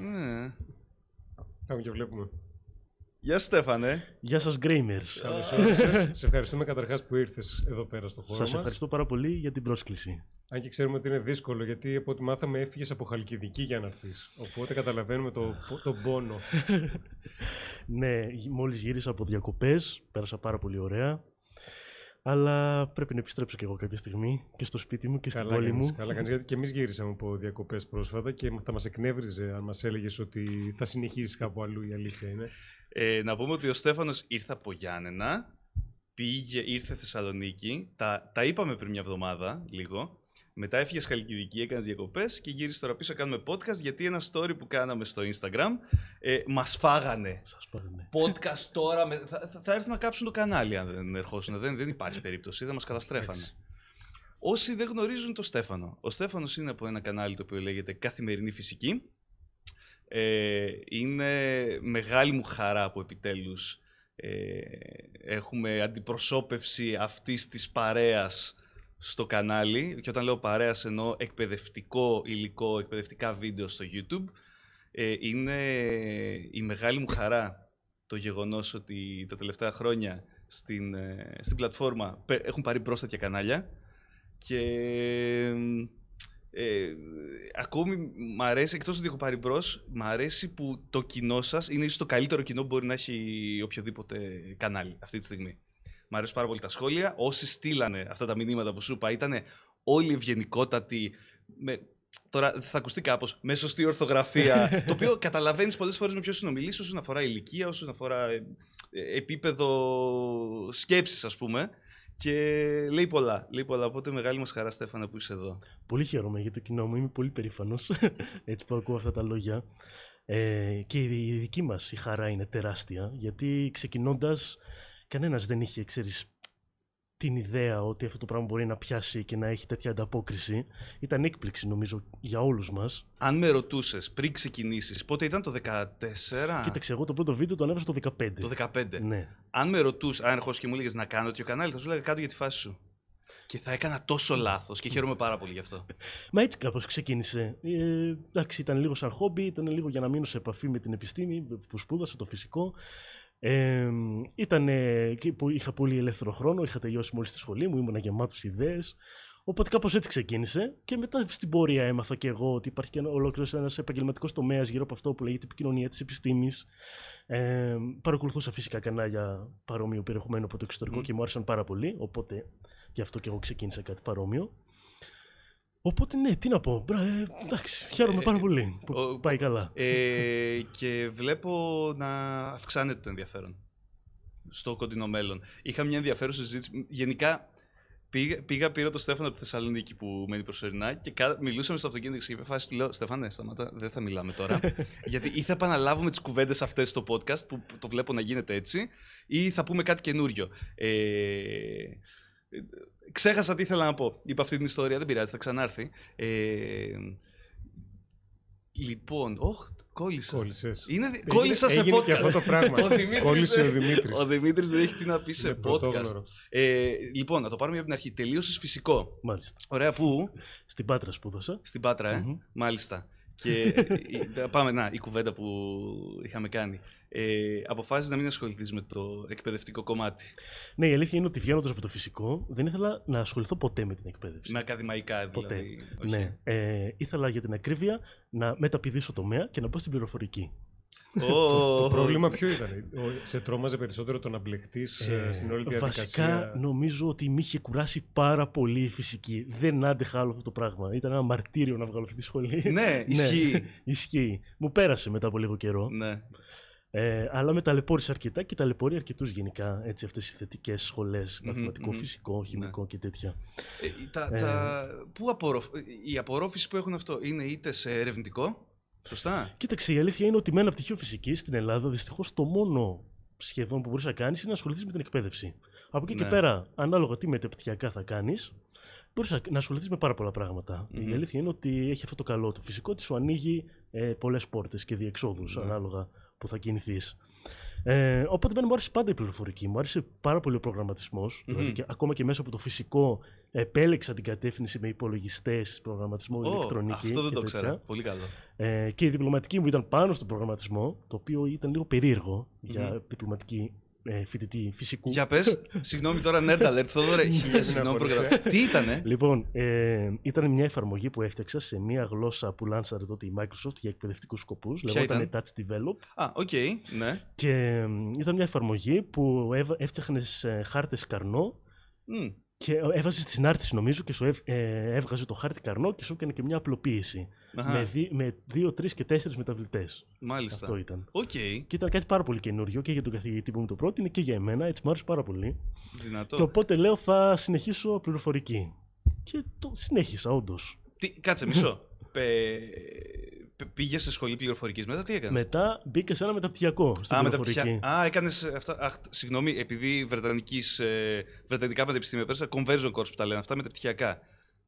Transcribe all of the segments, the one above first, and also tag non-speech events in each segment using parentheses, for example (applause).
Ναι. Πάμε και βλέπουμε. Γεια σου, Στέφανε. Γεια σας Γκρέιμερς. Καλώς ήρθες. Σε ευχαριστούμε καταρχάς που ήρθες εδώ πέρα στο χώρο Σας μας. ευχαριστώ πάρα πολύ για την πρόσκληση. Αν και ξέρουμε ότι είναι δύσκολο, γιατί από ό,τι μάθαμε έφυγες από Χαλκιδική για να έρθεις. Οπότε καταλαβαίνουμε το, τον πόνο. (laughs) ναι, μόλις γύρισα από διακοπές, πέρασα πάρα πολύ ωραία. Αλλά πρέπει να επιστρέψω κι εγώ κάποια στιγμή και στο σπίτι μου και στην καλά πόλη κάνεις, μου. καλά κάνεις, γιατί και εμείς γύρισαμε από διακοπές πρόσφατα και θα μας εκνεύριζε αν μας έλεγες ότι θα συνεχίσεις κάπου αλλού. Η αλήθεια είναι. Ε, να πούμε ότι ο Στέφανος ήρθε από Γιάννενα, πήγε, ήρθε Θεσσαλονίκη, τα, τα είπαμε πριν μια εβδομάδα λίγο. Μετά έφυγες Χαλκιδική, έκανες διακοπές και γύρισε τώρα πίσω. Κάνουμε podcast γιατί ένα story που κάναμε στο Instagram ε, μας φάγανε. Σας πάρουμε. Podcast τώρα. Με, θα, θα, θα έρθουν να κάψουν το κανάλι αν δεν ερχόσουν. Δεν, δεν υπάρχει περίπτωση. Δεν μας καταστρέφανε. Εντάξει. Όσοι δεν γνωρίζουν τον Στέφανο. Ο Στέφανος είναι από ένα κανάλι το οποίο λέγεται Καθημερινή Φυσική. Ε, είναι μεγάλη μου χαρά που επιτέλους ε, έχουμε αντιπροσώπευση αυτής της παρέας στο κανάλι και όταν λέω παρέας εννοώ εκπαιδευτικό υλικό, εκπαιδευτικά βίντεο στο YouTube ε, είναι η μεγάλη μου χαρά το γεγονός ότι τα τελευταία χρόνια στην, ε, στην πλατφόρμα πε- έχουν πάρει μπρος τέτοια κανάλια και ε, ακόμη μ' αρέσει, εκτός ότι έχω πάρει μπρος, μ' αρέσει που το κοινό σας είναι ίσως το καλύτερο κοινό που μπορεί να έχει οποιοδήποτε κανάλι αυτή τη στιγμή. Μ' αρέσουν πάρα πολύ τα σχόλια. Όσοι στείλανε αυτά τα μηνύματα που σου είπα ήταν όλοι ευγενικότατοι. Με, τώρα θα ακουστεί κάπως με σωστή ορθογραφία. (laughs) το οποίο καταλαβαίνεις πολλές φορές με ποιος συνομιλεί όσον αφορά ηλικία, όσον αφορά ε, ε, επίπεδο σκέψης, ας πούμε. Και λέει πολλά. Λέει πολλά. Οπότε μεγάλη μας χαρά, Στέφανα, που είσαι εδώ. Πολύ χαίρομαι για το κοινό μου, είμαι πολύ περήφανος (laughs) έτσι που ακούω αυτά τα λόγια. Ε, και η η δική μας η χαρά είναι τεράστια, γιατί ξεκινώντας κανένας δεν είχε, ξέρεις, την ιδέα ότι αυτό το πράγμα μπορεί να πιάσει και να έχει τέτοια ανταπόκριση. Ήταν έκπληξη νομίζω για όλους μας. Αν με ρωτούσες πριν ξεκινήσεις, πότε ήταν το 14. Κοίταξε, εγώ το πρώτο βίντεο το ανέβασα το 15. Το 15. Ναι. Αν με ρωτούσες, αν ερχόσαι και μου έλεγες να κάνω τέτοιο κανάλι, θα σου έλεγα κάτω για τη φάση σου. Και θα έκανα τόσο λάθος και χαίρομαι πάρα πολύ γι' αυτό. (laughs) Μα έτσι κάπως ξεκίνησε. Ε, εντάξει, ήταν λίγο σαν χόμπι, ήταν λίγο για να μείνω σε επαφή με την επιστήμη που σπούδασα, το φυσικό. Ε, ήταν εκεί που είχα πολύ ελεύθερο χρόνο, είχα τελειώσει μόλις τη σχολή μου, ήμουν γεμάτος ιδέες. Οπότε κάπως έτσι ξεκίνησε και μετά στην πορεία έμαθα και εγώ ότι υπάρχει και ένα ολόκληρος ένας επαγγελματικός τομέας γύρω από αυτό που λέγεται επικοινωνία της επιστήμης. Ε, παρακολουθούσα φυσικά κανάλια παρόμοιο περιεχομένου από το εξωτερικό Μμμ. και μου άρεσαν πάρα πολύ, οπότε γι' αυτό και εγώ ξεκίνησα κάτι παρόμοιο. Οπότε ναι, τι να πω. Μπρα, ε, εντάξει, χαίρομαι Ε, πάρα πολύ που ο- πάει καλά. Ε, και βλέπω να αυξάνεται το ενδιαφέρον στο κοντινό μέλλον. Είχα μια ενδιαφέρουσα συζήτηση. Γενικά, πήγα, πήγα πήρα το Στέφανο από τη Θεσσαλονίκη που μένει προσωρινά και κα- μιλούσαμε στο αυτοκίνητο και είπε φάση του λέω Στέφανε, σταματά, δεν θα μιλάμε τώρα. (laughs) γιατί ή θα επαναλάβουμε τις κουβέντες αυτές στο podcast που που το βλέπω να γίνεται έτσι ή θα πούμε κάτι καινούριο. Ε, ε, ξέχασα τι ήθελα να πω. Είπα αυτή την ιστορία, δεν πειράζει, θα ξανάρθει. Ε, λοιπόν, όχ, κόλλησα. Κόλλησες. Είναι, δι- κόλλησα σε έγινε podcast. και αυτό το πράγμα. Ο Δημήτρης Κόλλησε δεν- ο Δημήτρης. Ο Δημήτρης δεν έχει τι να πει σε podcast. Ε, λοιπόν, να το πάρουμε από την αρχή. Τελείωσες φυσικό. Μάλιστα. Ωραία, πού; Στην Πάτρα σπούδασα. Στην Πάτρα, ε. Μμμ. Μάλιστα. Και ε, πάμε, να, η κουβέντα που είχαμε κάνει. Ε, αποφάσισες να μην ασχοληθείς με το εκπαιδευτικό κομμάτι. Ναι, η αλήθεια είναι ότι βγαίνοντας από το φυσικό, δεν ήθελα να ασχοληθώ ποτέ με την εκπαίδευση. Με ακαδημαϊκά Ποτέ. δηλαδή. όχι. Ναι. Ε, ήθελα για την ακρίβεια να μεταπηδήσω τομέα και να πω στην πληροφορική. Ω, Το πρόβλημα ποιο ήταν, Ο- σε τρόμαζε περισσότερο το να μπλεχτείς Ε, στην όλη Βασικά, διαδικασία. νομίζω ότι με είχε κουράσει πάρα πολύ η φυσική. Δεν άντεχα άλλο αυτό το πράγμα. Ήταν ένα μαρτύριο να βγάλω αυτή τη σχολή. (laughs) Ναι, ισχύει. Ισχύει. Μου πέρασε μετά από λίγο καιρό. ναι. Ε, αλλά με ταλαιπώρησε αρκετά και ταλαιπωρεί αρκετούς γενικά έτσι, αυτές οι θετικές σχολές, Μμμ, μαθηματικό, μμμ. φυσικό, χημικό και τέτοια. Ε, τα, Ε. τα, πού απορροφ... Η απορρόφηση που έχουν αυτό είναι είτε σε ερευνητικό, σωστά. Κοίταξε, η αλήθεια είναι ότι με ένα πτυχίο φυσικής στην Ελλάδα δυστυχώς το μόνο σχεδόν που μπορείς να κάνεις είναι να ασχοληθείς με την εκπαίδευση. Από εκεί Ναι. και πέρα, ανάλογα τι μεταπτυχιακά θα κάνεις, μπορείς να, να ασχοληθείς με πάρα πολλά πράγματα. Μμμ. Η αλήθεια είναι ότι έχει αυτό το καλό το φυσικό ότι σου ανοίγει ε, πολλές πόρτες και διεξόδους Ναι. ανάλογα που θα κινηθείς. Ε, οπότε εμένα μου άρεσε πάντα η πληροφορική. Μου άρεσε πάρα πολύ ο προγραμματισμός. Δηλαδή και, ακόμα και μέσα από το φυσικό επέλεξα την κατεύθυνση με υπολογιστές, προγραμματισμό, Ω, ηλεκτρονική. Αυτό δεν και το τέτοια. ξέρα. Πολύ καλό. Ε, και η διπλωματική μου ήταν πάνω στον προγραμματισμό, το οποίο ήταν λίγο περίεργο για διπλωματική ε, φοιτητή φυσικού. Για πες, (laughs) συγγνώμη τώρα, Nerd Alert, Θόδωρε, χίλια συγγνώμη πολύ. προκατα- Τι ήτανε, Λοιπόν, ε, ήταν μια εφαρμογή που έφτιαξα σε μια γλώσσα που λάνσαρε τότε η Microsoft για εκπαιδευτικούς σκοπούς. Λεγόταν ήταν; Touch Develop. Α, οκ, ναι. Και ε, ήταν μια εφαρμογή που έφτιαχνες χάρτες Karnaugh Μμ, και έβαζε τη συνάρτηση νομίζω και σου έβ- ε, έβγαζε το χάρτη Karnaugh και σου έκανε και μια απλοποίηση. αχα, Με, δι, με δύο, τρεις και τέσσερις μεταβλητές. Μάλιστα. Αυτό ήταν. Οκ, Και ήταν κάτι πάρα πολύ καινούριο και για τον καθηγητή που μου το πρότεινε και για εμένα. Έτσι μου άρεσε πάρα πολύ. Και δυνατό. οπότε λέω θα συνεχίσω πληροφορική. Και το συνέχισα, όντως. Τι, κάτσε, μισό. (laughs) Πε, πήγες σε σχολή πληροφορικής μετά, τι έκανες; Μετά μπήκα σε ένα μεταπτυχιακό στην Α, πληροφορική. μεταπτυχία. Α, έκανες αυτά. Αχ, συγγνώμη, επειδή βρετανικής, ε, βρετανικά πανεπιστήμια πέρασα, conversion course που τα λένε αυτά μεταπτυχιακά.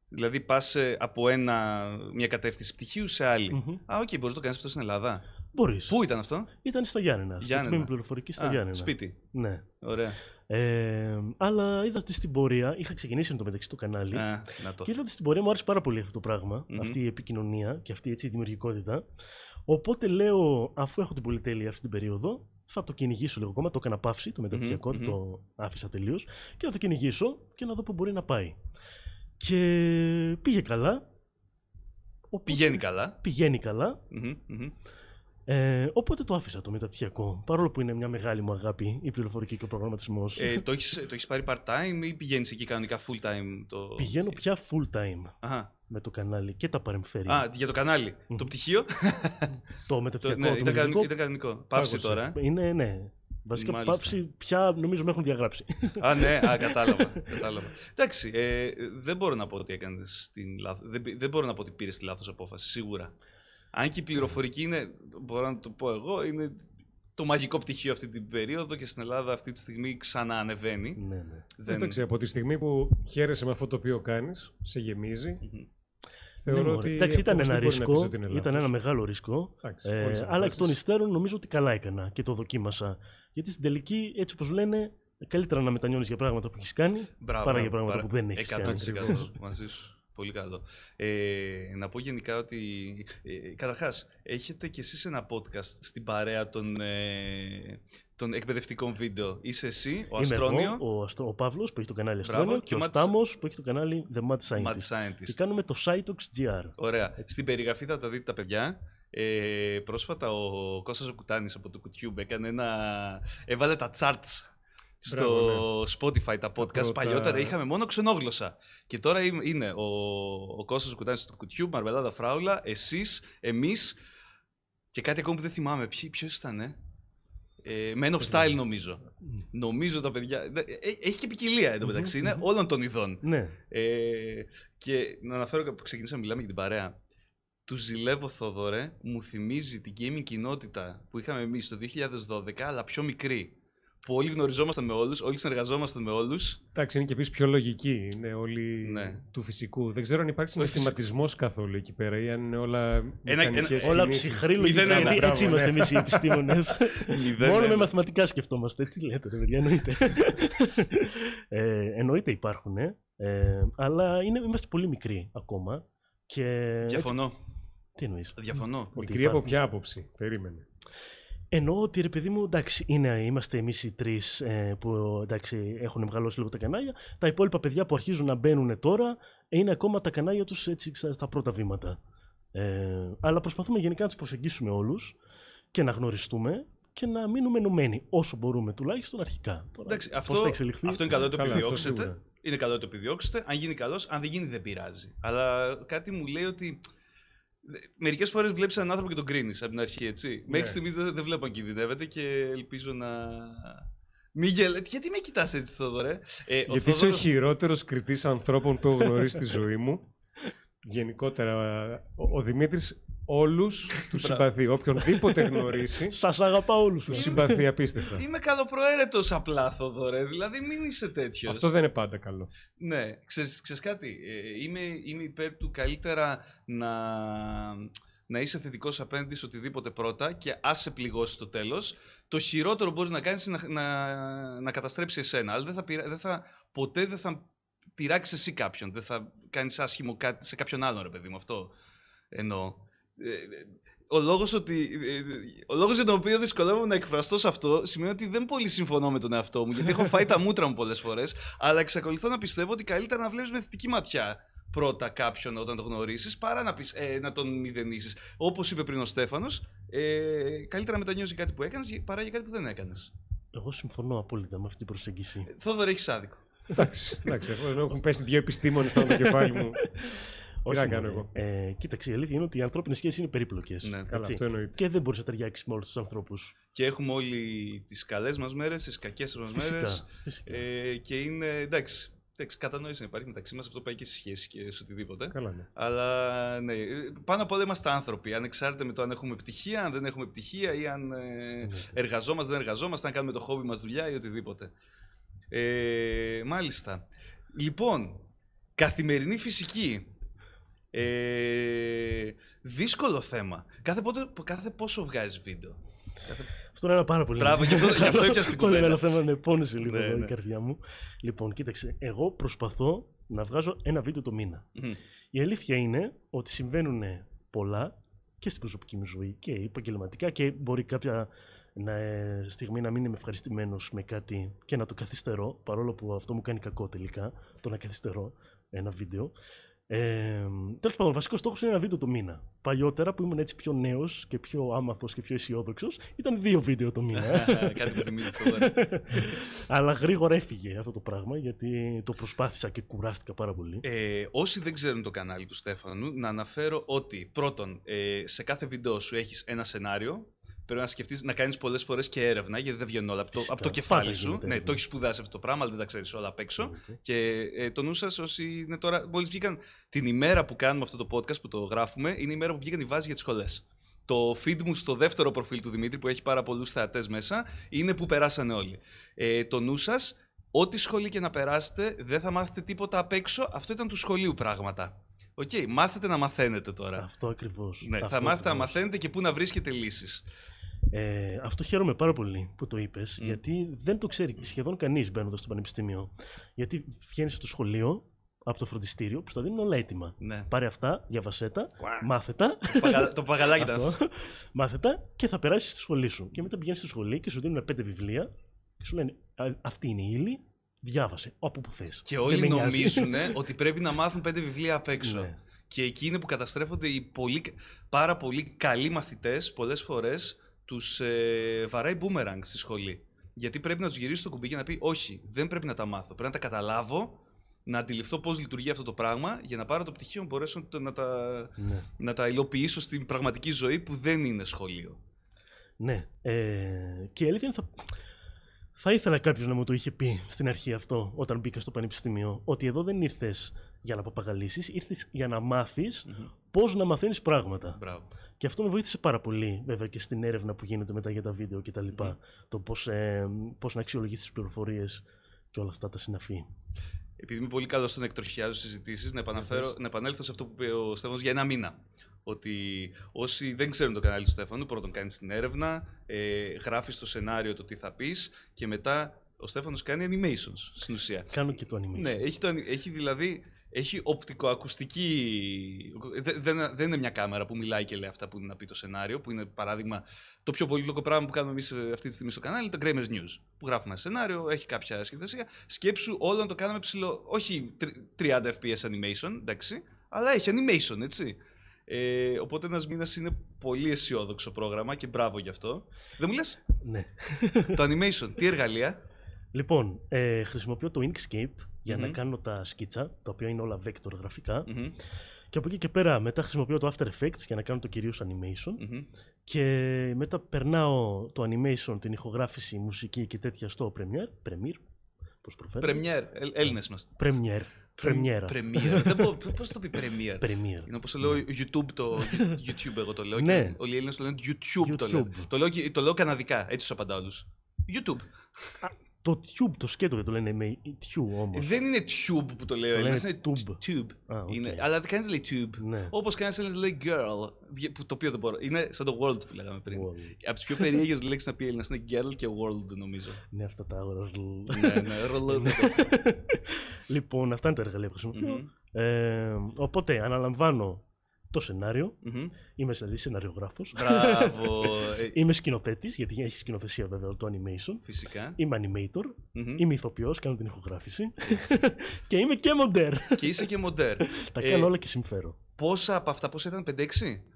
Δηλαδή πας από ένα, μια κατεύθυνση πτυχίου σε άλλη. Μμμ. Α, οκ, μπορείς να το κάνεις αυτό στην Ελλάδα. Μπορείς. Πού ήταν αυτό, Ήταν στα Γιάννενα. Στο Γιάννενα. τμήμα πληροφορικής στα Α, Γιάννενα. σπίτι. Ναι. Ωραία. Ε, αλλά είδα ότι στην πορεία, είχα ξεκινήσει εν τω μεταξύ το κανάλι. Α, να το. Και είδα ότι στην πορεία μου άρεσε πάρα πολύ αυτό το πραγμα Μμμ. αυτή η επικοινωνία και αυτή έτσι, η δημιουργικότητα. Οπότε λέω, αφού έχω την πολυτέλεια αυτή την περίοδο, θα το κυνηγήσω λίγο ακόμα. Το έκανα παύση, το μεταπτυχιακό, μμμ. το άφησα τελείως. Και θα το κυνηγήσω και να δω πού μπορεί να πάει. Και πήγε καλά. Οπότε- Πηγαίνει καλά. Πηγαίνει καλά. Μμμ, μμμ. Ε, οπότε το άφησα το μεταπτυχιακό. Παρόλο που είναι μια μεγάλη μου αγάπη η πληροφορική και ο προγραμματισμός. Ε, το έχεις το έχεις πάρει part-time ή πηγαίνεις εκεί κανονικά full-time. Το... Πηγαίνω πια full time Αχα. με το κανάλι και τα παρεμφέρει. Α, για το κανάλι. Μμ. Το πτυχίο; το το, μεταπτυχιακό, ναι, το ήταν, μελλοντικό, κανονικό, ήταν κανονικό. Πάυση Πάγωσε. τώρα. ε. Είναι, ναι. Βασικά Μάλιστα. πάψη πια νομίζω με έχουν διαγράψει. Α, ναι, α, κατάλαβα. (laughs) κατάλαβα. Εντάξει, ε, δεν μπορώ να πω ότι έκανες την λάθος. Δεν, πη- δεν μπορώ να πω ότι πήρες τη λάθος απόφαση, σίγουρα. Αν και η πληροφορική είναι, μπορώ να το πω εγώ, είναι το μαγικό πτυχίο αυτή την περίοδο και στην Ελλάδα αυτή τη στιγμή ξανά ανεβαίνει. ναι, ναι. Δεν... Εντάξει, από τη στιγμή που χαίρεσαι με αυτό το οποίο κάνεις, σε γεμίζει, Μμμ. θεωρώ Ναι, μωρέ. ότι. Εντάξει, ήταν ένα αποκλειστικά μπορεί να πεις ρίσκο. ότι είναι Ήταν λάθος. ένα μεγάλο ρίσκο. Εντάξει, Ε, όλες οι αλλά εκ των αποφάσεις. υστέρων νομίζω ότι καλά έκανα και το δοκίμασα. Γιατί στην τελική, έτσι όπως λένε, καλύτερα να μετανιώνεις για πράγματα που έχεις κάνει Μπράβο, παρά για μπράβο, πράγματα παρά- που δεν έχεις 100% κάνει. ακριβώς. μαζί σου. Πολύ καλό. Ε, να πω γενικά ότι. Ε, καταρχάς, έχετε κι εσείς ένα podcast στην παρέα των, ε, των εκπαιδευτικών βίντεο. Είσαι εσύ, ο Είμαι Αστρόνιο, εγώ, ο, Αστρο- ο Παύλος που έχει το κανάλι Μπράβο, Αστρόνιο και και ο ο Mad- Στάμος που έχει το κανάλι The Mad Scientist. Mad Και Scientist. κάνουμε το Cytox GR. Ωραία. Στην περιγραφή θα τα δείτε τα παιδιά. Ε, πρόσφατα ο Κώστας ο Κουτάνης από το YouTube έκανε ένα... έβαλε τα charts στο Μπράβο, Spotify τα podcast. πρώτα- Παλιότερα είχαμε μόνο ξενόγλωσσα. Και τώρα είμαι- είναι ο, ο Κώστας ο Κουτάνης στο YouTube, Μαρμελάδα Φράουλα, εσείς, εμείς και κάτι ακόμα που δεν θυμάμαι. Ποιο ποιος ήταν, ε; Ε, Men of Style νομίζω. Νομίζω τα παιδιά. δε- ε, Έχει και ποικιλία εντωμεταξύ. Μμμ, Είναι μμμ. όλων των ειδών. Ναι. Ε, και να αναφέρω που ξεκινήσαμε να μιλάμε για την παρέα. Του ζηλεύω, Θόδωρε, μου θυμίζει την gaming κοινότητα που είχαμε εμείς το 2012, αλλά πιο μικρή. Που όλοι γνωριζόμασταν με όλους, όλοι συνεργαζόμασταν με όλους. Εντάξει, είναι και επίσης πιο λογική. Είναι όλοι Ναι. του φυσικού. Δεν ξέρω αν υπάρχει Όχι, συναισθηματισμός καθόλου εκεί πέρα ή αν είναι όλα. μηχανικές Όλα κινήσεις. ψυχρή Μηδέν λογικά. ένα, Γιατί μπράβο, έτσι ναι. είμαστε εμείς οι επιστήμονες. Μηδέν Μόνο με ένα. μαθηματικά σκεφτόμαστε. Τι λέτε, ρε παιδιά, εννοείται. (laughs) ε, εννοείται υπάρχουν, ε, ε, αλλά είναι, είμαστε πολύ μικροί ακόμα. Και έτσι- Διαφωνώ. τι εννοείς; Διαφωνώ. Ότι Μικρή από υπάρχουν. ποια άποψη. Περίμενε. Εννοώ ότι ρε παιδί μου, εντάξει, είναι, είμαστε εμείς οι τρεις ε, που εντάξει, έχουν μεγαλώσει λίγο τα κανάλια. Τα υπόλοιπα παιδιά που αρχίζουν να μπαίνουν τώρα είναι ακόμα τα κανάλια τους στα, στα πρώτα βήματα. Ε, αλλά προσπαθούμε γενικά να τους προσεγγίσουμε όλους και να γνωριστούμε και να μείνουμε ενωμένοι όσο μπορούμε τουλάχιστον αρχικά. Τώρα, Εντάξει, πώς αυτό, θα εξελιχθεί. αυτό είναι καλό να το Καλά, αυτό επιδιώξετε. σίγουρα. Είναι καλό να το επιδιώξετε. Αν γίνει καλός, αν δεν γίνει, δεν πειράζει. Αλλά κάτι μου λέει ότι. Μερικές φορές βλέπεις έναν άνθρωπο και τον κρίνεις από την αρχή, έτσι. Ναι. Μέχρι στιγμής δεν, δεν βλέπω αν κινδυνεύεται και ελπίζω να. Μην γελ... Γιατί με κοιτάς έτσι, Θόδωρε; Ε, ο Γιατί είσαι ο Θόδωρος- χειρότερος κριτής ανθρώπων που έχω γνωρίσει στη ζωή μου. Γενικότερα, ο, ο Δημήτρης (laughs) (laughs) όλους τους συμπαθεί. Οποιονδήποτε γνωρίσει, Σας αγαπάω όλους. τους συμπαθεί απίστευτα. Είμαι καλοπροαίρετο απλά, Θόδωρε. Δηλαδή, μην είσαι τέτοιος. Αυτό δεν είναι πάντα καλό. Ναι, ξέρεις, ξέρεις κάτι; Ε, είμαι, είμαι υπέρ του καλύτερα να, να είσαι θετικός απέναντι σε οτιδήποτε πρώτα και ας σε πληγώσεις στο τέλος, το χειρότερο μπορείς να κάνεις είναι να, να, να καταστρέψεις εσένα. Αλλά δεν θα, πειρα- δεν θα, ποτέ δεν θα πειράξεις εσύ κάποιον. Δεν θα κάνεις άσχημο κάτι σε κάποιον άλλον, ρε παιδί μου. Αυτό εννοώ. Ε, ο λόγος, ότι, ε, ο λόγος για τον οποίο δυσκολεύομαι να εκφραστώ σε αυτό σημαίνει ότι δεν πολύ συμφωνώ με τον εαυτό μου γιατί έχω φάει τα μούτρα μου πολλές φορές αλλά εξακολουθώ να πιστεύω ότι καλύτερα να βλέπεις με θετική ματιά πρώτα κάποιον όταν τον γνωρίσεις παρά να, πεις, ε, να τον μηδενίσεις. Όπως είπε πριν ο Στέφανος, ε, καλύτερα να μετανιώσεις κάτι που έκανες παρά για κάτι που δεν έκανες. Εγώ συμφωνώ απόλυτα με αυτή την προσέγγιση. Ε, Θόδωρ, έχεις άδικο. Εντάξει, εντάξει, εγώ έχουν πέσει δύο επιστήμονες πάνω το κεφάλι μου. (laughs) Τι να κάνω μωρέ. εγώ. Ε, κοίταξε, η αλήθεια είναι ότι οι ανθρώπινες σχέσεις είναι περίπλοκες. Ναι. Καλά, αυτό εννοείται. Και δεν μπορείς να ταιριάξεις με όλους τους ανθρώπους. Και έχουμε όλοι τις καλές μας μέρες, τις κακές μας μέρες. Φυσικά. Ε, και είναι εντάξει. εντάξει κατανόηση να υπάρχει μεταξύ μας, αυτό πάει και στη σχέση και σε οτιδήποτε. Καλά, ναι. Αλλά ναι, ε, πάνω απ' όλα είμαστε άνθρωποι. Ανεξάρτητα με το αν έχουμε πτυχία, αν δεν έχουμε πτυχία ή αν ε, Ναι. εργαζόμαστε, δεν εργαζόμαστε, αν κάνουμε το χόμπι μας δουλειά ή οτιδήποτε. Ε, μάλιστα. Λοιπόν, καθημερινή φυσική. Ε, δύσκολο θέμα. Κάθε, πότε, κάθε πόσο βγάζει βίντεο. Κάθε... Αυτό είναι ένα πάρα πολύ. Μπράβο, γι' αυτό- γι' αυτό έπιασε την (laughs) Πολύ κουβέντα. μεγάλο θέμα, ναι, πόνεσε λίγο Ναι, εδώ ναι. η καρδιά μου. Λοιπόν, κοίταξε, εγώ προσπαθώ να βγάζω ένα βίντεο το μήνα. Μμμ. Η αλήθεια είναι ότι συμβαίνουν πολλά και στην προσωπική μου ζωή και επαγγελματικά και μπορεί κάποια να, ε, στιγμή να μην είμαι ευχαριστημένος με κάτι και να το καθυστερώ, παρόλο που αυτό μου κάνει κακό τελικά, το να καθυστερώ ένα βίντεο. Ε, Τέλος πάντων, ο βασικός στόχος είναι ένα βίντεο το μήνα. Παλιότερα που ήμουν έτσι πιο νέος και πιο άμαθος και πιο αισιόδοξος, ήταν δύο βίντεο το μήνα. (laughs) Κάτι που θυμίζεις τώρα. (laughs) Αλλά γρήγορα έφυγε αυτό το πράγμα γιατί το προσπάθησα και κουράστηκα πάρα πολύ. Ε, όσοι δεν ξέρουν το κανάλι του Στέφανου, να αναφέρω ότι πρώτον, ε, σε κάθε βίντεο σου έχεις ένα σενάριο. Πρέπει να σκεφτείς να κάνεις πολλές φορές και έρευνα, γιατί δεν βγαίνουν όλα από το, Φυσικά. από το κεφάλι Πάντα σου. γίνεται Ναι, έρευνα. το έχεις σπουδάσει αυτό το πράγμα, αλλά δεν τα ξέρεις όλα απ' έξω. Εννοείται. Και ε, το νου σας, όσοι είναι τώρα, μόλις βγήκαν την ημέρα που κάνουμε αυτό το podcast που το γράφουμε, είναι η ημέρα που βγήκαν οι βάσεις για τις σχολές. Το feed μου στο δεύτερο προφίλ του Δημήτρη, που έχει πάρα πολλούς θεατές μέσα, είναι που περάσανε όλοι. Ε, το νου σας, ό,τι σχολή και να περάσετε, δεν θα μάθετε τίποτα απ' έξω. Αυτό ήταν του σχολείου πράγματα. Οκ, μάθετε να μαθαίνετε τώρα. Αυτό ακριβώς. Ναι, θα μάθετε να μαθαίνετε και πού να βρίσκετε λύσεις. Ε, αυτό χαίρομαι πάρα πολύ που το είπες, Μμ. γιατί δεν το ξέρει σχεδόν κανείς μπαίνοντας στο πανεπιστήμιο. Γιατί βγαίνεις από το σχολείο, από το φροντιστήριο, που στα δίνουν όλα έτοιμα. Ναι. Πάρε αυτά, διαβασέ τα, μάθε τα. Παγα- το παπαγαλάκι ήταν αυτό. αυτό, μάθε τα και θα περάσεις στη σχολή σου. Και μετά πηγαίνεις στη σχολή και σου δίνουν πέντε βιβλία και σου λένε «Α, Αυτή είναι η ύλη, διάβασε όπου που θες. Και όλοι νομίζουν (laughs) ότι πρέπει να μάθουν πέντε βιβλία απ' έξω. Ναι. Και εκεί είναι που καταστρέφονται οι πολύ, πάρα πολύ καλοί μαθητές πολλές φορές τους ε, βαράει boomerang στη σχολή. Γιατί πρέπει να τους γυρίσει το κουμπί και να πει όχι, δεν πρέπει να τα μάθω, πρέπει να τα καταλάβω, να αντιληφθώ πώς λειτουργεί αυτό το πράγμα για να πάρω το πτυχίο να μπορέσω να το- να τα, Ναι. να τα υλοποιήσω στην πραγματική ζωή που δεν είναι σχολείο. Ναι. Ε, και η αλήθεια είναι θα, θα ήθελα κάποιος να μου το είχε πει στην αρχή αυτό, όταν μπήκα στο πανεπιστήμιο, ότι εδώ δεν ήρθες για να παπαγαλίσεις, ήρθες για να μάθεις πώς να μαθαίνεις πράγματα. Μπράβο. Και αυτό με βοήθησε πάρα πολύ, βέβαια, και στην έρευνα που γίνεται μετά για τα βίντεο κτλ. Μμμ. Το πώς ε, πώς να αξιολογήσεις τις πληροφορίες και όλα αυτά τα συναφή. Επειδή είμαι πολύ καλός στο να εκτροχιάζω συζητήσεις, να, επαναφέρω- πες. να επανέλθω σε αυτό που είπε ο Στέφανος για ένα μήνα. Ότι όσοι δεν ξέρουν το κανάλι του Στέφανου, πρώτον κάνεις την έρευνα, ε, γράφεις το σενάριο το τι θα πεις και μετά ο Στέφανος κάνει animations στην ουσία. Κάνω και το animation. Ναι, έχει, το, ani- έχει δηλαδή. Έχει οπτικοακουστική. Δεν, δεν, δεν είναι μια κάμερα που μιλάει και λέει αυτά που είναι να πει το σενάριο, που είναι παράδειγμα το πιο πολύπλοκο πράγμα που κάνουμε εμείς αυτή τη στιγμή στο κανάλι, το Gramers News. Που γράφουμε ένα σενάριο, έχει κάποια σχεδιασία. Σκέψου όλο να το κάνουμε ψηλό. Όχι τρι- 30 FPS animation, εντάξει, αλλά έχει animation, έτσι. Ε, οπότε ένας μήνας είναι πολύ αισιόδοξο πρόγραμμα και μπράβο γι' αυτό. Δεν μου λες; Ναι. το animation, τι εργαλεία; Λοιπόν, ε, χρησιμοποιώ το Inkscape για να Μμμ. κάνω τα σκίτσα, τα οποία είναι όλα vector γραφικά. Μμμ, Και από εκεί και πέρα μετά χρησιμοποιώ το After Effects για να κάνω το κυρίως animation. μμμ. Και μετά περνάω το animation, την ηχογράφηση, μουσική και τέτοια στο Premiere. Premiere, πώς προφέρω. Premiere, Έλληνες είμαστε. Premiere. Πρεμιέρα. Πρεμιέρα. Δεν μπορώ- (laughs) Πώς το πει πρεμιέρα. Premiere. Είναι όπως το λέω YouTube, το (laughs) YouTube εγώ το λέω. Ναι. Και όλοι οι Έλληνες το λένε YouTube. Το, YouTube. λένε. το, λέω, και- το λέω καναδικά, έτσι τους απαντάω όλους. YouTube. Το tube, το σκέτο δεν το λένε με tube όμως. Δεν είναι tube που το λέει ο Το Έλληνας, λένε είναι tube. tube. Α, οκ. Είναι, αλλά κανείς δεν λέει tube. Ναι. Όπως κανείς Έλληνας λέει girl, δι- που το οποίο δεν μπορώ. Είναι σαν το world που λέγαμε πριν. World. Από τις πιο περίεργες λέξεις να πει Έλληνας είναι girl και world νομίζω. Ναι, αυτά τα αγορά. ναι, ναι, ρολό. λοιπόν, αυτά είναι τα εργαλεία που χρησιμοποιώ. Μμμ. Ε, οπότε, αναλαμβάνω το σενάριο. Μμμ. Είμαι δηλαδή σεναριογράφος. Μπράβο. (laughs) Ε, Είμαι σκηνοθέτης, γιατί έχει σκηνοθεσία βέβαια το animation. Φυσικά. Είμαι animator. Μμμ. Είμαι ηθοποιός, κάνω την ηχογράφηση. (laughs) και είμαι και μοντέρ. Και είσαι και μοντέρ. τα Ε, κάνω όλα και συμφέρω. Πόσα από αυτά, πόσα ήταν 5-6,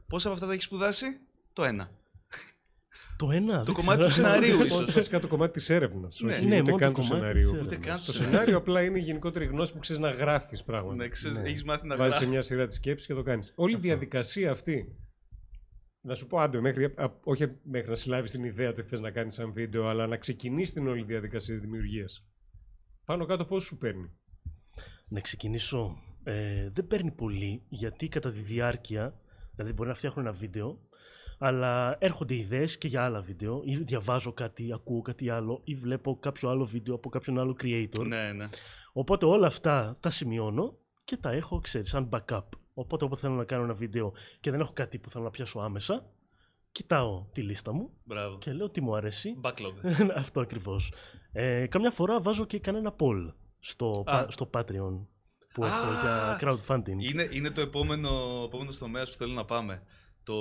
πόσα από αυτά τα έχεις σπουδάσει, το ένα. Το ένα. Το δεν κομμάτι του ξέρω. σεναρίου, Όχι, ίσως. Βασικά το κομμάτι της έρευνας. Ναι. όχι Ναι, ούτε μόνο καν το του κομμάτι σενάριου. της Ούτε έρευνας. καν Το του σενάριο απλά είναι η γενικότερη γνώση που ξέρεις να γράφεις πράγματα. Ναι, ξέρεις, Ναι. έχεις μάθει να Βάζεις σε γράφεις. μια σειρά της σκέψης και το κάνεις. Όλη η Αυτό. διαδικασία αυτή. Να σου πω, άντε, μέχρι, α, όχι μέχρι να συλλάβεις την ιδέα ότι θες να κάνεις σαν βίντεο, αλλά να ξεκινήσεις την όλη διαδικασία της δημιουργίας. Πάνω κάτω πώς σου παίρνει; Να ξεκινήσω. Ε, δεν παίρνει πολύ γιατί κατά τη διάρκεια, δηλαδή μπορεί να φτιάχνω ένα βίντεο, αλλά έρχονται ιδέες και για άλλα βίντεο ή διαβάζω κάτι, ακούω κάτι άλλο ή βλέπω κάποιο άλλο βίντεο από κάποιον άλλο creator. Ναι, ναι. Οπότε όλα αυτά τα σημειώνω και τα έχω, ξέρεις, σαν backup. Οπότε όποτε θέλω να κάνω ένα βίντεο και δεν έχω κάτι που θέλω να πιάσω άμεσα, κοιτάω τη λίστα μου Μπράβο. και λέω τι μου αρέσει. Backlog. (laughs) Αυτό ακριβώς. Ε, καμιά φορά βάζω και κανένα poll στο, Α. πα- στο Patreon που Α. έχω για crowdfunding. Είναι, είναι το επόμενο, επόμενο τομέας που θέλω να πάμε. Το,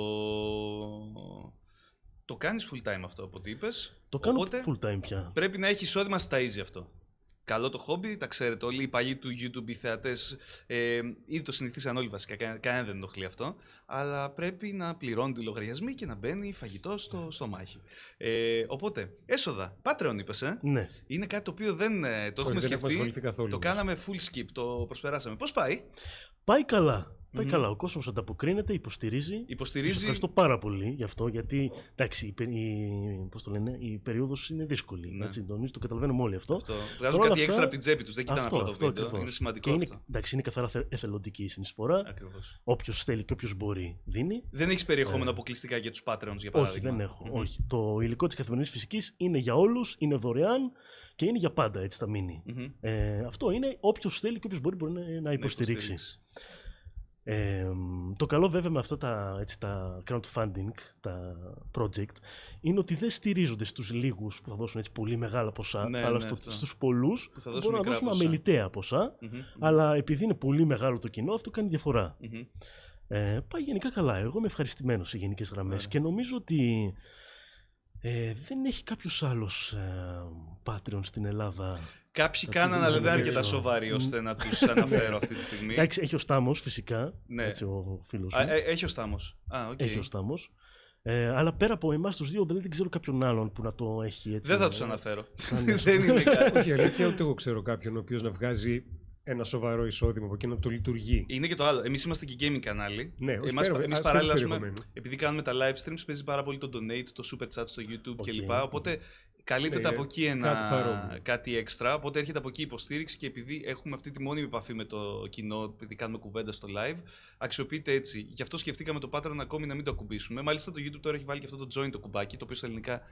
το κάνεις full time αυτό από ό,τι είπες. Το κάνω Οπότε full time πια. πρέπει να έχει εισόδημα στα easy αυτό. Καλό το χόμπι, τα ξέρετε όλοι οι παλιοί του YouTube, οι θεατές, ε, ήδη το συνηθίσαν όλοι βασικά, κανένα κανένα δεν ενοχλεί αυτό. Αλλά πρέπει να πληρώνουν οι λογαριασμοί και να μπαίνει φαγητό στο, στο μάχη. Ε, οπότε, έσοδα. Patreon είπες, ε; Ναι. Είναι κάτι το οποίο δεν ε, το έχουμε Όχι, δεν έχουμε σκεφτεί. ασχοληθεί καθόλου. Το όμως. κάναμε full skip, το προσπεράσαμε. Πώς πάει, Πάει καλά. Πάει Μμμ. καλά. Ο κόσμος ανταποκρίνεται, υποστηρίζει. Τους υποστηρίζει. ευχαριστώ πάρα πολύ γι' αυτό, γιατί εντάξει, η, πε- η, πώς το λένε, η περίοδος είναι δύσκολη. Ναι. Έτσι, νομίζω το καταλαβαίνουμε όλοι αυτό. Αυτό. Βγάζουν όλα κάτι αυτά- έξτρα από την τσέπη τους. Δεν κοιτάνε Αυτό, απλά το αυτό βίντεο. ακριβώς. Είναι σημαντικό Και είναι, αυτό. εντάξει, είναι καθαρά θε- εθελοντική η συνεισφορά. Ακριβώς. Όποιος θέλει και όποιος μπορεί δίνει. Δεν έχεις περιεχόμενο Ε. αποκλειστικά για τους Patreons, για Όχι, παράδειγμα. δεν έχω. Μμμ. Όχι. Το υλικό της καθημερινής φυσικής είναι για όλους, είναι δωρεάν και είναι για πάντα. Έτσι θα μείνει. Μμμ. Ε, αυτό είναι όποιος θέλει και όποιος μπορεί, μπορεί να- να υποστηρίξει. Ε, το καλό βέβαια με αυτά τα, έτσι, τα crowdfunding, τα project, είναι ότι δεν στηρίζονται στους λίγους που θα δώσουν έτσι πολύ μεγάλα ποσά, Ναι, αλλά ναι, στο, αυτό. στους πολλούς Που θα που δώσουν μπορούν να μικρά δώσουν ποσά. αμεληταία ποσά, Μμμ. αλλά επειδή είναι πολύ μεγάλο το κοινό, αυτό κάνει διαφορά. Μμμ. Ε, πάει γενικά καλά. Εγώ είμαι ευχαριστημένος σε γενικές γραμμές Ωραία. και νομίζω ότι ε, δεν έχει κάποιος άλλος ε, Patreon στην Ελλάδα. Κάποιοι Θα κάναν, τη αλλά δεν είναι δούμε αρκετά έξω. σοβαροί ώστε να τους (laughs) αναφέρω αυτή τη στιγμή. Εντάξει, έχει ο Στάμος φυσικά, Ναι. έτσι ο φίλος μου. Α, ε, έχει ο Στάμος. Α, οκ. Έχει ο Στάμος. Ε, αλλά πέρα από εμάς τους δύο, δηλαδή δεν ξέρω κάποιον άλλον που να το έχει έτσι. Δεν θα ε, τους αναφέρω. σαν- (laughs) δεν είναι κάτι. Όχι, αλήθεια, ούτε εγώ ξέρω κάποιον ο οποίος να βγάζει ένα σοβαρό εισόδημα από εκεί να το λειτουργεί. Είναι και το άλλο. Εμείς είμαστε και gaming κανάλι. Ναι, όχι, Εμάς, πέρα- εμείς ας παράλληλα, θέλεις ας πούμε, περιεχομένου. επειδή κάνουμε τα live streams, παίζει πάρα πολύ το donate, το super chat στο YouTube Οκ. κλπ. Οπότε καλύπτεται Ναι, από εκεί ένα, κάτι παρόμοιο. κάτι έξτρα. Οπότε έρχεται από εκεί η υποστήριξη και επειδή έχουμε αυτή τη μόνιμη επαφή με το κοινό, επειδή κάνουμε κουβέντα στο live, αξιοποιείται έτσι. Γι' αυτό σκεφτήκαμε το Patreon ακόμη να μην το ακουμπήσουμε. Μάλιστα το YouTube τώρα έχει βάλει και αυτό το join το κουμπάκι, το οποίο στα ελληνικά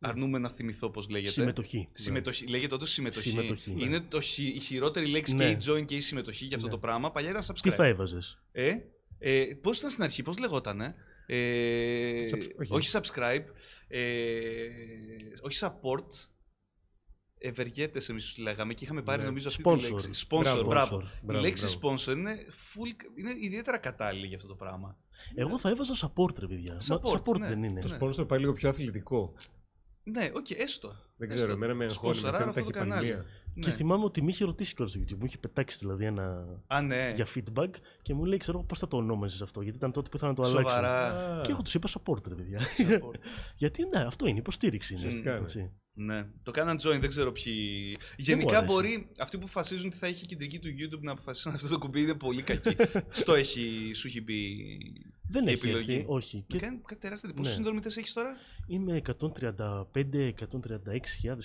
αρνούμαι να θυμηθώ πώς λέγεται. Συμμετοχή. Συμμετοχή. Λέγεται όντως συμμετοχή. Συμμετοχή, ναι. Είναι το, χει- η χειρότερη λέξη Ναι. και η join και η συμμετοχή για αυτό Ναι. το πράγμα. Παλιά ήταν Τι subscribe. θα έβαζες; Ε, ε, πώς ήταν στην αρχή, πώς λεγότανε; Ε, Subs- όχι. όχι subscribe. Ε, όχι support. Ευεργέτες εμείς τους λέγαμε και είχαμε πάρει Ναι. νομίζω αυτή Sponsor. τη λέξη. Sponsor, Μπράβο. μπράβο. Sponsor. Η Μπράβο, λέξη μπράβο. sponsor είναι, full, είναι ιδιαίτερα κατάλληλη για αυτό το πράγμα. Εγώ θα έβαζα support, ρε παιδιά. Μα- Support, support ναι. δεν είναι. Το Ναι. sponsor πάει λίγο πιο αθλητικό. Ναι, οκ, έστω. Δεν Έστω. ξέρω, εμένα με αγχώνει με Σπονσοράρω θέματα αυτό το κανάλι. χυπαλμία. Και Ναι. θυμάμαι ότι με είχε ρωτήσει κιόλας στο YouTube. Μου είχε πετάξει δηλαδή ένα. Α, ναι. για feedback και μου λέει, ξέρω πώς θα το ονόμαζες αυτό. Γιατί ήταν τότε που ήθελα να το αλλάξω. Σοβαρά. Και εγώ τους είπα support, ρε παιδιά. Support. (laughs) Γιατί ναι, αυτό είναι υποστήριξη. Είναι, Ουσιαστικά, ναι. έτσι. Ναι, το κάναν join, δεν ξέρω ποιοι. Γενικά αρέσει. μπορεί αυτοί που αποφασίζουν τι θα έχει η κεντρική του YouTube να αποφασίσουν αυτό το κουμπί είναι πολύ κακή. (laughs) Στο έχει, σου έχει μπει. Δεν Η έχει επιλογή. έρθει, όχι. Και... Και Κάνει κάτι τεράστια. Πόσους Ναι. συνδρομητές έχεις τώρα, είμαι 135-136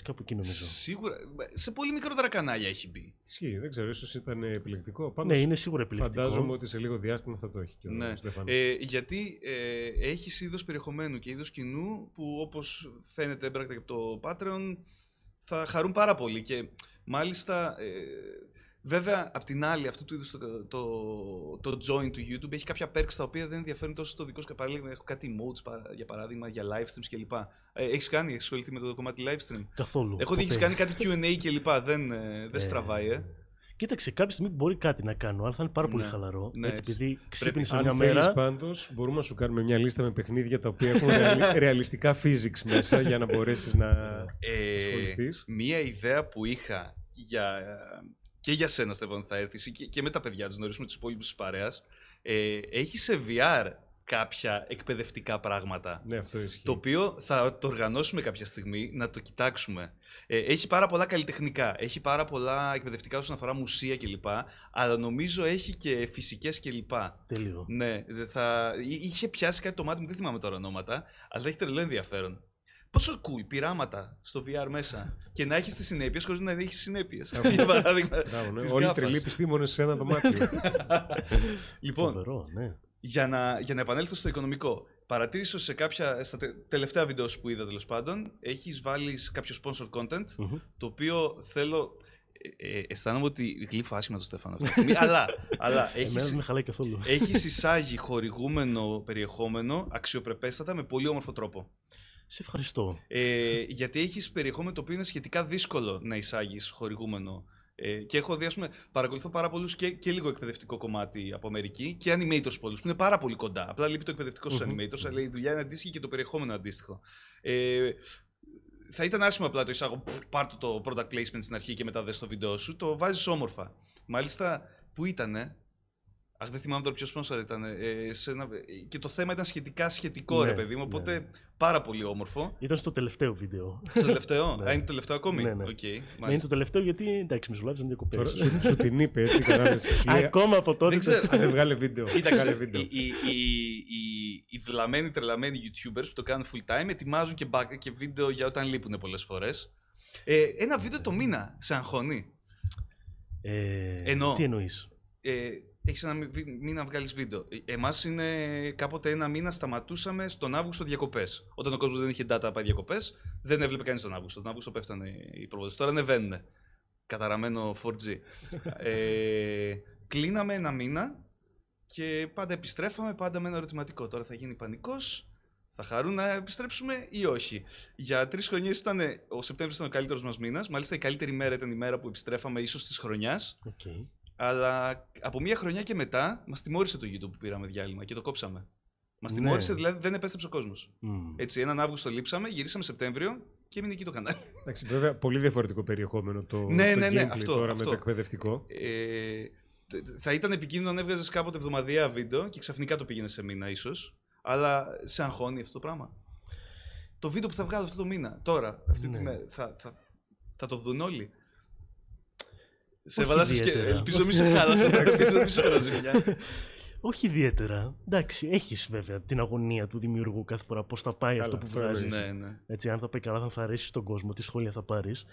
κάπου εκεί νομίζω. Σίγουρα. Σε πολύ μικρότερα κανάλια έχει μπει. Ισχύει, δεν ξέρω, ίσως ήταν επιλεκτικό. Πάντως, Ναι, είναι σίγουρα επιλεκτικό. Φαντάζομαι ότι σε λίγο διάστημα θα το έχει και ο Ναι. Στέφανος. Ε, γιατί ε, έχεις είδος περιεχομένου και είδος κοινού που όπως φαίνεται έμπρακτα και από το Patreon θα χαρούν πάρα πολύ και μάλιστα ε, Βέβαια, απ' την άλλη, αυτού του είδους το, το, το join του YouTube έχει κάποια perks τα οποία δεν ενδιαφέρουν τόσο στο δικό σου παράδειγμα. Έχω κάτι emotes παρα- για παράδειγμα για live streams κλπ. Ε, έχεις κάνει, έχεις ασχοληθεί με το κομμάτι live stream; Καθόλου. Έχω δει Ποτέ. έχει κάνει κάτι QA κλπ. Δεν, ε, δεν Ε, στραβάει, ε. Κοίταξε, κάποια στιγμή μπορεί κάτι να κάνω, αλλά θα είναι πάρα πολύ Ναι. χαλαρό. Ναι, έτσι, έτσι. επειδή ξύπνησα Αν μια θέλεις μέρα. πάντως, μπορούμε να σου κάνουμε μια λίστα με παιχνίδια τα οποία έχουν ρεαλι- (laughs) ρεαλιστικά physics μέσα για να μπορέσεις να Ε, ασχοληθείς. μία ιδέα που είχα για, και για σένα, Στέφαν, θα έρθεις και, και με τα παιδιά τους, γνωρίσουμε τους υπόλοιπους της παρέας. Ε, έχει σε VR κάποια εκπαιδευτικά πράγματα; Ναι, αυτό ισχύει. Το οποίο θα το οργανώσουμε κάποια στιγμή να το κοιτάξουμε. Ε, έχει πάρα πολλά καλλιτεχνικά, έχει πάρα πολλά εκπαιδευτικά όσον αφορά μουσεία κλπ. Αλλά νομίζω έχει και φυσικές κλπ. Τέλειο. Ναι, δε- θα... εί- είχε πιάσει κάτι το μάτι μου, δεν θυμάμαι τώρα ονόματα, αλλά θα έχει τρελό ενδιαφέρον. Πόσο cool πειράματα στο VR μέσα και να έχεις τις συνέπειες χωρίς να έχεις συνέπειες. Για παράδειγμα. Μπράβο, ναι. της Όλοι οι γκάφας. τρελοί επιστήμονε σε ένα δωμάτιο. (laughs) λοιπόν, Φοβερό, ναι. για να, για να επανέλθω στο οικονομικό. Παρατήρησα σε κάποια, στα τε- τελευταία βίντεο σου που είδα τέλος πάντων, έχεις βάλει κάποιο sponsored content, Μμμ. το οποίο θέλω. Ε, ε, αισθάνομαι ότι γλύφω άσχημα το Στέφανο αυτή τη στιγμή. αλλά αλλά Εμένα έχεις, δεν με χαλάει καθόλου. έχεις εισάγει χορηγούμενο περιεχόμενο αξιοπρεπέστατα με πολύ όμορφο τρόπο. Σε ευχαριστώ. Ε, γιατί έχεις περιεχόμενο το οποίο είναι σχετικά δύσκολο να εισάγεις χορηγούμενο. Ε, και έχω δει, ας πούμε, παρακολουθώ πάρα πολλούς και, και λίγο εκπαιδευτικό κομμάτι από Αμερική και animators πολλούς που είναι πάρα πολύ κοντά. Απλά λείπει το εκπαιδευτικό στους Μμμ. animators, αλλά η δουλειά είναι αντίστοιχη και το περιεχόμενο αντίστοιχο. Ε, θα ήταν άσχημο απλά το εισάγω, πφ, πάρ' το, το product placement στην αρχή και μετά δες το βίντεο σου. Το βάζεις όμορφα. Μάλιστα, πού ήτανε, Αχ, δεν θυμάμαι τώρα ποιος sponsor ήταν. Ε, σε ένα... Και το θέμα ήταν σχετικά σχετικό, Ναι, ρε παιδί μου. Οπότε ναι. πάρα πολύ όμορφο. Ήταν στο τελευταίο βίντεο. Στο τελευταίο; (laughs) Ναι. Α, είναι το τελευταίο ακόμη; Ναι, ναι. Οκ, Ναι, είναι μάλιστα. το τελευταίο γιατί εντάξει, μεσολάβησαν δύο κοπέλε. Τώρα σου, σου την είπε έτσι, κατάλαβες. Σου (laughs) λέει, Ακόμα από τότε. Δεν ξέρω. «Α, δεν βγάλε βίντεο. Κοίταξε, βγάλε βίντεο. οι, οι, οι, οι, οι βλαμμένοι τρελαμένοι YouTubers που το κάνουν full time ετοιμάζουν και backup βίντεο για όταν λείπουν πολλές φορές. Ε, ένα βίντεο το μήνα σε αγχώνει; Ε, Εννοώ. Τι εννοείς; Ε, έχεις ένα μη- μήνα να βγάλεις βίντεο. Εμάς είναι κάποτε ένα μήνα σταματούσαμε στον Αύγουστο διακοπές. Όταν ο κόσμος δεν είχε data να πάει διακοπές, δεν έβλεπε κανείς τον Αύγουστο. Τον Αύγουστο πέφτανε οι προβολέ. Τώρα ανεβαίνουν. Καταραμένο 4G. (laughs) ε, κλείναμε ένα μήνα και πάντα επιστρέφαμε πάντα με ένα ερωτηματικό. Τώρα θα γίνει πανικός. Θα χαρούν να επιστρέψουμε ή όχι. Για τρεις χρονιές ήταν. Ο Σεπτέμβριο ήταν ο καλύτερος μας μήνας. Μάλιστα η καλύτερη μέρα ήταν η μέρα που επιστρέφαμε, ίσως της χρονιάς. Okay. Αλλά από μία χρονιά και μετά μας τιμώρησε το YouTube που πήραμε διάλειμμα και το κόψαμε. Μας Ναι. τιμώρησε, δηλαδή δεν επέστρεψε ο κόσμος. Mm. Έτσι, έναν Αύγουστο λείψαμε, γυρίσαμε Σεπτέμβριο και έμεινε εκεί το κανάλι. Εντάξει, βέβαια, πολύ διαφορετικό περιεχόμενο το, Ναι, το ναι, ναι, gameplay αυτό, τώρα αυτό. με το εκπαιδευτικό. Ε, τε- τε- θα ήταν επικίνδυνο να έβγαζες κάποτε εβδομαδιαία βίντεο και ξαφνικά το πήγαινες σε μήνα, ίσως. Αλλά σε αγχώνει αυτό το πράγμα. Το βίντεο που θα βγάλω αυτό το μήνα, τώρα, αυτή τη Ναι. μέρα, θα, θα, θα το δουν όλοι. Σε Όχι έβαλα σε σκε... ιδιαίτερα. Ελπίζω μη σε χάλασες. Ελπίζω μη σε χάλασες μια. Όχι ιδιαίτερα. Εντάξει, έχεις βέβαια την αγωνία του δημιουργού κάθε φορά πώς θα πάει Καλά, αυτό που αυτό βγάζεις. ναι, ναι. Έτσι, αν θα πάει καλά, θα θα αρέσει στον κόσμο, τι σχόλια θα πάρεις.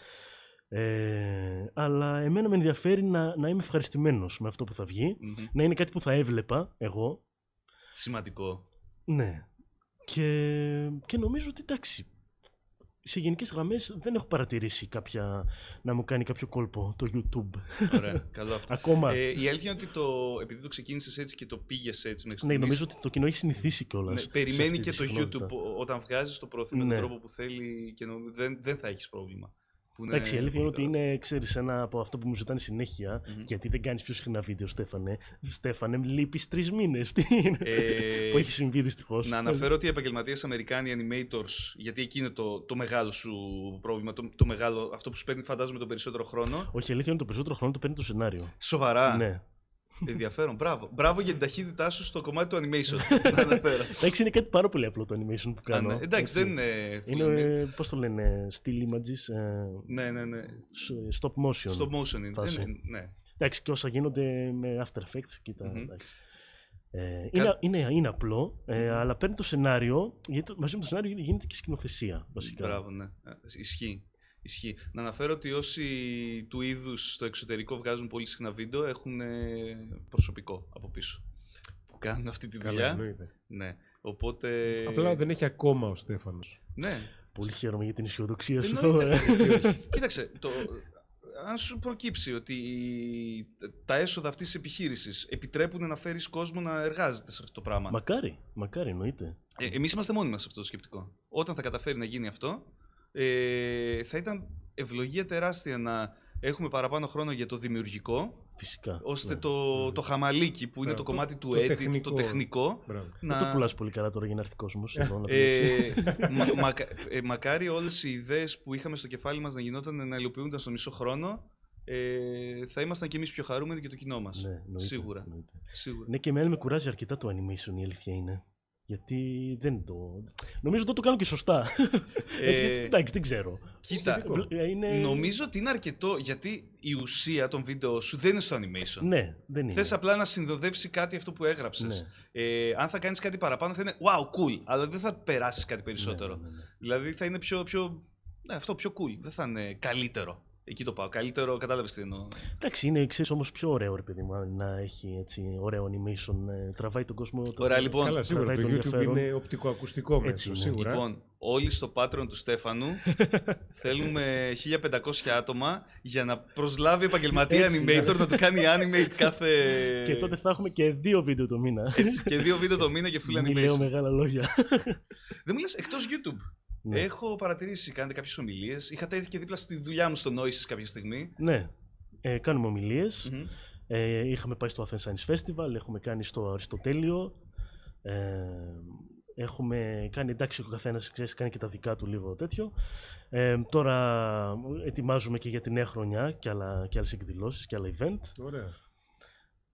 Ε, αλλά εμένα με ενδιαφέρει να, να είμαι ευχαριστημένος με αυτό που θα βγει. Μμμ. Να είναι κάτι που θα έβλεπα εγώ. Σημαντικό. Ναι. Και, και νομίζω ότι εντάξει. Σε γενικές γραμμές δεν έχω παρατηρήσει κάποια, να μου κάνει κάποιο κόλπο το YouTube. Ωραία, (laughs) καλό αυτό. Ακόμα. Ε, η αλήθεια είναι ότι το, επειδή το ξεκίνησες έτσι και το πήγες έτσι μέχρι ναι, στιγμής, νομίζω ότι το κοινό έχει συνηθίσει κιόλας. ναι, περιμένει και το YouTube ό- όταν βγάζεις το προωθεί με τον Ναι. τρόπο που θέλει και νομ- δεν, δεν θα έχεις πρόβλημα. Που είναι Εντάξει, η αλήθεια είναι πολύ ότι καλό. είναι, ξέρεις, ένα από αυτό που μου ζητάνε συνέχεια. Μμμ. Γιατί δεν κάνεις πιο συχνά βίντεο, Στέφανε. Στέφανε, λείπεις τρεις μήνες. Ε, (laughs) που έχει συμβεί δυστυχώς. Να αναφέρω ότι οι επαγγελματίες Αμερικάνοι animators, γιατί εκεί είναι το, το μεγάλο σου πρόβλημα, το, το μεγάλο, αυτό που σου παίρνει φαντάζομαι τον περισσότερο χρόνο. Όχι, η αλήθεια είναι το περισσότερο χρόνο το παίρνει το σενάριο. Σοβαρά. Ναι. Ενδιαφέρον. Μπράβο. Μπράβο για την ταχύτητά σου στο κομμάτι του animation. (laughs) να αναφέρω. Εντάξει, είναι κάτι πάρα πολύ απλό το animation που Α, κάνω. ναι. Εντάξει, έτσι. δεν είναι. Είναι, φίλε, πώς το λένε, still images, ε, Ναι, ναι, ναι. s- stop motion. Στο motion είναι. φάση. Ναι, ναι, ναι. Εντάξει, και όσα γίνονται με After Effects, κοίτα. Μμμ. εντάξει. Ε, είναι, είναι, είναι απλό, ε, αλλά παίρνει το σενάριο, γιατί το- μαζί με το σενάριο γίνεται- γίνεται και σκηνοθεσία, βασικά. Μπράβο, ναι. Ε, Ισχύει. Ισχύει. Να αναφέρω ότι όσοι του είδους στο εξωτερικό βγάζουν πολύ συχνά βίντεο έχουν ε, προσωπικό από πίσω. Που κάνουν αυτή τη Καλά, δουλειά. εννοείται. Ναι. Οπότε. Απλά δεν έχει ακόμα ο Στέφανος. Ναι. Πολύ χαίρομαι για την αισιοδοξία σου. Εννοείται, Θωμά. γιατί όχι. Κοίταξε, το, αν σου προκύψει ότι τα έσοδα αυτής της επιχείρησης επιτρέπουν να φέρεις κόσμο να εργάζεται σε αυτό το πράγμα. Μακάρι, μακάρι εννοείται. Ε, Εμείς είμαστε μόνοι μας σε αυτό το σκεπτικό. Όταν θα καταφέρει να γίνει αυτό, ε, θα ήταν ευλογία τεράστια να έχουμε παραπάνω χρόνο για το δημιουργικό, Φυσικά. ώστε ναι. το, το χαμαλίκι που είναι Ναι, το το- κομμάτι του το edit, τεχνικό. το τεχνικό, Μπράβο. να... Δεν το πουλάς πολύ καλά τώρα για να έρθει κόσμος. Ε, μα, μακα- ε, μακάρι όλες οι ιδέες που είχαμε στο κεφάλι μας να γινόταν να υλοποιούνταν στο μισό χρόνο, ε, θα ήμασταν κι εμείς πιο χαρούμενοι και το κοινό μας. Σίγουρα. Σίγουρα. Ναι, και εμένα με κουράζει αρκετά το animation, η αλήθεια είναι. Γιατί δεν το. Νομίζω ότι δεν το κάνω και σωστά. (laughs) Έτσι, Ε, γιατί, εντάξει, δεν ξέρω. Κοίτα, Ε, Είναι... νομίζω ότι είναι αρκετό γιατί η ουσία των βίντεο σου δεν είναι στο animation. Ναι, δεν είναι. Θες απλά να συνδοδεύσει κάτι αυτό που έγραψες. Ναι. Ε, αν θα κάνεις κάτι παραπάνω θα είναι wow, cool, αλλά δεν θα περάσεις κάτι περισσότερο. Ναι, ναι, ναι. Δηλαδή θα είναι πιο, πιο, ναι, αυτό πιο cool, δεν θα είναι καλύτερο. Εκεί το πάω. Καλύτερο, κατάλαβες τι εννοώ. Εντάξει, είναι ξέρεις, όμως πιο ωραίο ρε παιδί μου να έχει έτσι, ωραίο animation. ε, τραβάει τον κόσμο. Το... Ωραία, λοιπόν. Καλά, σίγουρα. Το κρατάει το YouTube ενδιαφέρον. είναι οπτικοακουστικό Έτσι μέσο, είναι. σίγουρα. Λοιπόν, όλοι στο Patreon του Στέφανου (laughs) θέλουμε 1500 άτομα για να προσλάβει επαγγελματία Έτσι, animator να του κάνει animate κάθε. (laughs) Και τότε θα έχουμε και δύο βίντεο το μήνα. Έτσι, και δύο βίντεο το μήνα και full Μην λέω animation. μεγάλα λόγια. Δεν μου λες, εκτός YouTube. Ναι. Έχω παρατηρήσει, κάνετε κάποιες ομιλίες. Είχατε έρθει και δίπλα στη δουλειά μου στο Noises κάποια στιγμή. ναι. Ε, κάνουμε ομιλίες. Μμμ. Ε, είχαμε πάει στο Athens Science Festival, έχουμε κάνει στο Αριστοτέλειο. Ε, έχουμε κάνει, εντάξει, ο καθένας ξέρεις, κάνει και τα δικά του λίγο τέτοιο. Ε, τώρα ετοιμάζουμε και για τη νέα χρονιά και, άλλα, και άλλες εκδηλώσεις και άλλα event. Ωραία.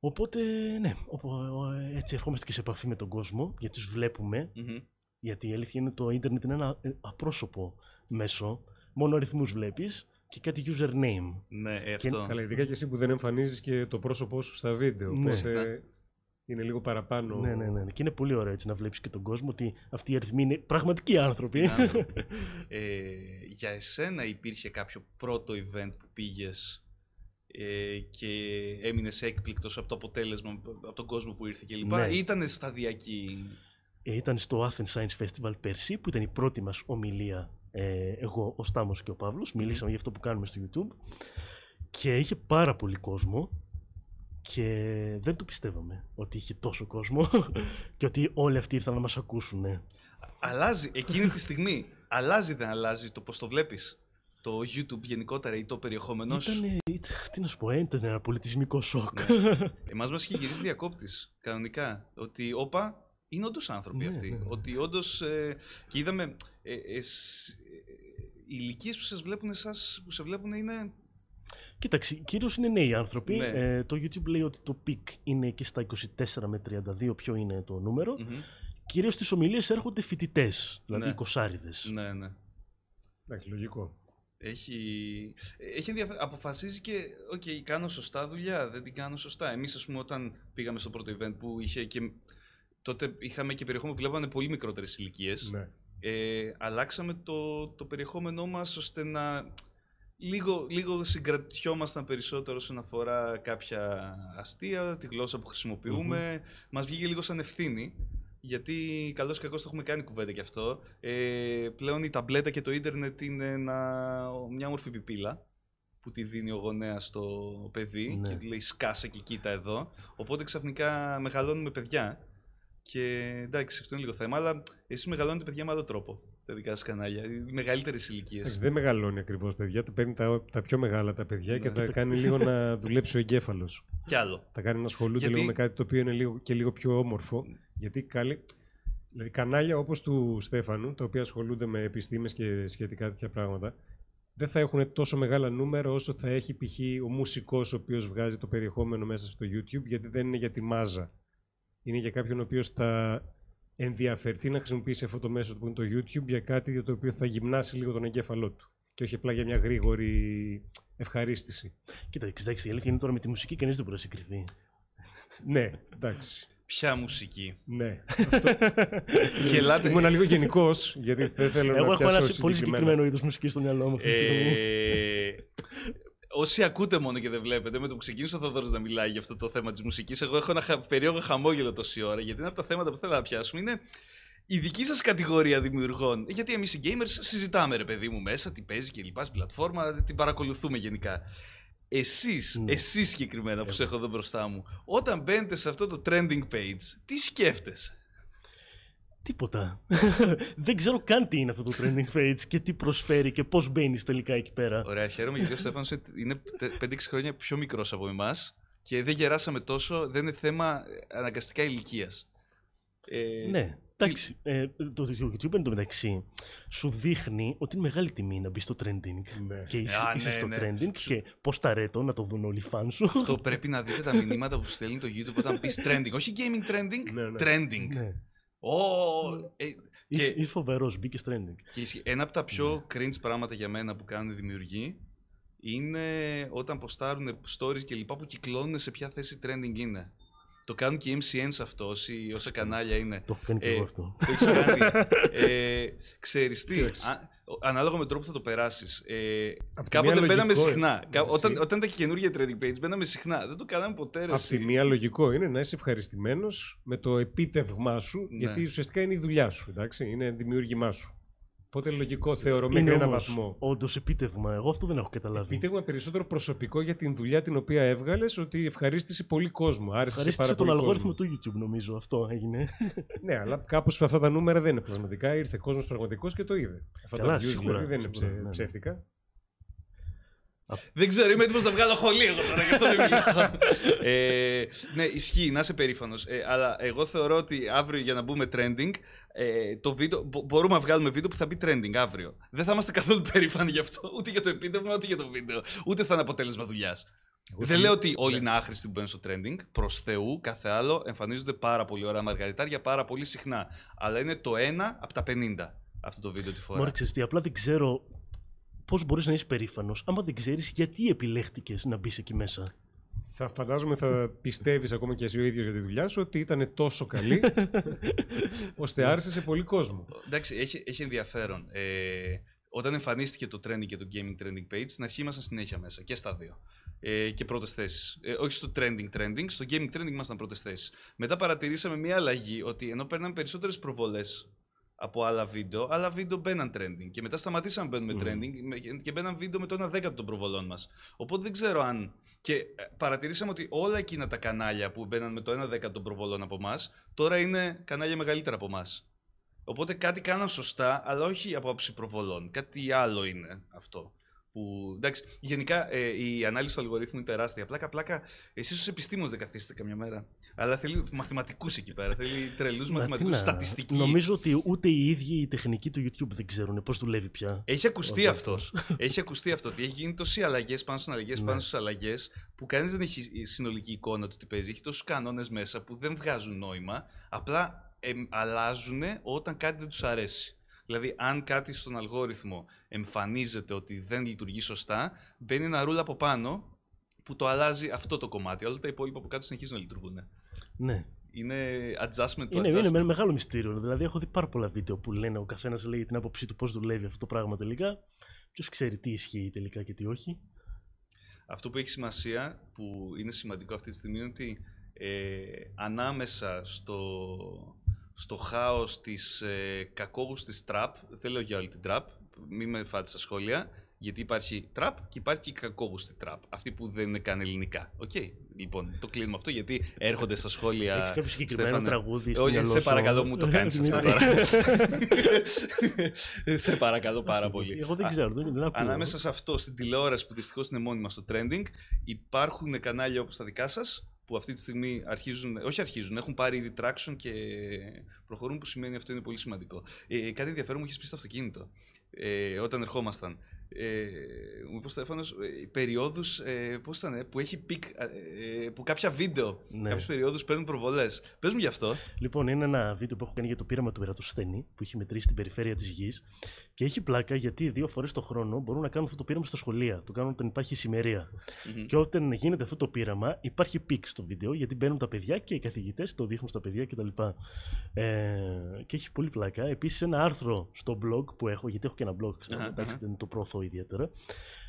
Οπότε, ναι, οπο- έτσι ερχόμαστε και σε επαφή με τον κόσμο, γιατί τους βλέπουμε. Μμμ. Γιατί η αλήθεια είναι το ίντερνετ είναι ένα ε, απρόσωπο μέσο. Μόνο αριθμούς βλέπεις και κάτι username. Ναι, ε, αυτό. Καλά, ειδικά και εσύ που δεν εμφανίζεις και το πρόσωπό σου στα βίντεο. Ναι. Οπότε είναι λίγο παραπάνω. Ναι, ναι, ναι. Και είναι πολύ ωραίο έτσι να βλέπεις και τον κόσμο ότι αυτοί οι αριθμοί είναι πραγματικοί άνθρωποι. Είναι άνθρωποι. (laughs) ε, για εσένα υπήρχε κάποιο πρώτο event που πήγες ε, και έμεινες έκπληκτος από το αποτέλεσμα, από τον κόσμο που ήρθε κλπ. Ναι. Ή ήταν σταδιακή. Ε, ήταν στο Athens Science Festival πέρσι που ήταν η πρώτη μας ομιλία ε, εγώ, ο Στάμος και ο Παύλος. Μιλήσαμε για αυτό που κάνουμε στο YouTube και είχε πάρα πολύ κόσμο και δεν το πιστεύαμε ότι είχε τόσο κόσμο (laughs) και ότι όλοι αυτοί ήρθαν να μας ακούσουν. ναι. Αλλάζει εκείνη τη στιγμή. Αλλάζει δεν αλλάζει το πώς το βλέπεις; Το YouTube γενικότερα ή το περιεχόμενός; Σου. Ήταν, τι να σου πω, ε, ήταν ένα πολιτισμικό σοκ. (laughs) Εμάς μας είχε γυρίσει διακόπτης, κανονικά. Ότι, όπα, είναι όντως άνθρωποι Ναι, αυτοί. ναι, ναι. Ότι όντως. Ε, και είδαμε. Ε, εσ- ε, οι ηλικίες που, σας βλέπουν εσάς, που σε βλέπουν είναι. Κοίταξε, κυρίως είναι νέοι άνθρωποι. Ναι. Ε, το YouTube λέει ότι το peak είναι εκεί στα 24 με 32, ποιο είναι το νούμερο. Μμμ. Κυρίως στις ομιλίες έρχονται φοιτητές, δηλαδή Ναι. εικοσάριδες. Ναι, ναι. Εντάξει, λογικό. Έχει, έχει ενδιαφέρον. Αποφασίζει και, οκ, κάνω σωστά δουλειά, δεν την κάνω σωστά. Εμείς, ας πούμε, όταν πήγαμε στο πρώτο event που είχε και... Τότε είχαμε και περιεχόμενο που βλέπανε πολύ μικρότερες ηλικίες. Ναι. Ε, αλλάξαμε το, το περιεχόμενό μας ώστε να λίγο, λίγο συγκρατιόμασταν περισσότερο όσον αφορά κάποια αστεία, τη γλώσσα που χρησιμοποιούμε. Μας βγήκε λίγο σαν ευθύνη, γιατί καλώς κακώς το έχουμε κάνει κουβέντα γι' αυτό. Ε, πλέον η ταμπλέτα και το ίντερνετ είναι ένα, μια όμορφη πιπίλα που τη δίνει ο γονέας στο παιδί Ναι. και του λέει σκάσε και κοίτα εδώ. Οπότε ξαφνικά μεγαλώνουμε παιδιά και εντάξει, αυτό είναι λίγο θέμα, αλλά εσείς μεγαλώνετε παιδιά με άλλο τρόπο. Τα δικά σας κανάλια, οι μεγαλύτερες ηλικίες. Εντάξει, δεν μεγαλώνει ακριβώς παιδιά. Τα παίρνει τα, τα πιο μεγάλα τα παιδιά και Ναι. τα κάνει λίγο να (laughs) δουλέψει ο εγκέφαλος. Κι άλλο. Τα κάνει να ασχολούνται Γιατί- λίγο με κάτι το οποίο είναι λίγο, και λίγο πιο όμορφο. Γιατί καλή, δηλαδή κανάλια όπως του Στέφανου, τα οποία ασχολούνται με επιστήμες και σχετικά τέτοια πράγματα, δεν θα έχουν τόσο μεγάλα νούμερα όσο θα έχει π.χ. ο μουσικός ο οποίος βγάζει το περιεχόμενο μέσα στο YouTube, γιατί δεν είναι για τη μάζα. Είναι για κάποιον ο οποίος θα ενδιαφερθεί να χρησιμοποιήσει αυτό το μέσο που είναι το YouTube για κάτι για το οποίο θα γυμνάσει λίγο τον εγκέφαλό του. Και όχι απλά για μια γρήγορη ευχαρίστηση. Κοίτα, εντάξει, η αλήθεια είναι τώρα με τη μουσική κανείς δεν μπορεί να συγκριθεί. Ναι, εντάξει. Ποια μουσική; Ναι. (laughs) Γελάτε. Ήμουν λίγο γενικός, γιατί δεν θέλω Εγώ να έχω ένα πιάσω πολύ συγκεκριμένα. συγκεκριμένο είδος μουσικής στο μυαλό μου αυτή τη στιγμή. Ε, όσοι ακούτε μόνο και δεν βλέπετε, με το που ξεκίνησε ο Θοδωρής να μιλάει για αυτό το θέμα της μουσικής, εγώ έχω ένα χα- περίεργο χαμόγελο τόση ώρα, γιατί είναι από τα θέματα που θέλω να πιάσουμε. Είναι η δική σας κατηγορία δημιουργών. Γιατί εμείς οι gamers συζητάμε ρε παιδί μου μέσα, τι παίζει και λοιπά στην πλατφόρμα, την παρακολουθούμε γενικά. Εσείς, Ναι. εσείς συγκεκριμένα που Εγώ. σε έχω εδώ μπροστά μου, όταν μπαίνετε σε αυτό το trending page, τι σκέφτεσαι; Τίποτα. (laughs) δεν ξέρω καν τι είναι αυτό το trending page και τι προσφέρει και πώς μπαίνει τελικά εκεί πέρα. Ωραία, χαίρομαι γιατί ο Στέφανος είναι 5-6 χρόνια πιο μικρός από εμάς και δεν γεράσαμε τόσο, δεν είναι θέμα ε, αναγκαστικά ηλικίας. Ε, Ναι. Εντάξει, ε, το YouTube εντωμεταξύ σου δείχνει ότι είναι μεγάλη τιμή να μπει στο trending. Ναι. Και είσαι, Α, είσαι ναι, στο ναι. trending Σου- και πώς τα ρέτω να το δουν όλοι οι φαν σου. Αυτό πρέπει να δείτε τα μηνύματα που σου στέλνει το YouTube όταν πει trending. Όχι gaming trending, Ναι, ναι. trending. Ναι. Ω, ε, Είσαι, Και- είσαι φοβερός, μπήκες trending. και ισχύει. ένα από τα πιο cringe πράγματα για μένα που κάνουν οι δημιουργοί είναι όταν ποστάρουν stories και λοιπά που κυκλώνουν σε ποια θέση trending είναι. Το κάνουν και οι MCNs αυτός, όσοι, όσα κανάλια είναι. Το έχω κάνει και Ε, εγώ αυτό. Το έχεις κάνει. (laughs) ε, ξέρεις τι, Κοίταξε. α- ανάλογα με τον τρόπο που θα το περάσεις. Ε, Απ' τη κάποτε μία μπαίναμε λογικό συχνά. είναι. Κα- όταν, Εσύ. όταν ήταν και καινούργια trading page, μπαίναμε συχνά. Δεν το κάναμε ποτέ. ρε, Απ' εσύ. τη μία λογικό είναι να είσαι ευχαριστημένος με το επίτευγμά σου, Ναι. γιατί ουσιαστικά είναι η δουλειά σου, εντάξει, είναι δημιούργημά σου. Οπότε λογικό θεωρώ Είναι μέχρι ένα όμως βαθμό. όντως επίτευγμα. Εγώ αυτό δεν έχω καταλάβει. Επίτευγμα περισσότερο προσωπικό για την δουλειά την οποία έβγαλες, ότι ευχαρίστησε πολύ κόσμο. Άρεσε σε πάρα Ευχαρίστησε τον πολύ αλγόριθμο κόσμο. του YouTube, νομίζω. Αυτό έγινε. (laughs) Ναι, αλλά κάπως αυτά τα νούμερα δεν είναι πλασματικά. Ήρθε κόσμος πραγματικός και το είδε. Αυτά Καλά, τα views σίγουρα, δηλαδή δεν είναι σίγουρα, ψε- ναι, ναι. ψεύτικα. Δεν ξέρω, είμαι έτοιμος να βγάλω χολή εγώ τώρα, γι' αυτό δεν μιλάω. ε, ναι, ισχύει, να είσαι περήφανος. Ε, αλλά εγώ θεωρώ ότι αύριο για να μπούμε trending, ε, το βίντεο, μπο- μπορούμε να βγάλουμε βίντεο που θα μπει trending αύριο. Δεν θα είμαστε καθόλου περήφανοι γι' αυτό, ούτε για το επίτευγμα, ούτε για το βίντεο. Ούτε θα είναι αποτέλεσμα δουλειάς. Εγώ Δεν σου- λέω ότι όλοι Ναι. είναι άχρηστοι που μπαίνουν στο trending. Προς Θεού, κάθε άλλο εμφανίζονται πάρα πολύ ωραία μαργαριτάρια πάρα πολύ συχνά. Αλλά είναι το ένα από τα 50 αυτό το βίντεο τη φορά. Μωρέ, ξέρεις τι, απλά δεν ξέρω πώς μπορείς να είσαι περήφανος άμα δεν ξέρεις γιατί επιλέχτηκες να μπεις εκεί μέσα. Θα φαντάζομαι θα πιστεύεις ακόμα και εσύ ο ίδιος για τη δουλειά σου ότι ήταν τόσο καλή (laughs) ώστε άρεσε σε πολύ κόσμο. Εντάξει, έχει, έχει ενδιαφέρον. Ε, όταν εμφανίστηκε το trending και το gaming trending page, στην αρχή ήμασταν συνέχεια μέσα και στα δύο. Ε, και πρώτες θέσεις. Ε, όχι στο trending trending, στο gaming trending ήμασταν πρώτες θέσεις. Μετά παρατηρήσαμε μια αλλαγή ότι ενώ παίρναμε περισσότερες προβολές από άλλα βίντεο, άλλα βίντεο μπαίναν trending. Και μετά σταματήσαμε να μπαίνουμε Μμμ. trending με- και μπαίναν βίντεο με το 1 δέκατο των προβολών μας. Οπότε δεν ξέρω αν. Και ε, παρατηρήσαμε ότι όλα εκείνα τα κανάλια που μπαίναν με το 1 δέκατο των προβολών από εμά, τώρα είναι κανάλια μεγαλύτερα από εμά. Οπότε κάτι κάναν σωστά, αλλά όχι από άψη προβολών. Κάτι άλλο είναι αυτό. Που, εντάξει, γενικά ε, η ανάλυση του αλγορίθμου είναι τεράστια. Πλάκα, πλάκα, εσείς ως επιστήμονες δεν καθίσετε καμιά μέρα. Αλλά θέλει μαθηματικούς εκεί πέρα. Θέλει τρελούς Μα τι μαθηματικούς, να- στατιστική. Νομίζω ότι ούτε οι ίδιοι οι τεχνικοί του YouTube δεν ξέρουν πώς δουλεύει πια. Έχει ακουστεί ο αυτό. δεύτερος. (laughs) Έχει ακουστεί αυτό. Ότι έχει γίνει τόση αλλαγές πάνω στις αλλαγές Ναι. πάνω στις αλλαγές που κανείς δεν έχει συνολική εικόνα του τι παίζει. Έχει τόσους κανόνες μέσα που δεν βγάζουν νόημα. Απλά εμ, αλλάζουν όταν κάτι δεν τους αρέσει. Δηλαδή, αν κάτι στον αλγόριθμο εμφανίζεται ότι δεν λειτουργεί σωστά, μπαίνει ένα ρούλ από πάνω που το αλλάζει αυτό το κομμάτι. Όλα τα υπόλοιπα από κάτω συνεχίζουν να λειτουργούν. Ναι. Είναι adjustment το Είναι, adjustment. είναι με μεγάλο μυστήριο. Δηλαδή, έχω δει πάρα πολλά βίντεο που λένε ο καθένας λέει την άποψή του πώς δουλεύει αυτό το πράγμα τελικά. Ποιος ξέρει τι ισχύει τελικά και τι όχι. Αυτό που έχει σημασία, που είναι σημαντικό αυτή τη στιγμή, είναι ότι ε, ανάμεσα στο, στο χάος της ε, κακόγουστης τραπ, δεν λέω για όλη την τραπ, μην με φάτε στα σχόλια, γιατί υπάρχει τραπ και υπάρχει και η κακόγουστη τραπ, αυτή που δεν είναι καν ελληνικά. Οκ, λοιπόν, το κλείνουμε αυτό γιατί έρχονται στα σχόλια... Έχεις κάποιο συγκεκριμένο Στέφανε. τραγούδι. στο Όχι, μυαλό σε σου; παρακαλώ μου το κάνεις αυτό Δηλαδή. τώρα. (laughs) σε παρακαλώ πάρα πολύ. Εγώ δεν Α, ξέρω, δεν, δεν ακούω. Ανάμεσα σε αυτό, στην τηλεόραση που δυστυχώς είναι μόνιμα στο trending, υπάρχουν κανάλια όπως τα δικά σας; Που αυτή τη στιγμή αρχίζουν, όχι αρχίζουν, έχουν πάρει ήδη traction και προχωρούν, που σημαίνει αυτό είναι πολύ σημαντικό. Ε, κάτι ενδιαφέρον μου έχεις πει στο αυτοκίνητο ε, όταν ερχόμασταν. Ε, μου είπε ο Στέφανος, ε, περιόδους, ε, πώς ήταν, ε, που έχει peak, ε, που κάποια βίντεο, Ναι. κάποιες περιόδους παίρνουν προβολές. Πες μου γι' αυτό. Λοιπόν, είναι ένα βίντεο που έχω κάνει για το πείραμα του Ερατοσθένη, που έχει μετρήσει την περιφέρεια της γης. Και έχει πλάκα γιατί δύο φορές το χρόνο μπορούν να κάνουν αυτό το πείραμα στα σχολεία. Το κάνουν όταν υπάρχει ισημερία. Μμμ. Και όταν γίνεται αυτό το πείραμα, υπάρχει peak στο βίντεο γιατί μπαίνουν τα παιδιά και οι καθηγητές το δείχνουν στα παιδιά κτλ. Ε, και έχει πολύ πλάκα. Επίσης, ένα άρθρο στο blog που έχω, γιατί έχω και ένα blog, ξέρω, Αχα, εντάξει, αχα. δεν το προωθώ ιδιαίτερα.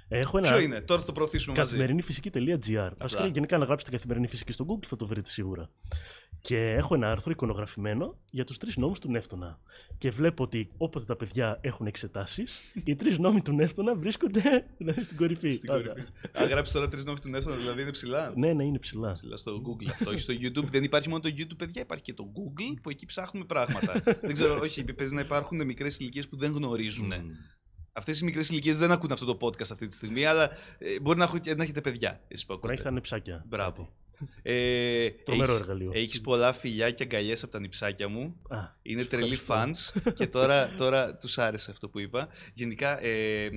Έχω ένα Ποιο είναι, τώρα θα το προωθήσουμε μαζί. καθημερινήφυσική.gr. Βασικά, γενικά, να γράψετε καθημερινή φυσική στο Google θα το βρείτε σίγουρα. Και έχω ένα άρθρο εικονογραφημένο για τους τρεις νόμους του Νεύτωνα. Και βλέπω ότι όποτε τα παιδιά έχουν εξετάσεις, οι τρεις νόμοι του Νεύτωνα βρίσκονται δηλαδή, στην κορυφή. Στην Ωραία. κορυφή. Αν γράψεις τώρα τρεις νόμοι του Νεύτωνα, δηλαδή είναι ψηλά. Ναι, ναι, είναι ψηλά. Ψηλά στο Google αυτό. Όχι στο YouTube. Δεν υπάρχει μόνο το YouTube, παιδιά. Υπάρχει και το Google που εκεί ψάχνουμε πράγματα. δεν ξέρω, όχι, παίζει να υπάρχουν μικρές ηλικίες που δεν γνωρίζουν. Μμμ. Αυτές οι μικρές ηλικίες δεν ακούν αυτό το podcast αυτή τη στιγμή, αλλά ε, μπορεί να, έχω- να έχετε παιδιά. Εσείς που Μπορεί να έχεις ακούτε. τα νεψάκια. Μπράβο. Ε, Τρομερό έχεις- εργαλείο. Έχεις πολλά φιλιά και αγκαλιές από τα νυψάκια μου. Α, Είναι σε τρελοί ευχαριστώ. fans και τώρα, τώρα τους άρεσε αυτό που είπα. Γενικά, ε,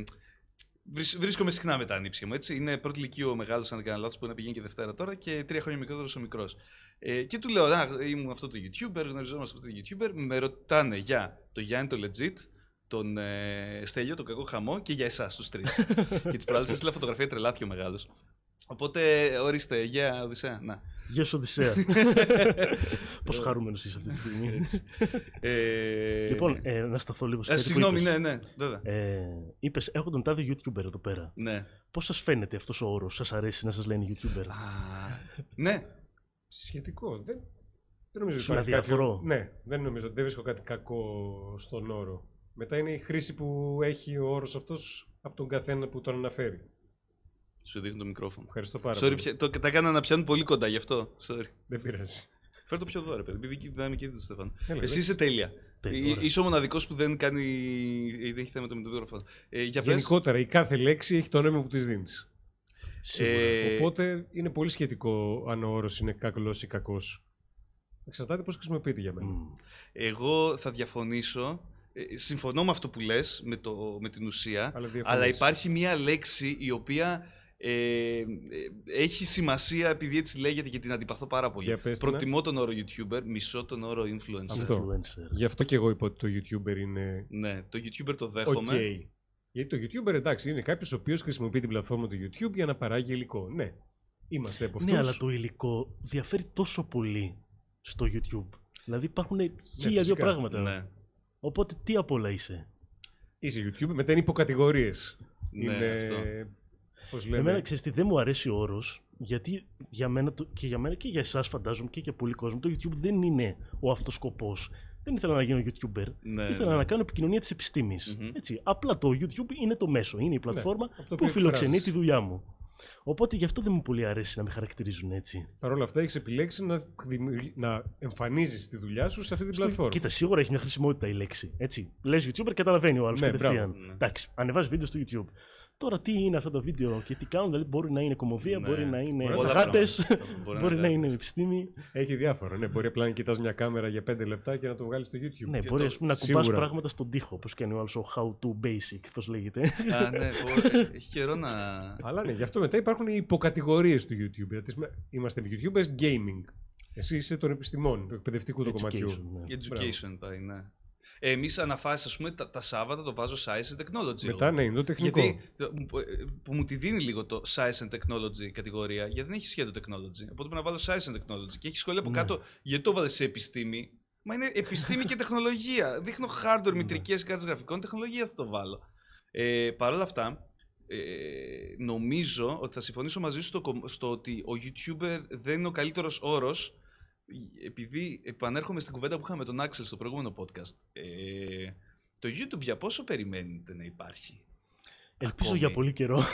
βρίσ- βρίσκομαι συχνά με τα ανήψια μου. Έτσι. Είναι πρώτη ηλικία ο μεγάλος, αν δεν κάνω λάθος, που να πηγαίνει και Δευτέρα τώρα και τρία χρόνια μικρότερος ο μικρός. Ε, και του λέω, Α, ήμουν αυτό το YouTuber, γνωριζόμαστε αυτό το YouTuber. Με ρωτάνε για το Γιάννη το Legit, τον ε, Στέλιο, τον κακό χαμό και για εσάς τους τρεις. (laughs) και τις προάλλε έστειλα φωτογραφία τρελάθηκε ο μεγάλος. Οπότε, ορίστε, για Οδυσσέα. Να. Γεια σου, Οδυσσέα. (laughs) Πόσο χαρούμενος είσαι αυτή τη στιγμή. Έτσι. Ε, λοιπόν, ε, να σταθώ λίγο σε ε, κάτι που συγγνώμη, είπες. ναι, ναι, βέβαια. Ε, είπες, έχω τον τάδε YouTuber εδώ πέρα. Ναι. Πώς σας φαίνεται αυτός ο όρος, σας αρέσει να σας λένε YouTuber; Α, ναι, Σχετικό. Δεν, δεν νομίζω Σου ότι υπάρχει αδιαφορώ. κάποιο... Ναι, δεν νομίζω. Δεν βρίσκω κάτι κακό στον όρο. Μετά είναι η χρήση που έχει ο όρος αυτός από τον καθένα που τον αναφέρει. σου δείχνω το μικρόφωνο. Ευχαριστώ πάρα Sorry, πολύ. πια- το, τα έκανα να πιάνουν πολύ κοντά γι' αυτό. Sorry. Δεν πειράζει. Φέρ το πιο δώρο, παιδί. Επειδή η δυναμική του Στέφαν. Έλα, Εσύ δεν- είσαι τέλεια. Τέλεια, Ε, ωραία. Είσαι ο μοναδικός που δεν κάνει. ε, Δεν έχει θέμα το με το μικρόφωνο. Ε, για πες. Γενικότερα, η κάθε λέξη έχει το νόημα που της δίνεις. Σίγουρα. Ε, Οπότε είναι πολύ σχετικό αν ο όρος είναι κακός ή κακός. Εξαρτάται πώς χρησιμοποιείται για μένα. Μμ. Εγώ θα διαφωνήσω. Ε, συμφωνώ με αυτό που λες, με, το, με την ουσία. Αλλά, διαφωνείς. Αλλά υπάρχει μία λέξη η οποία ε, ε, έχει σημασία επειδή έτσι λέγεται και την αντιπαθώ πάρα πολύ. Για πες την, Προτιμώ τον όρο YouTuber, μισώ τον όρο influencer. Αυτό. Influencer. Γι' αυτό και εγώ είπα ότι το YouTuber είναι Ναι, το YouTuber το ok. δέχομαι. Γιατί το YouTuber εντάξει είναι κάποιος ο οποίος χρησιμοποιεί την πλατφόρμα του YouTube για να παράγει υλικό. Ναι. Είμαστε από αυτούς. Ναι, αλλά το υλικό διαφέρει τόσο πολύ στο YouTube. Δηλαδή υπάρχουν χίλια δύο Ναι, φυσικά. πράγματα. Ναι, Οπότε τι απ' όλα είσαι; Είσαι YouTube, μετά είναι υποκατηγορίες. ναι, είναι. αυτό. Πώς λέμε. Εμένα ξέρεις τι, δεν μου αρέσει ο όρος, γιατί για μένα το- και για μένα και για εσάς φαντάζομαι και για πολλοί κόσμο, το YouTube δεν είναι ο αυτός σκοπός. Δεν ήθελα να γίνω YouTuber. Ναι, ήθελα ναι. να κάνω επικοινωνία της επιστήμης. Μμμ. Έτσι. Απλά το YouTube είναι το μέσο, είναι η πλατφόρμα από το που οποίο φιλοξενεί εκφράζεις. τη δουλειά μου. Οπότε γι' αυτό δεν μου πολύ αρέσει να με χαρακτηρίζουν έτσι. Παρ' όλα αυτά, έχεις επιλέξει να, δημιουργεί- να εμφανίζεις τη δουλειά σου σε αυτή την Στο- πλατφόρμα. Κοίτα, σίγουρα έχει μια χρησιμότητα η λέξη. Έτσι. Λες YouTuber, καταλαβαίνει ο άλλος Ναι, κατευθείαν. μπράβο. Ναι. Εντάξει, ανεβάζεις βίντεο στο YouTube. Τώρα τι είναι αυτό το βίντεο και τι κάνουν, δηλαδή μπορεί να είναι κομμωδία, Ναι. μπορεί να είναι Πολλά γάτες, πράγματα. Μπορεί να (laughs) μπορεί είναι να είναι γάτες. επιστήμη. Έχει διάφορα. Ναι, μπορεί απλά να κοιτάς μια κάμερα για 5 λεπτά και να το βγάλεις στο YouTube. Ναι, Και μπορεί το- ας πούμε, να κουμπάς σίγουρα. πράγματα στον τοίχο, όπως κάνει ο άλλος ο How to Basic, πώς λέγεται. Α, ναι, (laughs) πω, έχει καιρό να. Αλλά ναι, γι' αυτό μετά υπάρχουν οι υποκατηγορίες του YouTube. Δηλαδή, είμαστε YouTubers gaming. Εσύ είσαι των επιστημών, του εκπαιδευτικού του κομματιού. Education, ναι. Education πάει, ναι. Εμείς αναφάσεις, ας πούμε, τα, τα Σάββατα το βάζω Science and Technology. εγώ. Μετά ναι, είναι το τεχνικό. Γιατί το- που- που μου τη δίνει λίγο το Science and Technology κατηγορία, γιατί δεν έχει σχέδιο Technology. Οπότε πρέπει να βάλω Science and Technology. Και έχει σχόλια από Ναι. κάτω, γιατί το βάλες σε επιστήμη; Μα είναι επιστήμη και (laughs) τεχνολογία. Δείχνω hardware, Ναι. μητρικές κάρτε γραφικών, τεχνολογία θα το βάλω. Ε, Παρ' όλα αυτά, ε, νομίζω ότι θα συμφωνήσω μαζί σου στο, κομ- στο ότι ο YouTuber δεν είναι ο καλύτερος όρος. Επειδή επανέρχομαι στην κουβέντα που είχαμε με τον Άξελ στο προηγούμενο podcast. Ε, το YouTube για πόσο περιμένετε να υπάρχει. Ελπίζω Ακόμη; για πολύ καιρό.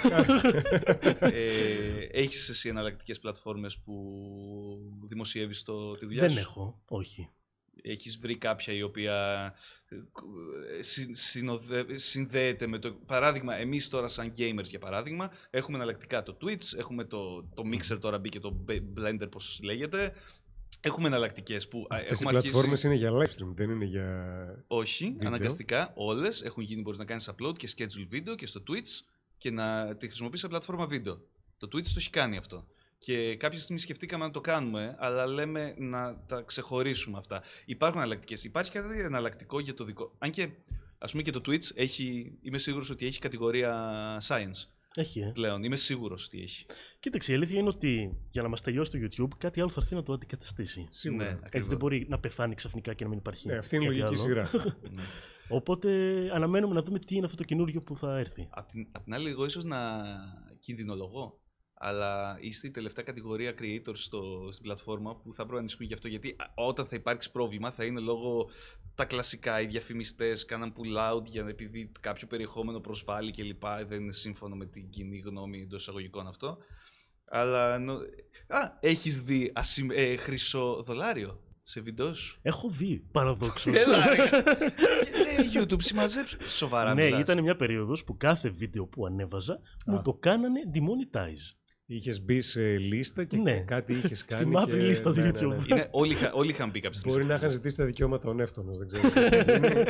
ε, έχεις εσύ εναλλακτικές πλατφόρμες που δημοσιεύεις το, τη δουλειά δεν σου; έχω, όχι. Έχεις βρει κάποια η οποία ε, συ- συνοδε- συνδέεται με το... Παράδειγμα, εμείς τώρα σαν gamers για παράδειγμα, έχουμε εναλλακτικά το Twitch, έχουμε το, το Mixer τώρα μπήκε το Blender πώς λέγεται. Έχουμε εναλλακτικές που α, Αυτές οι έχουμε πλατφόρμες αρχίσει... είναι για live stream, δεν είναι για... Όχι, Βίντεο. αναγκαστικά όλες έχουν γίνει, μπορείς να κάνεις upload και schedule βίντεο και στο Twitch και να τη χρησιμοποιείς σαν πλατφόρμα βίντεο. Το Twitch το έχει κάνει αυτό. Και κάποια στιγμή σκεφτήκαμε να το κάνουμε, αλλά λέμε να τα ξεχωρίσουμε αυτά. Υπάρχουν εναλλακτικές. Υπάρχει κάτι εναλλακτικό για το δικό. Αν και ας πούμε και το Twitch έχει, είμαι σίγουρος ότι έχει κατηγορία science Έχει, ε. πλέον. Είμαι σίγουρος ότι έχει. Κοίταξε, η αλήθεια είναι ότι για να μας τελειώσει το YouTube, κάτι άλλο θα έρθει να το αντικαταστήσει. Σίγουρα. Ναι, Ναι, Έτσι ακριβώς. δεν μπορεί να πεθάνει ξαφνικά και να μην υπάρχει. αυτή είναι η κάτι λογική άλλο. σειρά. Ναι. (laughs) Οπότε αναμένουμε να δούμε τι είναι αυτό το καινούριο που θα έρθει. Απ' την, απ' την άλλη, εγώ ίσως να κινδυνολογώ. αλλά είστε η τελευταία κατηγορία creators στο, στην πλατφόρμα που θα πρέπει να ανησυχούν γι' αυτό. Γιατί α, όταν θα υπάρξει πρόβλημα θα είναι λόγω τα κλασικά, οι διαφημιστές κάναν pull out για, επειδή κάποιο περιεχόμενο προσβάλλει κλπ. Δεν είναι σύμφωνο με την κοινή γνώμη εντός εισαγωγικών αυτό. Αλλά. νο- Α, έχεις δει ασυμ... ε, χρυσό δολάριο σε βίντεο σου. Έχω δει παραδόξως. Έλα, ρε. (laughs) Ε, YouTube, συμμαζέψου. Σοβαρά ναι, μιλάς. ήταν μια περίοδος που κάθε βίντεο που ανέβαζα μου Α. το κάνανε demonetize. Είχες μπει σε λίστα και Ναι. κάτι είχες κάνει. μαύρη και... λίστα του ναι, YouTube. ναι, ναι. Είναι, όλοι, είχα- όλοι είχαν μπει κάποια στιγμή. Μπορεί στο να είχαν podcast. ζητήσει τα δικαιώματα ο Νεύτωνας, δεν ξέρω. τι είχε γίνει.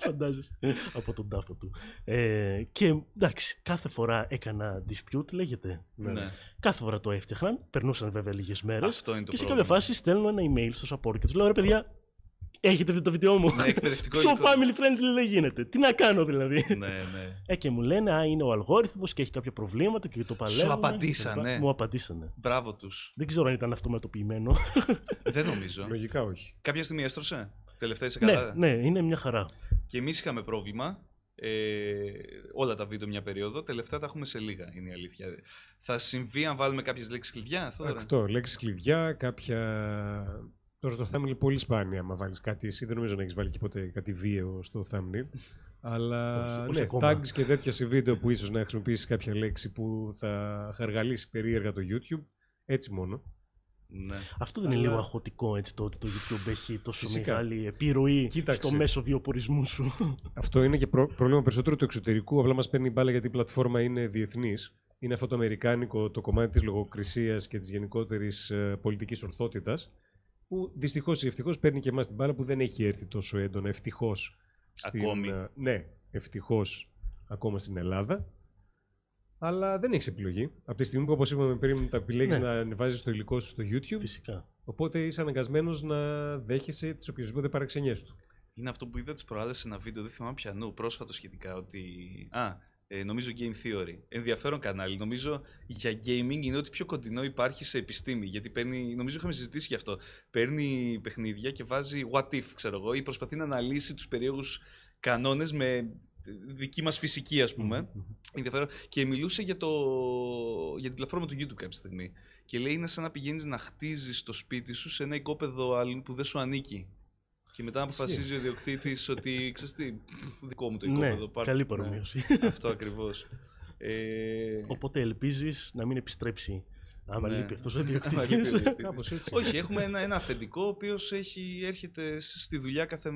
Φαντάζεσαι. από τον τάφο του. Ε, και εντάξει, κάθε φορά έκανα dispute, λέγεται. Ναι. Ναι. Κάθε φορά το έφτιαχναν, περνούσαν βέβαια λίγες μέρες. Αυτό είναι το Και σε πρόβλημα. κάποια φάση στέλνω ένα email στο support και τους λέω ρε παιδιά, έχετε δει το βίντεο μου; Ναι, εκπαιδευτικό (laughs) Πιο υλικό. family friendly δεν γίνεται. Τι να κάνω δηλαδή; ναι, ναι. Ε, και μου λένε, Α, είναι ο αλγόριθμος και έχει κάποια προβλήματα και το παλεύουμε. απαντήσανε. και λοιπά. Μου απαντήσανε. Μπράβο τους. Δεν ξέρω αν ήταν αυτοματοποιημένο. Δεν νομίζω. Λογικά όχι. Κάποια στιγμή έστρωσε; Τελευταία είσαι ναι, καλά; ναι, είναι μια χαρά. Και εμείς είχαμε πρόβλημα. Ε, όλα τα βίντεο μια περίοδο. Τελευταία τα έχουμε σε λίγα, είναι η αλήθεια. Θα συμβεί αν βάλουμε κάποιες λέξεις κλειδιά, Θόδωρα; Αυτό, λέξεις κλειδιά, κάποια. Τώρα το thumbnail πολύ σπάνια, άμα βάλεις κάτι εσύ. Δεν νομίζω να έχεις βάλει και ποτέ κάτι βίαιο στο thumbnail. Αλλά Όχι, όχι ναι, ακόμα. tags και τέτοια σε βίντεο που ίσως να χρησιμοποιήσεις κάποια λέξη που θα χαργαλίσει περίεργα το YouTube. Έτσι μόνο. Ναι. Αυτό δεν είναι Αλλά- λίγο αχωτικό έτσι το ότι το YouTube έχει τόσο Φυσικά. μεγάλη επιρροή Κοίταξε. στο μέσο βιοπορισμού σου. Αυτό είναι και πρό- πρόβλημα περισσότερο του εξωτερικού. Απλά μας παίρνει μπάλα γιατί η πλατφόρμα είναι διεθνής. Είναι αυτό το αμερικάνικο, το κομμάτι της λογοκρισίας και της γενικότερης πολιτικής ορθότητας. Που δυστυχώς ή ευτυχώς παίρνει και εμάς την μπάλα που δεν έχει έρθει τόσο έντονα. Ευτυχώς. Ακόμη. Ναι, ευτυχώς ακόμα στην Ελλάδα. Αλλά δεν έχει επιλογή. Από τη στιγμή που, όπως είπαμε πριν, τα επιλέγεις Ναι. να ανεβάζεις το υλικό σου στο YouTube, Φυσικά. οπότε είσαι αναγκασμένος να δέχεσαι τις οποιασδήποτε παραξενιές του. Είναι αυτό που είδα τις προάλλες σε ένα βίντεο, δεν θυμάμαι πιανού, πρόσφατο σχετικά. Ότι. Α, ε, νομίζω Game Theory. Ενδιαφέρον κανάλι. Νομίζω για gaming είναι ότι πιο κοντινό υπάρχει σε επιστήμη. Γιατί παίρνει, νομίζω είχαμε συζητήσει γι' αυτό. Παίρνει παιχνίδια και βάζει what if, ξέρω εγώ, ή προσπαθεί να αναλύσει τους περίεργους κανόνες με δική μας φυσική, ας πούμε. Μμμ. ενδιαφέρον. Και μιλούσε για, το... για την πλατφόρμα του YouTube κάποια στιγμή. Και λέει είναι σαν να πηγαίνεις να χτίζεις το σπίτι σου σε ένα οικόπεδο άλλου που δεν σου ανήκει. Και μετά να αποφασίζει ο ιδιοκτήτης ότι ξέρεις τι, δικό μου το Ναι, οικόπεδο. πάρ' το». καλή Ναι, παρομοίωση. αυτό ακριβώς. Ε... Οπότε ελπίζεις να μην επιστρέψει. Άμα Ναι. λείπει αυτός ο (laughs) άμα λείπει ο ιδιοκτήτης. ιδιοκτήτης. Κάπως έτσι. Όχι, έχουμε ένα, ένα αφεντικό ο οποίος έρχεται στη δουλειά κάθε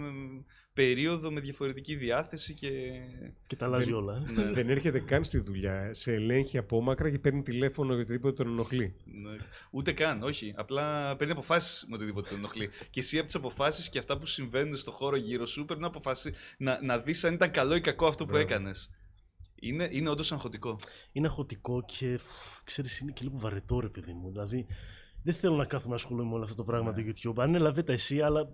περίοδο με διαφορετική διάθεση και. και τα αλλάζει Δεν- όλα. Ναι. (laughs) Δεν έρχεται καν στη δουλειά. Σε ελέγχει απόμακρα και παίρνει τηλέφωνο για οτιδήποτε τον ενοχλεί. Ναι. Ούτε καν, όχι. Απλά παίρνει αποφάσεις με οτιδήποτε τον ενοχλεί. και εσύ από τις αποφάσεις και αυτά που συμβαίνουν στο χώρο γύρω σου πρέπει να αποφάσει να, να δεις αν ήταν καλό ή κακό αυτό που Μπράβο. έκανες. Είναι, είναι όντως αγχωτικό. είναι αχωτικό και ξέρεις, είναι και λίγο βαρετό ρε παιδί μου. Δηλαδή δεν θέλω να κάθομαι να ασχολούμαι με όλο αυτό το πράγμα Ναι. του YouTube. Αν είναι λαβέτα εσύ, αλλά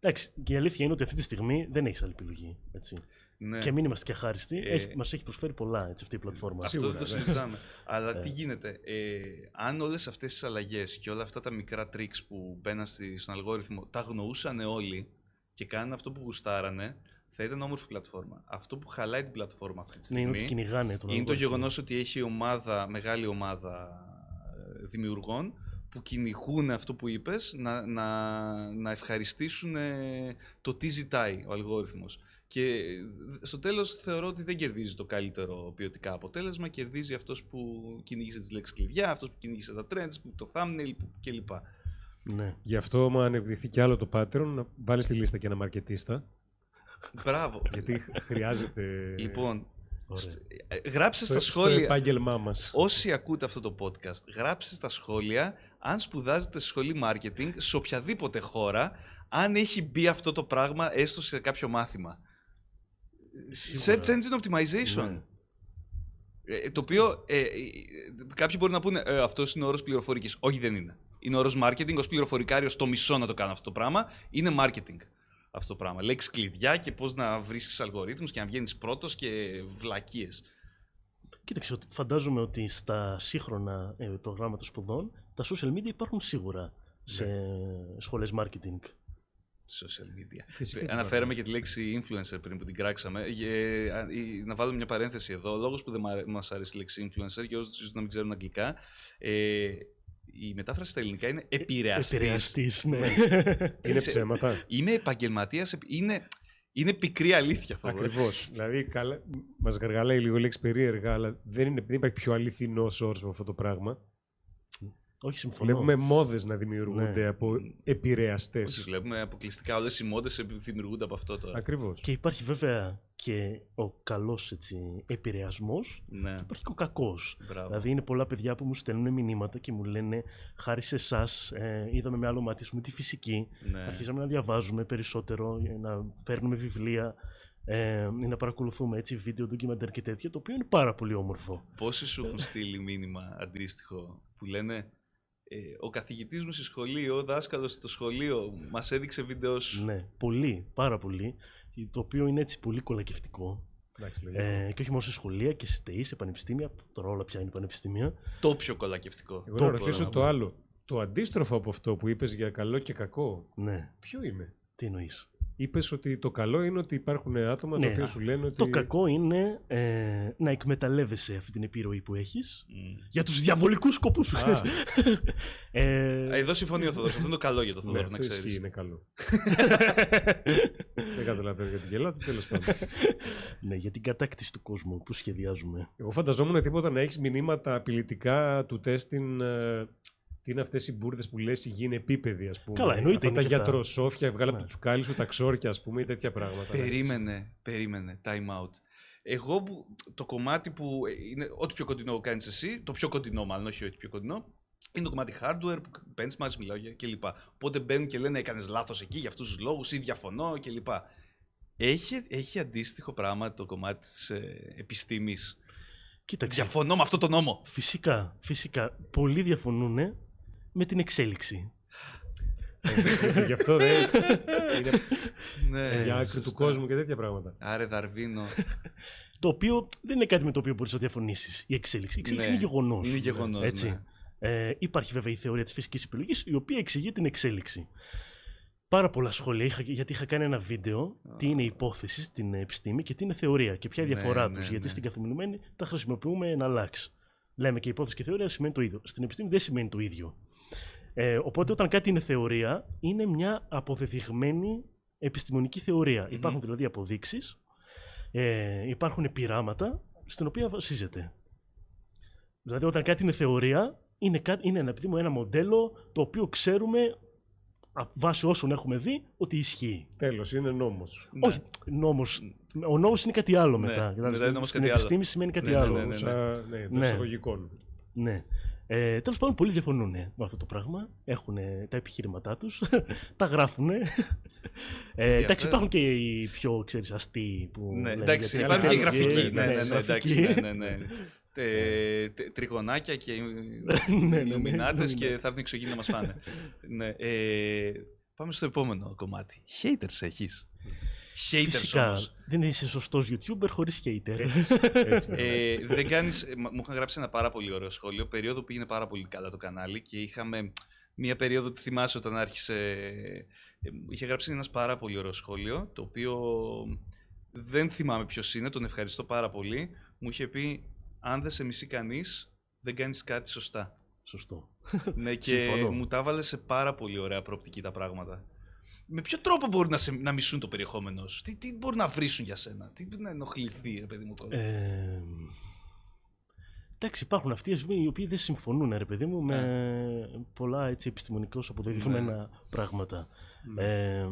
εντάξει, και η αλήθεια είναι ότι αυτή τη στιγμή δεν έχεις άλλη επιλογή. Έτσι. Ναι. Και μην είμαστε και αχάριστοι. Ε, Έχει, μας έχει προσφέρει πολλά έτσι, αυτή η πλατφόρμα. Αυτό Σίγουρα, δεν το ναι. συζητάμε. Αλλά Ε. τι γίνεται, ε, αν όλες αυτές τις αλλαγές και όλα αυτά τα μικρά tricks που μπαίναν στη- στον αλγόριθμο τα αγνοούσαν όλοι και κάνανε αυτό που γουστάρανε, θα ήταν όμορφη πλατφόρμα. Αυτό που χαλάει την πλατφόρμα αυτή τη Ναι, είναι στιγμή ότι κυνηγάνε τον είναι το αλγόριθμο. γεγονός ότι έχει ομάδα, μεγάλη ομάδα ε, δημιουργών που κυνηγούν αυτό που είπες να, να, να ευχαριστήσουν ε, το τι ζητάει ο αλγόριθμος. Και ε, στο τέλος θεωρώ ότι δεν κερδίζει το καλύτερο ποιοτικά αποτέλεσμα, κερδίζει αυτός που κυνήγησε τις λέξεις κλειδιά, αυτός που κυνήγησε τα trends, που το thumbnail που κλπ. Ναι. Γι' αυτό, άμα ανεπτυχθεί κι άλλο το pattern, να βάλεις στη λίστα και ένα μαρκετίστα. Μπράβο. γιατί χρειάζεται. Λοιπόν, Ωραία. ε, γράψτε στο, στα στο σχόλια... επάγγελμά μας. Όσοι ακούτε αυτό το podcast, γράψτε στα σχόλια αν σπουδάζετε σε σχολή marketing σε οποιαδήποτε χώρα, αν έχει μπει αυτό το πράγμα έστω σε κάποιο μάθημα. Σίγουρα. Search Engine Optimization. Ναι. Ε, το οποίο ε, ε, κάποιοι μπορεί να πούνε ε, αυτός είναι όρος πληροφορικής. Όχι, δεν είναι. Είναι όρος marketing. Ω πληροφορικάριο, το μισό να το κάνω αυτό το πράγμα. Είναι marketing αυτό το πράγμα. Λέξεις κλειδιά και πώς να βρίσκεις αλγορίθμους και να βγαίνεις πρώτος και βλακίες. Κοίταξε, ότι φαντάζομαι ότι στα σύγχρονα ε, προγράμματα σπουδών τα social media υπάρχουν σίγουρα σε σχολές marketing. social media. Φυσικά Ε, και Αναφέραμε και τη λέξη influencer πριν που την κράξαμε. Ε, α, η- να βάλουμε μια παρένθεση εδώ. Ο λόγος που δεν μα- μας αρέσει η λέξη influencer, για όσους ίσως να μην ξέρουν αγγλικά, ε, η μετάφραση στα ελληνικά είναι επηρεαστής. Επηρεαστής, ναι. (laughs) Είναι σε- ψέματα. Είναι επαγγελματίας, είναι, είναι πικρή αλήθεια αυτό. Ακριβώς. δηλαδή, καλά, μας γαργαλάει λίγο η λέξη περίεργα, αλλά δεν, είναι, δεν υπάρχει πιο αληθινός source με αυτό το πράγμα. Όχι, συμφωνώ. Βλέπουμε μόδες να δημιουργούνται Ναι. από επηρεαστές. Όχι, βλέπουμε αποκλειστικά όλες οι μόντες δημιουργούνται από αυτό τώρα. Ακριβώς. Και υπάρχει βέβαια και ο καλός έτσι, επηρεασμός Ναι, υπάρχει και ο κακός. μπράβο. Δηλαδή είναι πολλά παιδιά που μου στέλνουν μηνύματα και μου λένε χάρη σε εσάς ε, είδαμε με άλλο μάτι ας πούμε, τη φυσική. ναι. Αρχίσαμε να διαβάζουμε περισσότερο, ε, να παίρνουμε βιβλία, ε, ή να παρακολουθούμε έτσι βίντεο, ντοκιμαντέρ και τέτοια, το οποίο είναι πάρα πολύ όμορφο. Πόσοι σου έχουν στείλει μήνυμα αντίστοιχο που λένε ε, ο καθηγητής μου στη σχολείο, ο δάσκαλος στο σχολείο μας έδειξε βίντεος σου. Ναι, πολύ, πάρα πολύ. Το οποίο είναι έτσι πολύ κολακευτικό. Εντάξει, λογικό. Ε, και όχι μόνο σε σχολεία και σε ΤΕΗ, σε πανεπιστήμια. Τώρα όλα πια είναι πανεπιστήμια. Το πιο κολακευτικό. Εγώ το να μπορώ ρωτήσω να το πω. άλλο. Το αντίστροφο από αυτό που είπες για καλό και κακό, Ναι, ποιο είναι; τι εννοείς; Είπες ότι το καλό είναι ότι υπάρχουν άτομα τα Ναι, οποία σου λένε ότι. Το κακό είναι ε, να εκμεταλλεύεσαι αυτή την επιρροή που έχεις Μμ. για τους διαβολικούς σκοπούς σου. Α. (laughs) ε, Α, Εδώ συμφωνεί ο Θοδωρός. Αυτό είναι το καλό για το Ναι, Θοδωρό, να αυτό ισχύει, ξέρεις. είναι καλό. (laughs) δεν καταλαβαίνω γιατί γελάτε, τέλος πάντων. (laughs) ναι, για την κατάκτηση του κόσμου που σχεδιάζουμε. Εγώ φανταζόμουν τίποτα να έχεις μηνύματα απειλητικά του τεστ την. Ε, τι είναι αυτές οι μπουρδες που λες, η γη είναι επίπεδη, ας πούμε. Καλά, εννοείται, Αυτά τα είναι και τα- γιατροσόφια, βγάλε από Ναι. το τσουκάλι σου τα ξόρκια, ας πούμε, ή τέτοια πράγματα. Περίμενε, περίμενε, time out. Εγώ που, το κομμάτι που είναι ό,τι πιο κοντινό κάνεις εσύ, το πιο κοντινό μάλλον, όχι ό,τι πιο κοντινό, είναι το κομμάτι hardware, που benchmarks, μιλάω για κλπ. Οπότε μπαίνουν και λένε έκανες λάθος εκεί για αυτούς τους λόγους ή διαφωνώ κλπ. Έχει, έχει αντίστοιχο πράγμα το κομμάτι της ε, επιστήμης; Κοίταξε. Διαφωνώ με αυτό το νόμο. Φυσικά, φυσικά. Πολλοί διαφωνούν με την εξέλιξη. Ε, Γι' αυτό δεν. είναι Ναι, για άκρη σωστά. του κόσμου και τέτοια πράγματα. Άρε Δαρβίνο. Το οποίο δεν είναι κάτι με το οποίο μπορείς να διαφωνήσεις. Η εξέλιξη. Η εξέλιξη Ναι, είναι γεγονός. είναι γεγονός, Έτσι. ναι. Ε, υπάρχει βέβαια η θεωρία της φυσικής επιλογής, η οποία εξηγεί την εξέλιξη. Πάρα πολλά σχόλια, είχα, γιατί είχα κάνει ένα βίντεο, τι είναι η υπόθεση στην επιστήμη και τι είναι θεωρία και ποια είναι η Ναι, διαφορά ναι, τους, γιατί ναι. στην καθημερινή τα χρησιμοποιούμε εν αλλάξ. Λέμε και υπόθεση και θεωρία σημαίνει το ίδιο. Στην επιστήμη δεν σημαίνει το ίδιο. Ε, οπότε όταν κάτι είναι θεωρία, είναι μια αποδεδειγμένη επιστημονική θεωρία. Υπάρχουν δηλαδή αποδείξεις, ε, υπάρχουν πειράματα στην οποία βασίζεται. Δηλαδή όταν κάτι είναι θεωρία, είναι, κάτι, είναι ένα, παιδί μου, ένα μοντέλο το οποίο ξέρουμε α, βάσει όσων έχουμε δει ότι ισχύει. Τέλος, είναι νόμος. Ναι. Όχι νόμος. Ο νόμος είναι κάτι άλλο Ναι, μετά. Δηλαδή, μετά είναι νόμος στην κάτι άλλο. επιστήμη σημαίνει κάτι Ναι, ναι, άλλο. ναι, ναι. Σαν ναι, εντός Ναι. εισαγωγικών. Ναι. Ε, Τέλος πάντων, πολλοί διαφωνούν με αυτό το πράγμα. Έχουν τα επιχειρήματά τους, (laughs) τα γράφουν. Ε, εντάξει, αυτό- υπάρχουν και οι πιο ξέρεις, αστείοι που. Ναι, λένε εντάξει, γιατί υπάρχουν και οι άλλοι γραφικοί. βγαίνει, Ναι, ναι, ναι, εντάξει, γραφικοί. ναι, ναι, ναι. (laughs) Τε- τε- Τριγωνάκια και (laughs) ναι, ναι, Ιλουμινάτες ναι. και θα έρθουν εξωγήινοι να μας φάνε. ναι, ε, πάμε στο επόμενο κομμάτι. Haters έχεις. Haters Φυσικά, όμως. δεν είσαι σωστός YouTuber χωρίς hater. Έτσι, Ε, δεν κάνεις, ε, μα- μου είχαν γράψει ένα πάρα πολύ ωραίο σχόλιο, περίοδο που πήγαινε πάρα πολύ καλά το κανάλι και είχαμε μία περίοδο, τη θυμάσαι όταν άρχισε, ε, είχε γράψει ένας πάρα πολύ ωραίο σχόλιο, το οποίο δεν θυμάμαι ποιος είναι, τον ευχαριστώ πάρα πολύ. Μου είχε πει, αν δεν σε μισεί κανείς, δεν κάνεις κάτι σωστά. Σωστό. ναι, (laughs) και Συμφωνώ. μου τα έβαλε σε πάρα πολύ ωραία προοπτική τα πράγματα. Με ποιο τρόπο μπορεί να, σε, να μισούν το περιεχόμενό σου, τι, τι μπορεί να βρίσουν για σένα, τι μπορεί να ενοχληθεί, ρε παιδί μου. κόσμος. Ε, εντάξει, υπάρχουν αυτοί ας πούμε, οι οποίοι δεν συμφωνούν, ρε παιδί μου, με Ναι. πολλά έτσι, επιστημονικώς αποδεδειγμένα πράγματα. Ναι. Ε,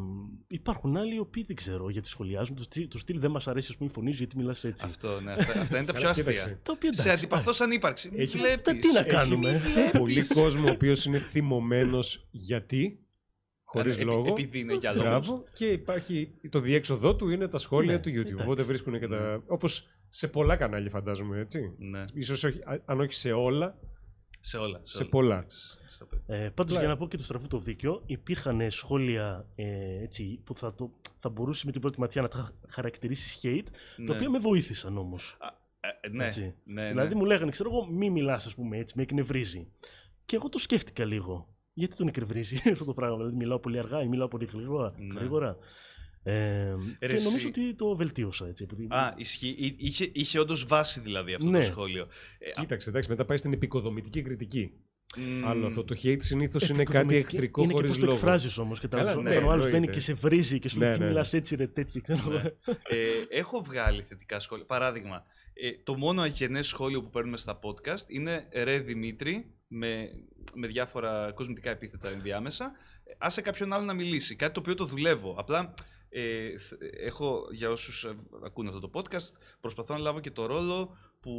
υπάρχουν άλλοι οι οποίοι δεν ξέρω γιατί σχολιάζουν. Του στυλ, του στυλ δεν μας αρέσει, ας πούμε, η φωνή σου γιατί μιλάς έτσι. Αυτό, ναι, αυτά, αυτά είναι τα πιο Καλά, αστεία. κοίταξε. Τα οποία Σε εντάξει, αντιπαθώ σαν ύπαρξη. Μη Έχει- βλέπεις. τι να Έχει- κάνουμε; μη βλέπεις. Πολύ κόσμο ο οποίος είναι θυμωμένος γιατί, χωρίς Επει- λόγο. Επειδή είναι για λόγους. Μπράβο. Και υπάρχει το διέξοδό του είναι τα σχόλια Ναι, του YouTube. εντάξει. Οπότε βρίσκουν και τα. Όπως σε πολλά κανάλια, φαντάζομαι έτσι. Ναι, Ίσως όχι, α- αν όχι σε όλα, σε όλα. σε όλα. πολλά. Στα παιδιά. Ε, Πάντως, Ναι. για να πω και το στραβού το δίκιο, υπήρχαν σχόλια ε, έτσι, που θα, το, θα μπορούσε με την πρώτη ματιά να τα χαρακτηρίσει hate, τα Ναι. οποία με βοήθησαν όμως. Ε, ναι, έτσι. ναι, ναι. Δηλαδή μου λέγανε, ξέρω εγώ, μη μιλάς, ας πούμε έτσι, με εκνευρίζει. Και εγώ το σκέφτηκα λίγο. Γιατί τον εκρευρίζει (laughs) αυτό το πράγμα. Δηλαδή, μιλάω πολύ αργά ή μιλάω πολύ γρήγορα. Ναι. γρήγορα. Ε, και εσύ. νομίζω ότι το βελτίωσα έτσι. Επειδή... Α, ισχύει. Εί- Είχε, είχε όντως βάση δηλαδή αυτό Ναι. το σχόλιο. Ε, α, Κοίταξε, εντάξει, μετά πάει στην επικοδομητική κριτική. μ, Άλλο αυτό. Το hate συνήθως είναι κάτι Επικοδομητική. εχθρικό Είναι χωρίς και πώς το λόγο. εκφράζεις όμως. Και Καλά, τα ναι, όταν ο άλλο εννοείται. μπαίνει και σε βρίζει και σου λέει Ναι, τι ναι, ναι. μιλάς έτσι, ρε τέτοιο. Ξέρω. Ναι. εγώ. Ε, έχω βγάλει θετικά σχόλια. Παράδειγμα, ε, το μόνο αγενές σχόλιο που παίρνουμε στα podcast είναι «Ρε Δημήτρη» με, με διάφορα κοσμητικά επίθετα ενδιάμεσα. Ε, Άσε κάποιον άλλο να μιλήσει. Κάτι το οποίο το δουλεύω. Απλά ε, θ- έχω, για όσους ε, ακούνε αυτό το podcast, προσπαθώ να λάβω και το ρόλο που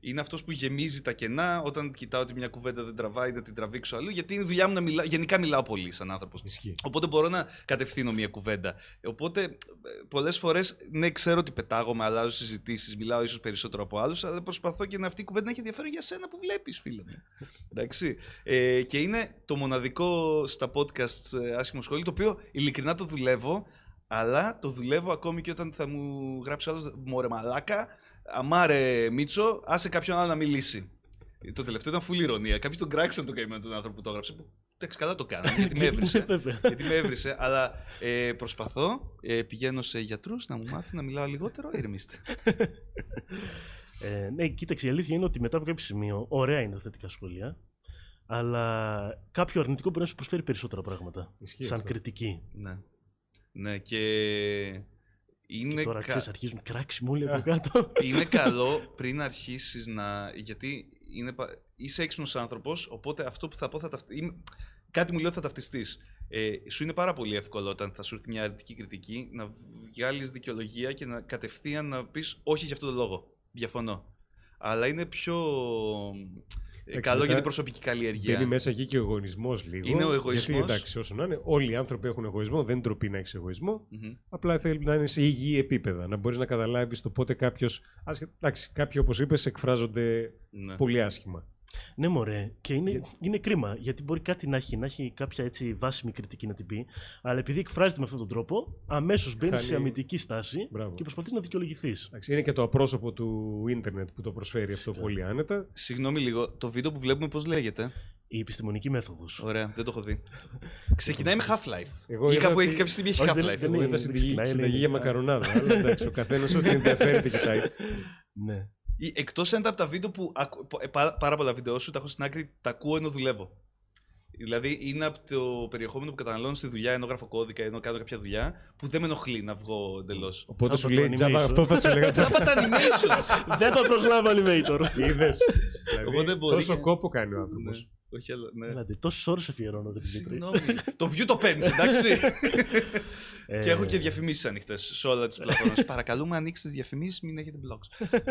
είναι αυτός που γεμίζει τα κενά όταν κοιτάω ότι μια κουβέντα δεν τραβάει, να την τραβήξω αλλού, γιατί είναι η δουλειά μου να μιλάω, γενικά μιλάω πολύ σαν άνθρωπος. Ισχύει. Οπότε μπορώ να κατευθύνω μια κουβέντα. Οπότε πολλές φορές, ναι, ξέρω ότι πετάγομαι, αλλάζω συζητήσεις, μιλάω ίσως περισσότερο από άλλους, αλλά προσπαθώ και να αυτή η κουβέντα να έχει ενδιαφέρον για σένα που βλέπεις, φίλε μου. Εντάξει. Ε, και είναι το μοναδικό στα podcast ε, άσχημο σχόλιο, το οποίο ειλικρινά το δουλεύω, αλλά το δουλεύω ακόμη και όταν θα μου γράψει άλλος Μωρέ μαλάκα, αμάρε Μίτσο, άσε κάποιον άλλο να μιλήσει. Το τελευταίο ήταν φουλή ηρωνία. Κάποιοι τον κράξαν το καημένο τον άνθρωπο που το έγραψε. που, Εντάξει, καλά το κάνανε, γιατί με (laughs) έβρισε. Βέβαια. γιατί με έβρισε, αλλά ε, προσπαθώ, ε, πηγαίνω σε γιατρούς να μου μάθουν να μιλάω λιγότερο, ηρεμήστε. (laughs) Ε, ναι, κοίταξε, η αλήθεια είναι ότι μετά από κάποιο σημείο, ωραία είναι τα θετικά σχόλια, αλλά κάποιο αρνητικό μπορεί να σου προσφέρει περισσότερα πράγματα. Ισχύει σαν αυτό. κριτική. Ναι. Ναι, και είναι, Και τώρα κα- ξέρεις, αρχίζουν κράξιμο όλοι από κάτω. είναι (laughs) καλό πριν αρχίσεις να... Γιατί είναι... πα- είσαι έξυπνος άνθρωπος, οπότε αυτό που θα πω θα ταυτιστείς. Κάτι μου λέει ότι θα ταυτιστείς. Ε, σου είναι πάρα πολύ εύκολο όταν θα σου έρθει μια αρνητική κριτική να βγάλεις δικαιολογία και να κατευθείαν να πεις όχι για αυτόν τον λόγο. Διαφωνώ. Αλλά είναι πιο ε, Εντάξει, καλό μετά για την προσωπική καλλιεργία. Μπαίνει μέσα εκεί και ο εγωισμός λίγο. Είναι ο εγωισμός. Γιατί εντάξει, όσο να είναι, όλοι οι άνθρωποι έχουν εγωισμό. Δεν ντροπή να έχεις εγωισμό. Μμμ. Απλά θέλει να είναι σε υγιή επίπεδα. Να μπορείς να καταλάβεις το πότε κάποιος. Εντάξει, κάποιοι όπως είπες εκφράζονται Ναι. πολύ άσχημα. Ναι, μωρέ. Και είναι, Για- είναι κρίμα. Γιατί μπορεί κάτι να έχει, να έχει κάποια έτσι βάσιμη κριτική να την πει, αλλά επειδή εκφράζεται με αυτόν τον τρόπο, αμέσως μπαίνει Χάνει- σε αμυντική στάση Μπράβο. και προσπαθεί να δικαιολογηθείς. Εντάξει, είναι και το απρόσωπο του ίντερνετ που το προσφέρει αυτό Φυσικά. πολύ άνετα. Συγγνώμη λίγο, το βίντεο που βλέπουμε πώς λέγεται; Η επιστημονική μέθοδος. Ωραία, δεν το έχω δει. (laughs) Ξεκινάει με Half-Life. Εγώ Ή είδα κάπου ότι- έχει κάποια στιγμή έχει Όχι, δεν- Half-Life. δεν Εγώ είναι- είδα δεν συνταγή, ξεκινάει, συνταγή λέει. για μακαρονάδα. αλλά εντάξει, ο καθένας ό,τι ενδιαφέρεται κοιτάει. Ναι. Εκτός αν τα από τα βίντεο που. ακου- πο- ε, πάρα, πάρα πολλά βίντεο σου τα έχω στην άκρη, τα ακούω ενώ δουλεύω. Δηλαδή είναι από το περιεχόμενο που καταναλώνω στη δουλειά ενώ γράφω κώδικα, ενώ κάνω κάποια δουλειά, που δεν με ενοχλεί να βγω εντελώς. Οπότε Σαν σου το λέει τζάμπα, animation. αυτό θα σου λέγα. Τζάμπα τα animations! δεν το προσλάβω animator. Είδες. Εγώ Δηλαδή, δεν μπορεί τόσο και- κόπο κάνει ο άνθρωπος. Ναι. Όχι, αλλά. Ναι. Έλατε, τόσες ώρες αφιερώνω. ρε Δημήτρη. Συγγνώμη. το view το παίρνεις, εντάξει. (laughs) Ε, Και έχω και διαφημίσεις ανοιχτές σε όλα τις πλατφόρμες. Παρακαλούμε, ανοίξτε τις διαφημίσεις, μην έχετε blogs. (laughs)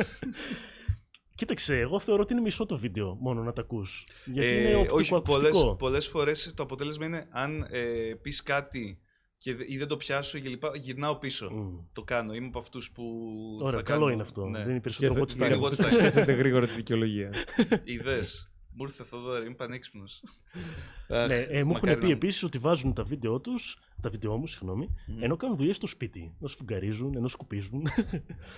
Κοίταξε, εγώ θεωρώ ότι είναι μισό το βίντεο μόνο να τα ακούς. Γιατί Ε, είναι όχι, πολλές, οπτικοακουστικό. πολλές φορές το αποτέλεσμα είναι αν ε, πεις κάτι και, δε- ή δεν το πιάσω και λοιπά, γυρνάω πίσω. Μμ. Το κάνω. Είμαι από αυτούς που Ωραία, θα καλό κάνω- είναι αυτό. Ναι. Δεν είναι περισσότερο από ό,τι Σκέφτεται- είναι θέλει. εγώ τι θα Σκέφτεται γρήγορα τη δικαιολογία. (laughs) Είδες. Μου ήρθε Θοδόρη, είμαι πανέξυπνος. (laughs) Ναι, ε, μου Μακάρι έχουν πει να- επίσης ότι βάζουν τα βίντεο τους, τα βίντεο μου, συγγνώμη, Μμμ. ενώ κάνουν δουλειές στο σπίτι. Ενώ σφουγγαρίζουν, ενώ σκουπίζουν.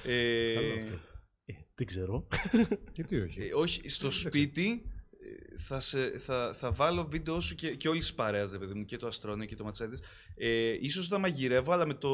Ε, (laughs) Καλό αυτό. Ε, δεν ξέρω. (laughs) Γιατί όχι. ε, όχι, στο σπίτι ε, θα, σε, θα, θα βάλω βίντεο σου και, και όλη τη παρέα, ρε παιδί μου, και το Αστρόνιο και το Ματσέδες. Ε, ίσως όταν μαγειρεύω, αλλά με, το,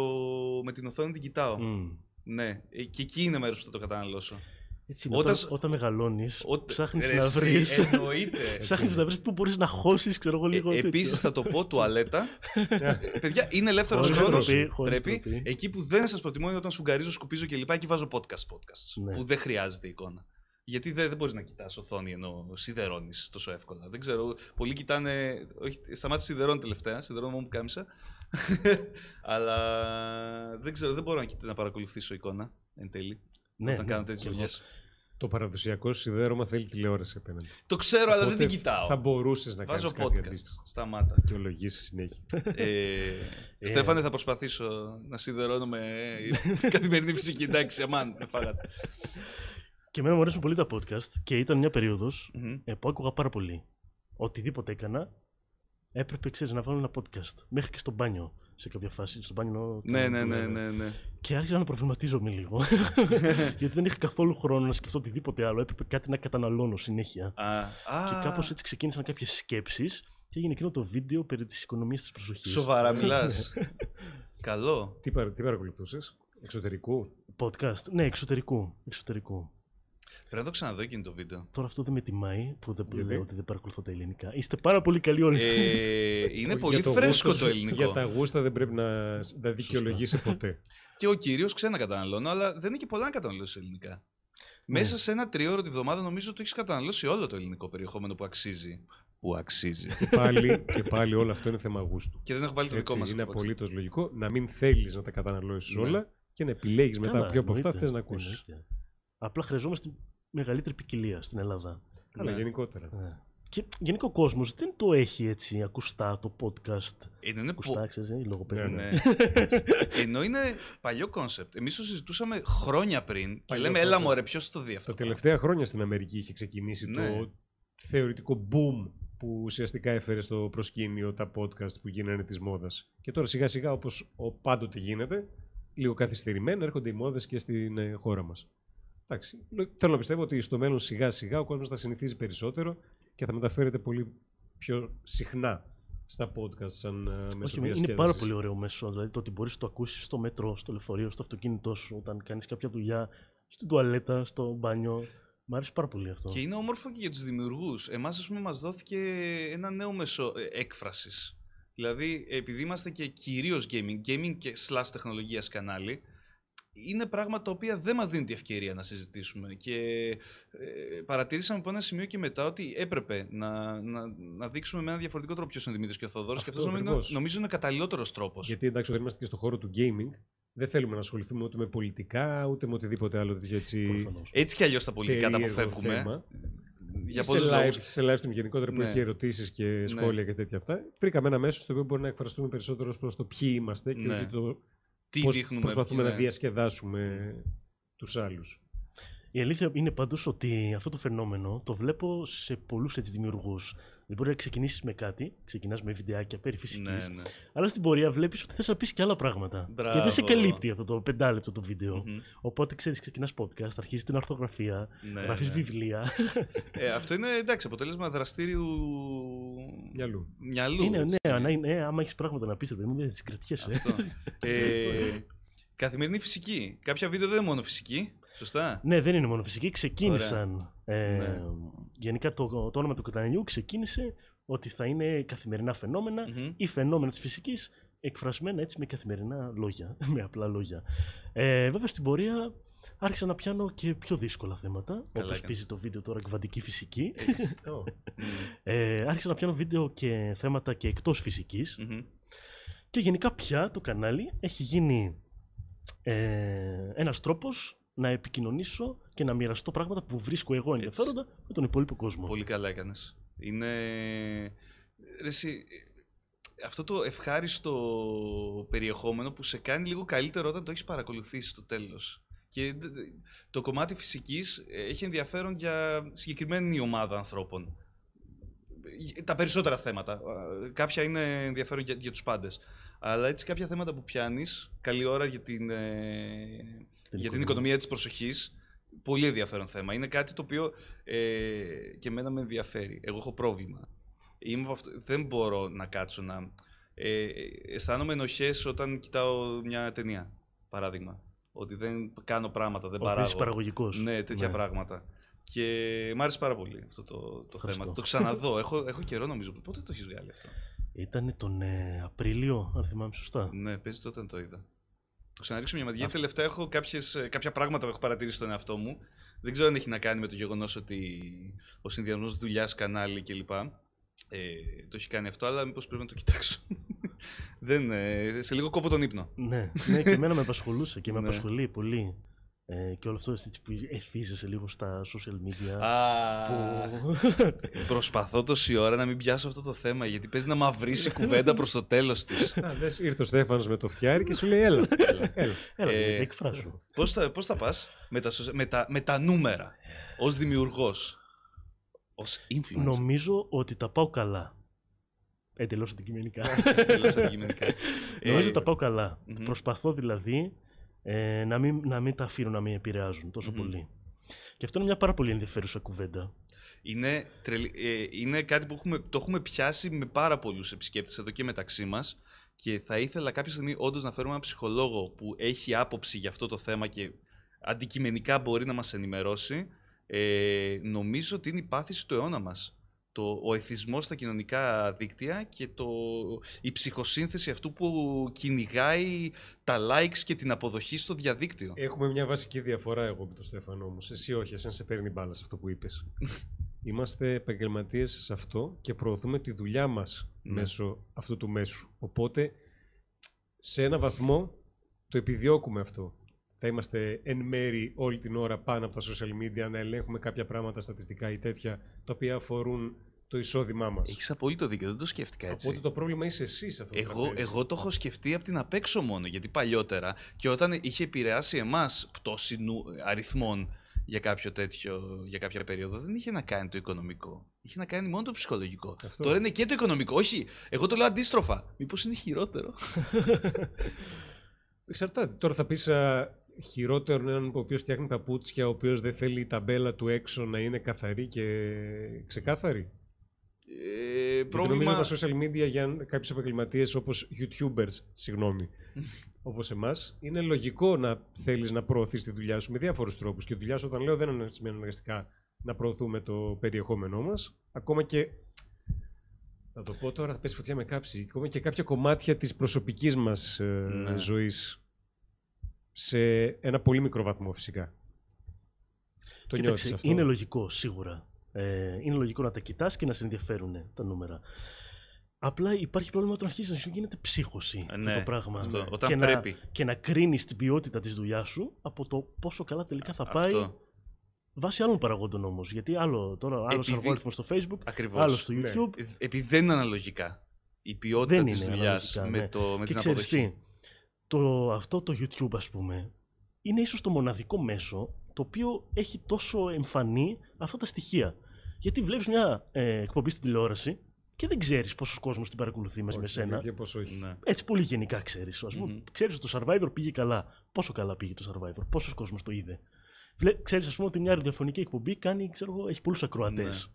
με την οθόνη την κοιτάω. Μμ. Ναι, ε, και εκεί είναι μέρος που θα το καταναλώσω. Έτσι, είναι, Όταν όταν, σ- όταν μεγαλώνεις, Ότε- ψάχνεις Ρε, να εσύ, βρει. Εννοείται. (laughs) Ψάχνεις να βρεις πού μπορείς να χώσεις, ξέρω εγώ λίγο. Ε, τέτοιο. Επίσης θα το πω (laughs) τουαλέτα. Ε, Παιδιά, είναι ελεύθερος Χωρίς χρόνος. ντροπή, χωρίς Πρέπει. ντροπή. Εκεί που δεν σας προτιμώ είναι όταν σφουγγαρίζω, σκουπίζω κλπ. Εκεί βάζω podcast. podcasts Ναι. Που δεν χρειάζεται εικόνα. Γιατί δεν, δεν μπορείς να κοιτάς οθόνη ενώ σιδερώνεις τόσο εύκολα. Δεν ξέρω. Πολλοί κοιτάνε. Όχι, σταμάτησε σιδερώνει τελευταία. Σιδερώνω μόνο που κάμισα. (laughs) Αλλά δεν ξέρω, δεν μπορώ να, κοιτά- να παρακολουθήσω εικόνα εν τέλει. Ναι, όταν ναι, κάνω τέτοιες και εγώ. δουλειέ. Το παραδοσιακό σιδέρωμα θέλει τηλεόραση απέναντι. Το ξέρω, αλλά δεν Οπότε την κοιτάω. Θα μπορούσες να κάνεις Βάζω κάτι podcast. αντίστοιχο. Σταμάτα. Δικαιολογήσει συνέχεια. (laughs) Ε, Στέφανε, θα προσπαθήσω να σιδερώνω με καθημερινή φυσική. Εντάξει, αμάν, με φάγατε. Και εμένα μου αρέσουν πολύ τα podcast και ήταν μια περίοδος Μμμ. που άκουγα πάρα πολύ. Οτιδήποτε έκανα, έπρεπε ξέρεις, να βάλω ένα podcast. Μέχρι και στο μπάνιο. Σε κάποια φάση, στο μπάνιο. Ναι, ναι, ναι, ναι, ναι. Και άρχισα να προβληματίζομαι λίγο. (laughs) (laughs) Γιατί δεν είχα καθόλου χρόνο να σκεφτώ οτιδήποτε άλλο. Έπρεπε κάτι να καταναλώνω συνέχεια. Α, α, Και κάπως έτσι ξεκίνησαν κάποιες σκέψεις και έγινε εκείνο το βίντεο περί της οικονομίας της προσοχής. Σοβαρά (laughs) μιλάς. Καλό. Τι, παρα, τι παρακολουθούσες, εξωτερικού; Podcast. Ναι, εξωτερικού. εξωτερικού. Πρέπει να το ξαναδώ εκείνο το βίντεο. Τώρα αυτό δεν με τιμάει που δεν Γιατί; λέω ότι δεν παρακολουθώ τα ελληνικά. Είστε πάρα πολύ καλοί όλοι. Ε, είναι Για πολύ το φρέσκο γούστο το σου- ελληνικό. Για τα γούστα δεν πρέπει να, να δικαιολογήσει ποτέ. (laughs) Και ο κύριος ξένα καταναλώνω, αλλά δεν είναι και πολλά να καταναλώσει ελληνικά. Ναι. Μέσα σε ένα τριώρο τη βδομάδα νομίζω ότι έχεις καταναλώσει όλο το ελληνικό περιεχόμενο που αξίζει. Που αξίζει. και, πάλι, και πάλι όλο αυτό είναι θέμα γούστου. και δεν έχω βάλει το δικό Έτσι, μας. είναι απολύτως λογικό να μην θέλεις να τα καταναλώσεις Ναι. όλα και να επιλέγεις μετά Καλά, ποιο από αυτά εννοείται, θες να ακούσεις. Εννοείται. Απλά χρειαζόμαστε μεγαλύτερη ποικιλία στην Ελλάδα. Καλά, Ναι. γενικότερα. Ναι. Και γενικά ο κόσμος δεν το έχει έτσι ακουστά το podcast. Ενώ είναι, πο- Ακουστά, ξέρεις, η λογοπαίδεια. Ναι, Ναι. (laughs) Ενώ είναι παλιό κόνσεπτ. Εμείς το συζητούσαμε χρόνια πριν και Παλιό λέμε, έλα κόνσεπτ. μωρέ, ποιος το δει αυτό; Τα τελευταία χρόνια στην Αμερική είχε ξεκινήσει Ναι. το θεωρητικό boom που ουσιαστικά έφερε στο προσκήνιο τα podcast που γίνανε της μόδας. Και τώρα σιγά σιγά όπως ο πάντοτε γίνεται, λίγο καθυστερημένα έρχονται οι μόδες και στην ε, χώρα μας. Εντάξει, λο- θέλω να πιστεύω ότι στο μέλλον σιγά σιγά ο κόσμος θα συνηθίζει περισσότερο και θα μεταφέρεται πολύ πιο συχνά στα podcast σαν ε, μέσο Όχι, είναι διασκέδασης. πάρα πολύ ωραίο μέσο. Δηλαδή το ότι μπορείς να το ακούσεις στο μέτρο, στο λεωφορείο, στο αυτοκίνητό σου, όταν κάνεις κάποια δουλειά, στην τουαλέτα, στο μπάνιο. Μ' αρέσει πάρα πολύ αυτό. Και είναι όμορφο και για τους δημιουργούς. Εμάς, ας πούμε, μας δόθηκε ένα νέο μέσο έκφρασης. Δηλαδή, επειδή είμαστε και κυρίως gaming, gaming και slash τεχνολογίας κανάλι, είναι πράγματα τα οποία δεν μας δίνει τη ευκαιρία να συζητήσουμε. Και ε, παρατηρήσαμε από ένα σημείο και μετά ότι έπρεπε να, να, να δείξουμε με ένα διαφορετικό τρόπο ποιος είναι ο Δημήτρης και ο Θοδόρο. Και Αυτό αυτός νομίζω, ακριβώς. νομίζω είναι ο καταλληλότερος τρόπος. Γιατί εντάξει, όταν είμαστε και στον χώρο του gaming, δεν θέλουμε να ασχοληθούμε ούτε με πολιτικά, ούτε με οτιδήποτε άλλο τέτοιο έτσι Προφανώς. Έτσι κι αλλιώς τα πολιτικά τα περίεργο αποφεύγουμε. θέμα. Για σε, πολλούς live, λόγους. σε live stream γενικότερα που Ναι. έχει ερωτήσεις και σχόλια και τέτοια αυτά. Βρήκαμε ένα μέσο στο οποίο μπορεί να εκφραστούμε περισσότερο προς το ποιοι είμαστε και Ναι. όχι το Τι πώς δείχνουμε. προσπαθούμε ποιοι να είναι. διασκεδάσουμε τους άλλους. Η αλήθεια είναι πάντως ότι αυτό το φαινόμενο το βλέπω σε πολλούς έτσι δημιουργούς. Δεν μπορεί να ξεκινήσεις με κάτι, ξεκινάς με βιντεάκια περί φυσικής, Ναι, ναι. αλλά στην πορεία βλέπεις ότι θες να πεις και άλλα πράγματα. Μπράβο. Και δεν σε καλύπτει αυτό το πεντάλεπτο το βίντεο. Μμμ. Οπότε ξέρεις, ξεκινάς podcast, αρχίζεις την ορθογραφία, Ναι, γράφεις ναι. βιβλία. Ε, αυτό είναι εντάξει, αποτέλεσμα δραστήριου Μυαλού. μυαλού. είναι, έτσι. ναι, ανα- ναι, άμα έχεις πράγματα να πεις, ρε παιδί μου, δεν τις κρατιέσαι. Αυτό. ε, (laughs) καθημερινή φυσική. Κάποια βίντεο δεν είναι μόνο φυσική. Σωστά. Ναι, δεν είναι μόνο φυσική. Ξεκίνησαν. Ε, Ναι. Γενικά το, το όνομα του καναλιού ξεκίνησε ότι θα είναι καθημερινά φαινόμενα Μμμ. ή φαινόμενα της φυσικής εκφρασμένα έτσι με καθημερινά λόγια, (laughs) με απλά λόγια. Ε, βέβαια στην πορεία άρχισα να πιάνω και πιο δύσκολα θέματα, Καλά όπως έκανες. παίζει το βίντεο τώρα κβαντική φυσική. Έτσι. (laughs) Μμ. Ε, άρχισα να πιάνω βίντεο και θέματα και εκτός φυσικής Μμμ. και γενικά πια το κανάλι έχει γίνει ε, ένας τρόπος να επικοινωνήσω και να μοιραστώ πράγματα που βρίσκω εγώ ενδιαφέροντα με τον υπόλοιπο κόσμο. Πολύ καλά έκανες. Είναι. Ρε, εσύ, αυτό το ευχάριστο περιεχόμενο που σε κάνει λίγο καλύτερο όταν το έχεις παρακολουθήσει στο τέλος. Και δε- δε- το κομμάτι φυσικής ε, έχει ενδιαφέρον για συγκεκριμένη ομάδα ανθρώπων. Ε, Τα περισσότερα θέματα. Α, Κάποια είναι ενδιαφέρον για, για τους πάντες. Αλλά έτσι κάποια θέματα που πιάνεις, καλή ώρα για την, ε, για την οικονομία της προσοχής, πολύ ενδιαφέρον θέμα. Είναι κάτι το οποίο ε, και εμένα με ενδιαφέρει. Εγώ έχω πρόβλημα. Είμαι από αυτό, δεν μπορώ να κάτσω να... Ε, αισθάνομαι ενοχές όταν κοιτάω μια ταινία, παράδειγμα. Ότι δεν κάνω πράγματα, δεν Όχι, δεν είσαι παράγω. παραγωγικός. Ναι, τέτοια Ναι. πράγματα. Και μ' άρεσε πάρα πολύ αυτό το, το Ευχαριστώ. θέμα. Το ξαναδώ. (laughs) έχω, έχω καιρό νομίζω. Πότε το έχεις βγάλει αυτό; Ήταν τον ε, Απρίλιο, αν θυμάμαι σωστά. Ναι, παίζει τότε όταν το είδα. Το ξαναρίξω μια ματιά. Γιατί τελευταία έχω κάποιες, ε, κάποια πράγματα που έχω παρατηρήσει στον εαυτό μου. Δεν ξέρω αν έχει να κάνει με το γεγονός ότι ο συνδυασμός δουλειάς, κανάλι κλπ. Ε, το έχει κάνει αυτό, αλλά μήπως πρέπει να το κοιτάξω. (laughs) Δεν, ε, σε λίγο κόβω τον ύπνο. ναι, ναι, και εμένα με απασχολούσε και με Ναι. απασχολεί πολύ. Ε, και όλο αυτό έτσι, που εθίζεσαι λίγο στα social media. Α, που... (laughs) προσπαθώ τόση ώρα να μην πιάσω αυτό το θέμα γιατί παίζει να μαυρίσει η κουβέντα προς το τέλος της. Α, δες, ήρθε ο Στέφανος με το φτιάρι και σου λέει έλα. έλα. Έλα, Ε, ε, εκφράσου. Πώς θα, πώς θα πας με τα, σοσ- με, τα, με τα νούμερα ως δημιουργός, ως influencer; Νομίζω ότι τα πάω καλά. Εντελώς αντικειμενικά. Εντελώς αντικειμενικά. (laughs) Νομίζω Ε, ότι τα πάω καλά. μμμ. Προσπαθώ δηλαδή ε, να, μην, να μην τα αφήνω να με επηρεάζουν τόσο Μμμ. πολύ. Και αυτό είναι μια πάρα πολύ ενδιαφέρουσα κουβέντα. Είναι, τρελή- ε, είναι κάτι που έχουμε, το έχουμε πιάσει με πάρα πολλούς επισκέπτες εδώ και μεταξύ μας και θα ήθελα κάποια στιγμή όντως να φέρουμε έναν ψυχολόγο που έχει άποψη για αυτό το θέμα και αντικειμενικά μπορεί να μας ενημερώσει. Ε, νομίζω ότι είναι η πάθηση του αιώνα μας. Το, ο εθισμός στα κοινωνικά δίκτυα και το, η ψυχοσύνθεση αυτού που κυνηγάει τα likes και την αποδοχή στο διαδίκτυο. Έχουμε μια βασική διαφορά εγώ με τον Στέφανο όμω. Εσύ όχι, εσένα σε παίρνει μπάλα σε αυτό που είπες. (laughs) Είμαστε επαγγελματίες σε αυτό και προωθούμε τη δουλειά μας Ναι. μέσω αυτού του μέσου. Οπότε σε ένα βαθμό το επιδιώκουμε αυτό. Θα είμαστε εν μέρη όλη την ώρα πάνω από τα social media να ελέγχουμε κάποια πράγματα στατιστικά ή τέτοια τα οποία αφορούν το εισόδημά μας. Έχεις απόλυτο δίκιο, δεν το σκέφτηκα έτσι. Οπότε το πρόβλημα είσαι εσύ σε αυτό. που Εγώ, παίζεις. εγώ το έχω σκεφτεί από την απέξω μόνο, γιατί παλιότερα και όταν είχε επηρεάσει εμάς πτώση νου- αριθμών για, κάποιο τέτοιο, για κάποια περίοδο, δεν είχε να κάνει το οικονομικό. Είχε να κάνει μόνο το ψυχολογικό. Αυτό. Τώρα είναι και το οικονομικό. Όχι, εγώ το λέω αντίστροφα. Μήπως είναι χειρότερο; (laughs) Εξαρτάται. Τώρα θα πεις χειρότερο είναι έναν ο οποίος φτιάχνει παπούτσια, ο οποίος δεν θέλει η ταμπέλα του έξω να είναι καθαρή και ξεκάθαρη. Ε, Γιατί πρόβλημα... νομίζω τα social media για κάποιους επαγγελματίες όπως YouTubers, συγγνώμη, (laughs) όπως εμάς, είναι λογικό να θέλεις να προωθείς τη δουλειά σου με διάφορους τρόπους. Και η δουλειά σου, όταν λέω, δεν είναι σημαίνει αναγκαστικά να προωθούμε το περιεχόμενό μας. Ακόμα και. Θα το πω τώρα, θα πέσει φωτιά με κάψη. Ακόμα και κάποια κομμάτια της προσωπικής μας Ναι. ζωής. Σε ένα πολύ μικρό βαθμό, φυσικά. Το Κοίταξε, νιώθεις αυτό; Είναι λογικό, σίγουρα. Ε, είναι λογικό να τα κοιτάς και να σε ενδιαφέρουν τα νούμερα. Απλά υπάρχει πρόβλημα όταν αρχίζεις να σου γίνεται ψύχωση Ε, αυτό ναι, το πράγμα. αυτό, όταν και πρέπει. Να, και να κρίνεις την ποιότητα της δουλειάς σου από το πόσο καλά τελικά θα πάει Αυτό. βάσει άλλων παραγόντων όμως. Γιατί άλλο τώρα, άλλος Επειδή- αλγόριθμος στο Facebook, Ακριβώς. άλλο στο Ναι. YouTube. Ε, Επειδή δεν είναι αναλογικά. Η ποιότητα Δεν της είναι δουλειάς αναλογικά, με, ναι. το, με και την ξέρεις αποδοχή. τι, το, αυτό το YouTube ας πούμε, είναι ίσως το μοναδικό μέσο το οποίο έχει τόσο εμφανή αυτά τα στοιχεία. Γιατί βλέπεις μια ε, εκπομπή στην τηλεόραση και δεν ξέρεις πόσος κόσμος την παρακολουθεί μέσα με Όχι, σένα. αλήθεια, πως όχι. Ναι. Έτσι πολύ γενικά ξέρεις. Ας πούμε, Μμμ. ξέρεις ότι το Survivor πήγε καλά. Πόσο καλά πήγε το Survivor, πόσος κόσμος το είδε. Βλέ, ξέρεις ας πούμε ότι μια ραδιοφωνική εκπομπή κάνει, ξέρω εγώ, έχει πολλούς ακροατές.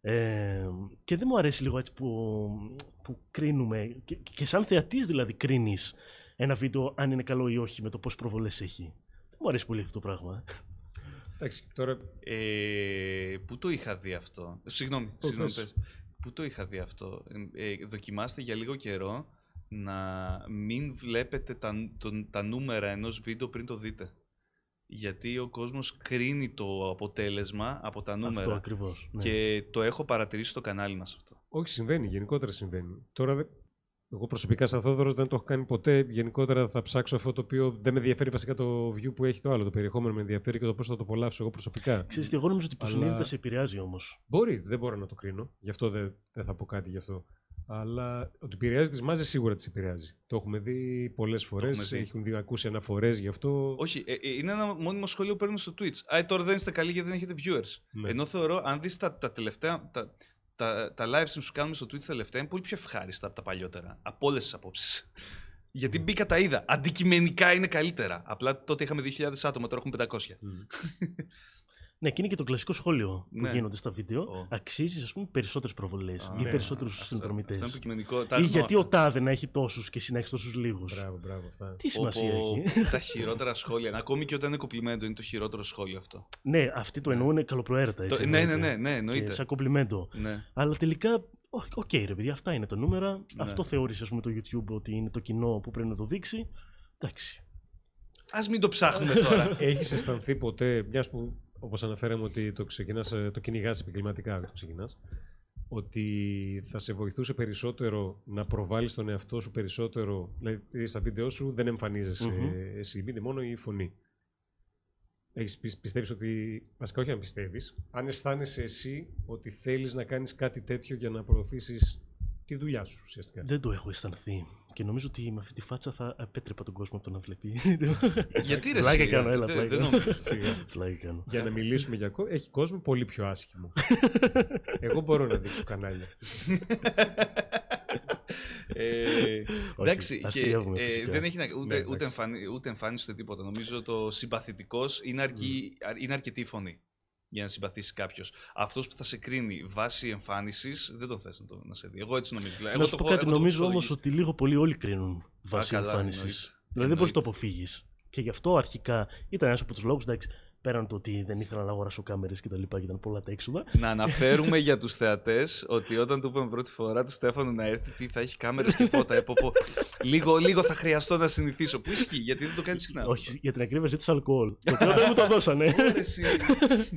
Ε, και δεν μου αρέσει λίγο έτσι που, που κρίνουμε και, και σαν θεατής δηλαδή κρίνεις ένα βίντεο αν είναι καλό ή όχι με το πόσες προβολές έχει. Δεν μου αρέσει πολύ αυτό το πράγμα. ε. Εντάξει, τώρα Ε, πού το είχα δει αυτό. Συγγνώμη, Πού, συγγνώμη πες. πες. Πού το είχα δει αυτό. Ε, ε, δοκιμάστε για λίγο καιρό να μην βλέπετε τα, τον- τα νούμερα ενός βίντεο πριν το δείτε. Γιατί ο κόσμος κρίνει το αποτέλεσμα από τα Αυτό νούμερα. ακριβώς. ναι. Και το έχω παρατηρήσει στο κανάλι μας αυτό. Όχι, συμβαίνει. Γενικότερα συμβαίνει. Τώρα, δε- εγώ προσωπικά σαν Θόδωρος δεν το έχω κάνει ποτέ. Γενικότερα θα ψάξω αυτό το οποίο δεν με ενδιαφέρει βασικά το view που έχει το άλλο. Το περιεχόμενο με ενδιαφέρει και το πώς θα το απολαύσω εγώ προσωπικά. Ξέρεις τι, εγώ νομίζω ότι η Αλλά- υποσυνείδητα σε επηρεάζει όμως. Μπορεί, δεν μπορώ να το κρίνω. Γι' αυτό δεν, δεν θα πω κάτι γι' αυτό. Αλλά ότι επηρεάζει τις μάζες σίγουρα τις επηρεάζει. Το έχουμε δει πολλές φορές. έχουμε δει. Έχουν δει, ακούσει αναφορές γι' αυτό. Όχι, ε, ε, είναι ένα μόνιμο σχόλιο που παίρνουμε στο Twitch. Α, ε, τώρα δεν είστε καλοί γιατί δεν έχετε viewers. Ναι. Ενώ θεωρώ, αν δεις τα, τα τελευταία, τα, τα, τα live streams που κάνουμε στο Twitch τελευταία είναι πολύ πιο ευχάριστα από τα παλιότερα. Από όλες τις απόψεις. (laughs) Γιατί μπήκα τα είδα. Αντικειμενικά είναι καλύτερα. Απλά τότε είχαμε 2.000 άτομα, τώρα έχουμε 500. Μμ. (laughs) Ναι, και είναι και το κλασικό σχόλιο που Ναι. γίνονται στα βίντεο. Ω. Αξίζει, ας πούμε, περισσότερες προβολές Α, ή ναι, περισσότερους Αυτό- συνδρομητές. Αυτό είναι υποκειμενικό. Τα Ή έχουμε γιατί αυτά. ο Τάδε να έχει τόσους και εσύ να έχει τόσους λίγους. Μπράβο, μπράβο. Αυτά. Τι σημασία Όπου έχει. τα χειρότερα σχόλια. Ακόμη και όταν είναι κομπλιμέντο, είναι το χειρότερο σχόλιο αυτό. Ναι, αυτοί το εννοούν καλοπροαίρετα. Έτσι, Το- ναι, ναι, εννοείται. ναι, ναι, Και εννοείται. σαν κομπλιμέντο. Ναι. Αλλά τελικά, OK, OK, ρε παιδιά, αυτά είναι τα νούμερα. Ναι. Αυτό θεώρησε, ας πούμε, το YouTube ότι είναι το κοινό που πρέπει να το δείξει. Εντάξει. Α μην το ψάχνουμε τώρα. (laughs) Έχεις αισθανθεί ποτέ, μιας που όπως αναφέραμε ότι το, ξεκινάς, ε, το κυνηγάς επαγγελματικά, δεν το ξεκινάς, ότι θα σε βοηθούσε περισσότερο να προβάλλεις τον εαυτό σου περισσότερο. Δηλαδή, στα βίντεο σου δεν εμφανίζεσαι Μμμ. εσύ, είναι μόνο η φωνή. Έχεις, πι- πιστεύεις ότι, βασικά όχι αν πιστεύεις, αν αισθάνεσαι εσύ ότι θέλεις να κάνεις κάτι τέτοιο για να προωθήσεις τη δουλειά σου ουσιαστικά. Δεν το έχω αισθανθεί. Και νομίζω ότι με αυτή τη φάτσα θα απέτρεπα τον κόσμο από το να βλέπει. Γιατί ρε Πλάκα εσύ, κάνω, έλα, δεν- πλάκα. δεν νομίζω. Σιγά. Πλάκα κάνω. για να μιλήσουμε για κόσμο, έχει κόσμο πολύ πιο άσχημο. Εγώ μπορώ να δείξω κανάλια. Ε, εντάξει, και, αστείευουμε ε, φυσικά. δεν έχει να, ούτε, Ναι, ούτε, εντάξει. εμφανι, ούτε εμφάνιση ούτε τίποτα. Νομίζω το συμπαθητικός είναι, αρκεί, α- είναι αρκετή η φωνή για να συμπαθήσει κάποιος. Αυτός που θα σε κρίνει βάσει εμφάνισης δεν τον θες να, το- να σε δει. Εγώ έτσι νομίζω. Εγώ Να σου το πω έχω- κάτι, εγώ το έχω νομίζω όμως ψυχολογήσει. ότι λίγο πολύ όλοι κρίνουν βάσει καλά, εμφάνισης. εννοείται. Δηλαδή δεν μπορεί να το Εννοείται. αποφύγεις. Και γι' αυτό αρχικά ήταν ένας από τους λόγους, εντάξει, πέραν το ότι δεν ήθελα να αγοράσω κάμερες και τα λοιπά και ήταν πολλά τα έξοδα. Να αναφέρουμε για τους θεατές ότι όταν του είπαμε πρώτη φορά του Στέφανου να έρθει, τι θα έχει κάμερες και φώτα. Ε, πω, πω. λίγο, λίγο θα χρειαστώ να συνηθίσω. Που ισχύει, γιατί δεν το κάνεις συχνά. αυτό. Όχι, για την ακρίβεια ζήτησα αλκοόλ. Το οποίο δεν μου το δώσανε. Ωραία, εσύ.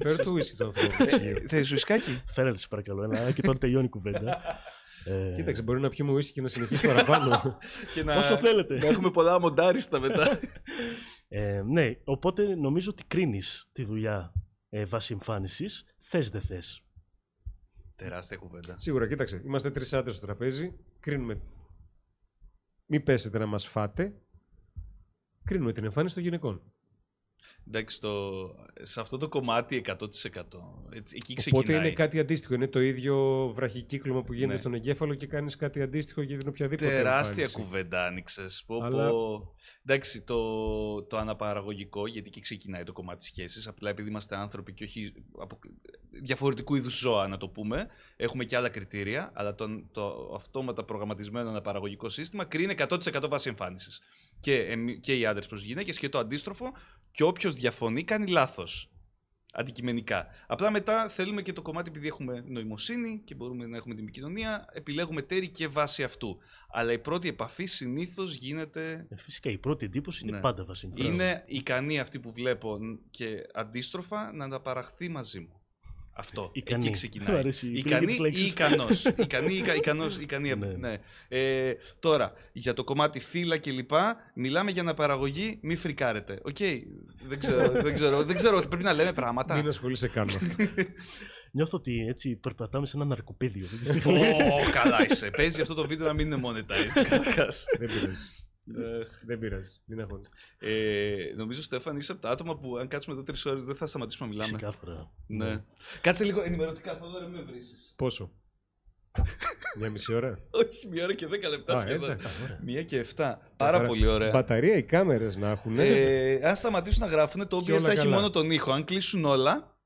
Φέρε το ουίσκι του ανθρώπου. Ε, Θες ουισκάκι; Φέρε σε παρακαλώ ένα και τώρα τελειώνει η κουβέντα. Ε, Κοίταξε, μπορεί να πιούμε ουίσκι και να συνεχίσει παραπάνω. Και να, Όσο θέλετε. να έχουμε πολλά μοντάριστα μετά. Ε, ναι, οπότε νομίζω ότι κρίνεις τη δουλειά ε, βάσει εμφάνισης. Θες δεν θες. Τεράστια κουβέντα. Σίγουρα, κοίταξε. Είμαστε τρεις άντρες στο τραπέζι. Κρίνουμε. Μην πέσετε να μας φάτε. Κρίνουμε την εμφάνιση των γυναικών. Εντάξει, το, σε αυτό το κομμάτι 100%. Έτσι, εκεί ξεκινάει. Οπότε είναι κάτι αντίστοιχο. Είναι το ίδιο βραχικύκλωμα που γίνεται Ναι. στον εγκέφαλο και κάνεις κάτι αντίστοιχο για την οποιαδήποτε. Τεράστια εμφάνιση. κουβέντα άνοιξε. Αλλά- Εντάξει, το, το αναπαραγωγικό, γιατί εκεί ξεκινάει το κομμάτι σχέσης. Απλά επειδή είμαστε άνθρωποι και όχι από διαφορετικού είδους ζώα, να το πούμε, έχουμε και άλλα κριτήρια. Αλλά το, το αυτόματα προγραμματισμένο αναπαραγωγικό σύστημα κρίνει 100% βάση εμφάνισης. Και, εμεί- και οι άντρες προς γυναίκες και το αντίστροφο. Και όποιος διαφωνεί κάνει λάθος. Αντικειμενικά. Απλά μετά θέλουμε και το κομμάτι, επειδή έχουμε νοημοσύνη και μπορούμε να έχουμε την επικοινωνία, επιλέγουμε τέρη και βάση αυτού. Αλλά η πρώτη επαφή συνήθως γίνεται. Ε, φυσικά η πρώτη εντύπωση είναι Ναι. πάντα βάσει εμφάνισης. Είναι ικανή αυτή που βλέπω και αντίστροφα να αναπαραχθεί μαζί μου. Αυτό. Ικανή. Εκεί Μου ξεκινάει. αρέσει η Ικανή επιλογή της ή λέξης. ικανός. (laughs) ικανή, ικα, ικανός, ικανή. Ναι. ναι. Ε, τώρα, για το κομμάτι φύλα και λοιπά, μιλάμε για αναπαραγωγή, μη φρικάρετε. Οκ, δεν ξέρω, δεν ξέρω, δεν ξέρω ότι πρέπει να λέμε πράγματα. Μην ασχολείσαι καν με αυτό. (laughs) Νιώθω ότι έτσι περπατάμε σε ένα ναρκοπέδιο αυτή τη στιγμή. Ω, καλά είσαι. Παίζει αυτό το βίντεο να μην είναι monetized (laughs) καταρχάς. Δεν πειράζει. Ε, Δεν πειράζει. Μην αγχώνεσαι. Ε, νομίζω, Στέφαν, είσαι από τα άτομα που αν κάτσουμε εδώ τρεις ώρες δεν θα σταματήσουμε να μιλάμε. Ξεκάθαρα. Ναι. Κάτσε λίγο ενημερωτικά, Θόδωρα, μην με βρήσεις. Πόσο; (laughs) Μια μισή ώρα; Όχι, μία ώρα και δέκα λεπτά Α, σχεδόν. εντάξει. Ωραία. Μία και εφτά. Πάρα Χαρά. πολύ ωραία. Μπαταρία οι κάμερες να έχουν. Ε, αν σταματήσουν να γράφουν, το Και OBS όλα θα έχει καλά. μόνο τον ήχο. Αν κλείσουν όλα.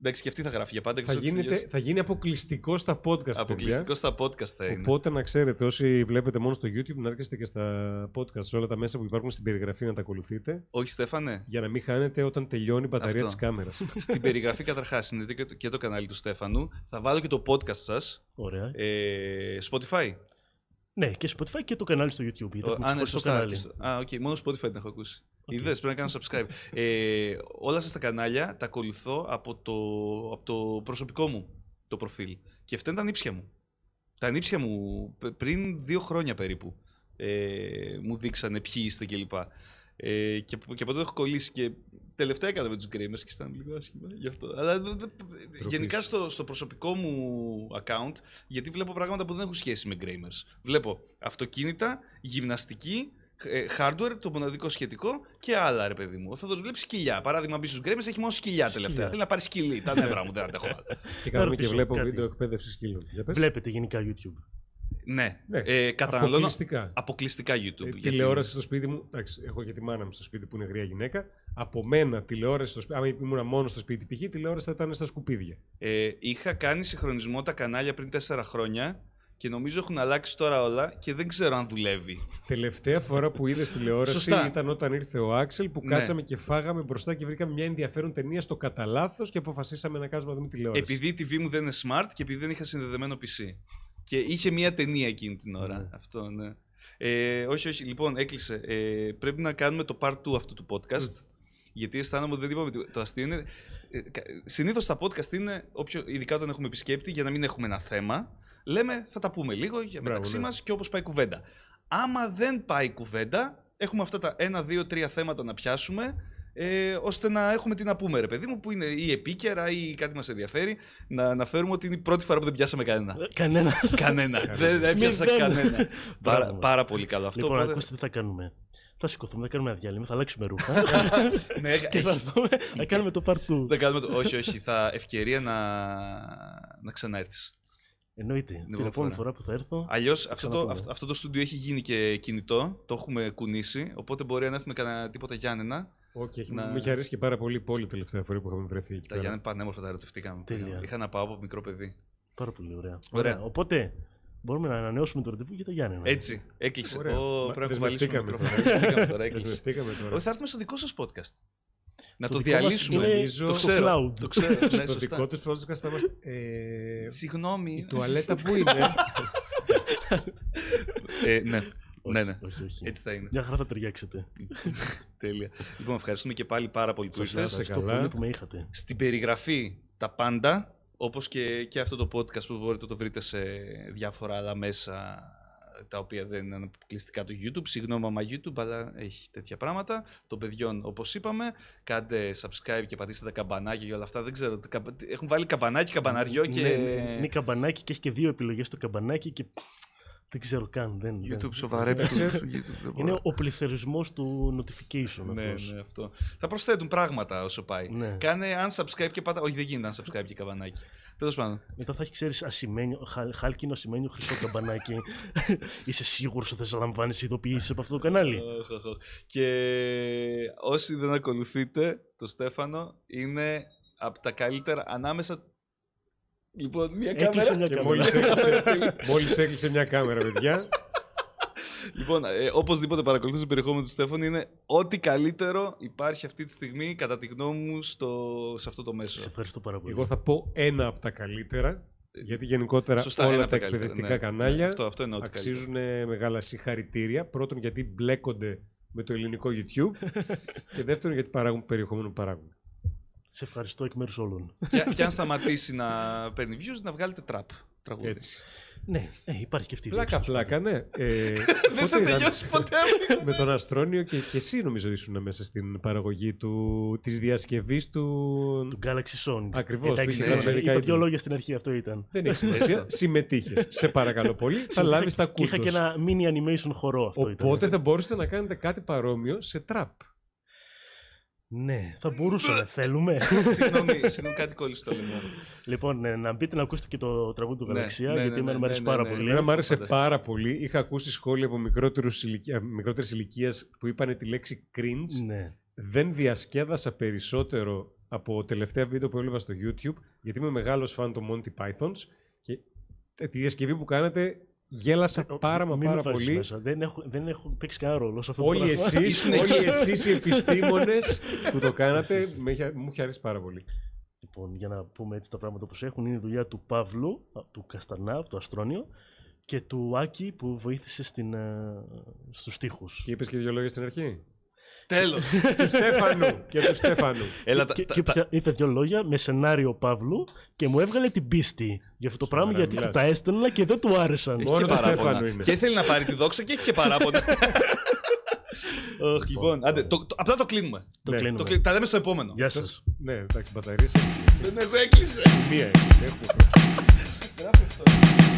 Εντάξει, και αυτή θα γράφει για πάντα. θα, ξέρω τι γίνεται, τελειώσει. θα γίνει αποκλειστικό στα podcast. παιδιά. Αποκλειστικό στα podcast θα είναι. Οπότε να ξέρετε, όσοι βλέπετε μόνο στο YouTube, να έρχεστε και στα podcast, σε όλα τα μέσα που υπάρχουν στην περιγραφή να τα ακολουθείτε, Όχι, Στέφανε; για να μην χάνετε όταν τελειώνει η μπαταρία Αυτό. της κάμερας. (laughs) Στην περιγραφή καταρχάς είναι και το, και το κανάλι του Στέφανου. Θα βάλω και το podcast σας. Ωραία. Ε, Spotify. Ναι, και Spotify και το κανάλι στο YouTube. Γιατί Ο- έχουμε Α, ναι, ξεχωριστό σωστά. κανάλι. Και στο- Α, οκ, μόνο Spotify την έχω ακούσει. Οκ. Είδες, πρέπει να κάνω subscribe. Ε, όλα σας τα κανάλια τα ακολουθώ από το, από το προσωπικό μου το προφίλ. Και αυτά είναι τα ανίψια μου. Τα ανίψια μου π- πριν δύο χρόνια περίπου ε, μου δείξανε ποιοι είστε κλπ. Ε, και, και από τότε έχω κολλήσει και τελευταία έκανα με τους gamers και ήταν λίγο άσχημα γι' αυτό. Αλλά δε- δε- γενικά στο, στο προσωπικό μου account, γιατί βλέπω πράγματα που δεν έχουν σχέση με gamers. Βλέπω αυτοκίνητα, γυμναστική, ε, hardware, το μοναδικό σχετικό και άλλα ρε παιδί μου. Θα το βλέπει σκυλιά. Παράδειγμα, μπει στους gamers έχει μόνο σκυλιά τελευταία. Σκυλιά. Θέλει να πάρει σκυλί. Τα νεύρα μου δεν αντέχω. άλλο. και κάνουμε και ρωτήσω βλέπω κάτι. βίντεο εκπαίδευσης σκύλων. Για πες. Βλέπετε γενικά YouTube. Ναι. Ναι. Ε, καταναλώνω Αποκλειστικά. αποκλειστικά YouTube. Ε, γιατί- τηλεόραση στο σπίτι μου. Εντάξει, έχω και τη μάνα μου στο σπίτι που είναι γριά γυναίκα. Από μένα τηλεόραση στο σπίτι. Αν ήμουν μόνος στο σπίτι, π.χ. τηλεόραση θα ήταν στα σκουπίδια. Ε, είχα κάνει συγχρονισμό τα κανάλια πριν τέσσερα χρόνια και νομίζω έχουν αλλάξει τώρα όλα και δεν ξέρω αν δουλεύει. Τελευταία φορά που είδες τηλεόραση Σωστά. ήταν όταν ήρθε ο Άξελ που Ναι. κάτσαμε και φάγαμε μπροστά και βρήκαμε μια ενδιαφέρον ταινία στο κατά λάθος και αποφασίσαμε να κάτσουμε να δούμε τηλεόραση. Επειδή η TV μου δεν είναι smart και επειδή δεν είχα συνδεδεμένο PC. Και είχε μία ταινία εκείνη την ώρα. Ναι. Αυτό, ναι. Ε, όχι, όχι. Λοιπόν, έκλεισε. Ε, πρέπει να κάνουμε το part 2 αυτού του podcast. Γιατί αισθάνομαι ότι δεν είπαμε τίποτα. Το αστείο είναι. Συνήθως τα podcast είναι, όποιο, ειδικά όταν έχουμε επισκέπτη, για να μην έχουμε ένα θέμα, λέμε θα τα πούμε λίγο για Μπράβο, μεταξύ ναι. μας και όπως πάει η κουβέντα. Άμα δεν πάει η κουβέντα, έχουμε αυτά τα ένα, δύο, τρία θέματα να πιάσουμε, ε, ώστε να έχουμε τι να πούμε, ρε παιδί μου, που είναι ή επίκαιρα ή κάτι μας ενδιαφέρει. Να αναφέρουμε ότι είναι η πρώτη φορά που δεν πιάσαμε κανένα. Ε, Κανένα. κανένα. δεν δεν έπιασα Μηδέν. κανένα. πάρα, Μπράβο. πάρα πολύ καλό αυτό. Λοιπόν, οπότε- ακούστε τι θα κάνουμε. Θα σηκωθούμε, θα κάνουμε ένα διάλειμμα, θα αλλάξουμε ρούχα. (laughs) ναι, και θα, έχει- πούμε, θα (laughs) κάνουμε το part 2. Δεν κάνουμε το... όχι, όχι. Θα ευκαιρία να, να ξαναέρθεις. Εννοείται. Την επόμενη επόμενη φορά. φορά που θα έρθω. Αλλιώς αυτό, το, Ξαναπούμε. αυτό, αυτό το στούντιο έχει γίνει και κινητό. Το έχουμε κουνήσει. Οπότε μπορεί να έρθουμε κανένα τίποτα Γιάννενα. Όχι, έχει- Να- μου είχε αρέσει και πάρα πολύ η πόλη τελευταία φορά που είχαμε βρεθεί εκεί Τα πέρα. Γιάννενα πανέμορφα τα ερωτευτήκαμε. Τέλεια. Είχα να πάω από μικρό παιδί. Πάρα πολύ ωραία. Ωραία. Οπότε μπορούμε να ανανεώσουμε το ραντεβού για το Γιάννη. Έτσι, έκλεισε. Ωραία. Ω, Μα- πρέπει να κουβαλήσουμε το δεσμευτήκαμε μικρόφωνο. τώρα. Δεσμευτήκαμε τώρα, (laughs) έκλεισε. Δεσμευτήκαμε τώρα. Όχι, θα έρθουμε στο δικό σας podcast. Να Το το, δικό μας διαλύσουμε. είναι Νομίζω- Το στο ξέρω. cloud. Το ξέρω. ναι, (laughs) Στο σωστά. δικό τους podcast θα είμαστε. Ε, Συγγνώμη. η τουαλέτα που είναι. (laughs) Ε, ναι, Όχι, ναι, ναι. όχι, όχι. Έτσι θα είναι. Μια χαρά θα ταιριάξετε. (laughs) Τέλεια. Λοιπόν, ευχαριστούμε και πάλι πάρα πολύ που Σας ήρθες. ευχαριστώ καλά. πολύ που με είχατε. Στην περιγραφή τα πάντα, όπως και, και αυτό το podcast που μπορείτε να το βρείτε σε διάφορα άλλα μέσα τα οποία δεν είναι αποκλειστικά του YouTube. Συγγνώμη άμα YouTube, αλλά έχει τέτοια πράγματα. Των παιδιών, όπως είπαμε, κάντε subscribe και πατήστε τα καμπανάκια και όλα αυτά. Δεν ξέρω, τα καμπα- έχουν βάλει καμπανάκι, καμπαναριό και Ναι, ναι, είναι καμπανάκι και έχει και δύο επιλογές στο καμπανάκι και δεν ξέρω καν. Δεν, YouTube δεν. σοβαρέψτε. Είναι ο πληθωρισμός του notification Ναι, αυτός. ναι, αυτό. Θα προσθέτουν πράγματα όσο πάει. Ναι. Κάνε unsubscribe και πάτα. Όχι, δεν γίνεται unsubscribe και καμπανάκι. Τέλος πάντων. Μετά θα έχει, ξέρεις, ασημένιο, χα, χάλκινο ασημένιο χρυσό καμπανάκι. (laughs) Είσαι σίγουρος ότι θα λαμβάνεις ειδοποιήσεις από αυτό το κανάλι; Οχ, οχ, οχ. Και όσοι δεν ακολουθείτε το Στέφανο, είναι από τα καλύτερα ανάμεσα. Λοιπόν, μια Έκλεισε κάμερα. μια Και κάμερα. μόλις έκλεισε, (laughs) μόλις έκλεισε μια κάμερα, παιδιά. Λοιπόν, ε, οπωσδήποτε παρακολουθούσε το περιεχόμενο του Στέφανου. Είναι ό,τι καλύτερο υπάρχει αυτή τη στιγμή, κατά τη γνώμη μου, στο, σε αυτό το Σε μέσο. ευχαριστώ πάρα πολύ. Εγώ θα πω ένα από τα καλύτερα. Γιατί γενικότερα Σωστά, ένα όλα από τα τα καλύτερα, εκπαιδευτικά ναι. κανάλια Αυτό, αυτό εννοώ ότι καλύτερο. αξίζουν ε, μεγάλα συγχαρητήρια. Πρώτον, γιατί μπλέκονται με το ελληνικό YouTube. (laughs) και δεύτερον, γιατί παράγουν περιεχόμενο που παράγουν. Σε ευχαριστώ εκ μέρους όλων. και, και αν σταματήσει να παίρνει views, να βγάλετε trap. Τραγούδι. Έτσι. ναι, ε, υπάρχει και αυτή η Πλάκα, λέξη. πλάκα, ναι. Ε, (laughs) Δεν πότε θα ήταν; τελειώσει ποτέ αυτή. με τον Αστρόνιο και, και εσύ νομίζω ήσουν μέσα στην παραγωγή του, της διασκευής του... Του Galaxy Song. Ακριβώς, που Εντάξει, είχε ναι, γράψει μερικά είπα είδη. δύο λόγια στην αρχή, αυτό ήταν. Δεν έχει σημασία. Συμμετείχες. Σε παρακαλώ πολύ. θα λάβεις τα Και είχα κούρτος. και ένα mini animation χορό αυτό ήταν. Οπότε θα μπορούσατε να κάνετε κάτι παρόμοιο σε τραπ. Ναι, θα μπορούσαμε. Θέλουμε. (laughs) συγγνώμη, συγγνώμη, κάτι κόλλησε στο λαιμό. μου. λοιπόν, ναι, να μπείτε να ακούσετε και το τραγούδι του Ναι, Γαλαξία, ναι, γιατί ναι, εμένα ναι, μου αρέσει ναι, πάρα ναι. πολύ. Εμένα μου άρεσε Φανταστικό. πάρα πολύ. Είχα ακούσει σχόλια από μικρότερους ηλικία, μικρότερες ηλικίε που είπαν τη λέξη cringe. Ναι. Δεν διασκέδασα περισσότερο από τελευταία βίντεο που έβλεπα στο YouTube, γιατί είμαι μεγάλος φαν των Monty Pythons και τη διασκευή που κάνατε γέλασα πάρα μα Μην με πάρα βάζεις πολύ. Μέσα. Δεν, έχω, δεν έχω παίξει κανένα ρόλο σε αυτό το Όλοι πράγμα. εσείς, Ήσουν όλοι εκεί. εσείς οι επιστήμονες που το κάνατε, με είχε- μου είχε αρέσει πάρα πολύ. Λοιπόν, για να πούμε έτσι τα πράγματα όπως έχουν, είναι η δουλειά του Παύλου, α, του Καστανά, από το Αστρόνιο, και του Άκη που βοήθησε στην, ε, στους στίχους. Και είπες και δύο λόγια στην αρχή; Τέλος. (laughs) του Στέφανου και του Στέφανου. Έλα, και, τα- και τα- είπε- είπε δύο λόγια με σενάριο Παύλου και μου έβγαλε την πίστη για αυτό το πράγμα Σοβαρά γιατί του μιλάς. τα έστελνα και δεν του άρεσαν. Έχει Μόνο και το παράπονα. Στέφανο είναι. Και θέλει να πάρει τη δόξα και έχει και παράπονα. (laughs) Οχ, λοιπόν, άντε, το- το- απλά το κλείνουμε. Το Ναι, Το κλείνουμε. κλει- Τα λέμε στο επόμενο. Γεια σας. Ναι, εντάξει, μπαταρίες. Δεν έχω έκλεισε. Μία έκλεισε, έχουμε. (laughs)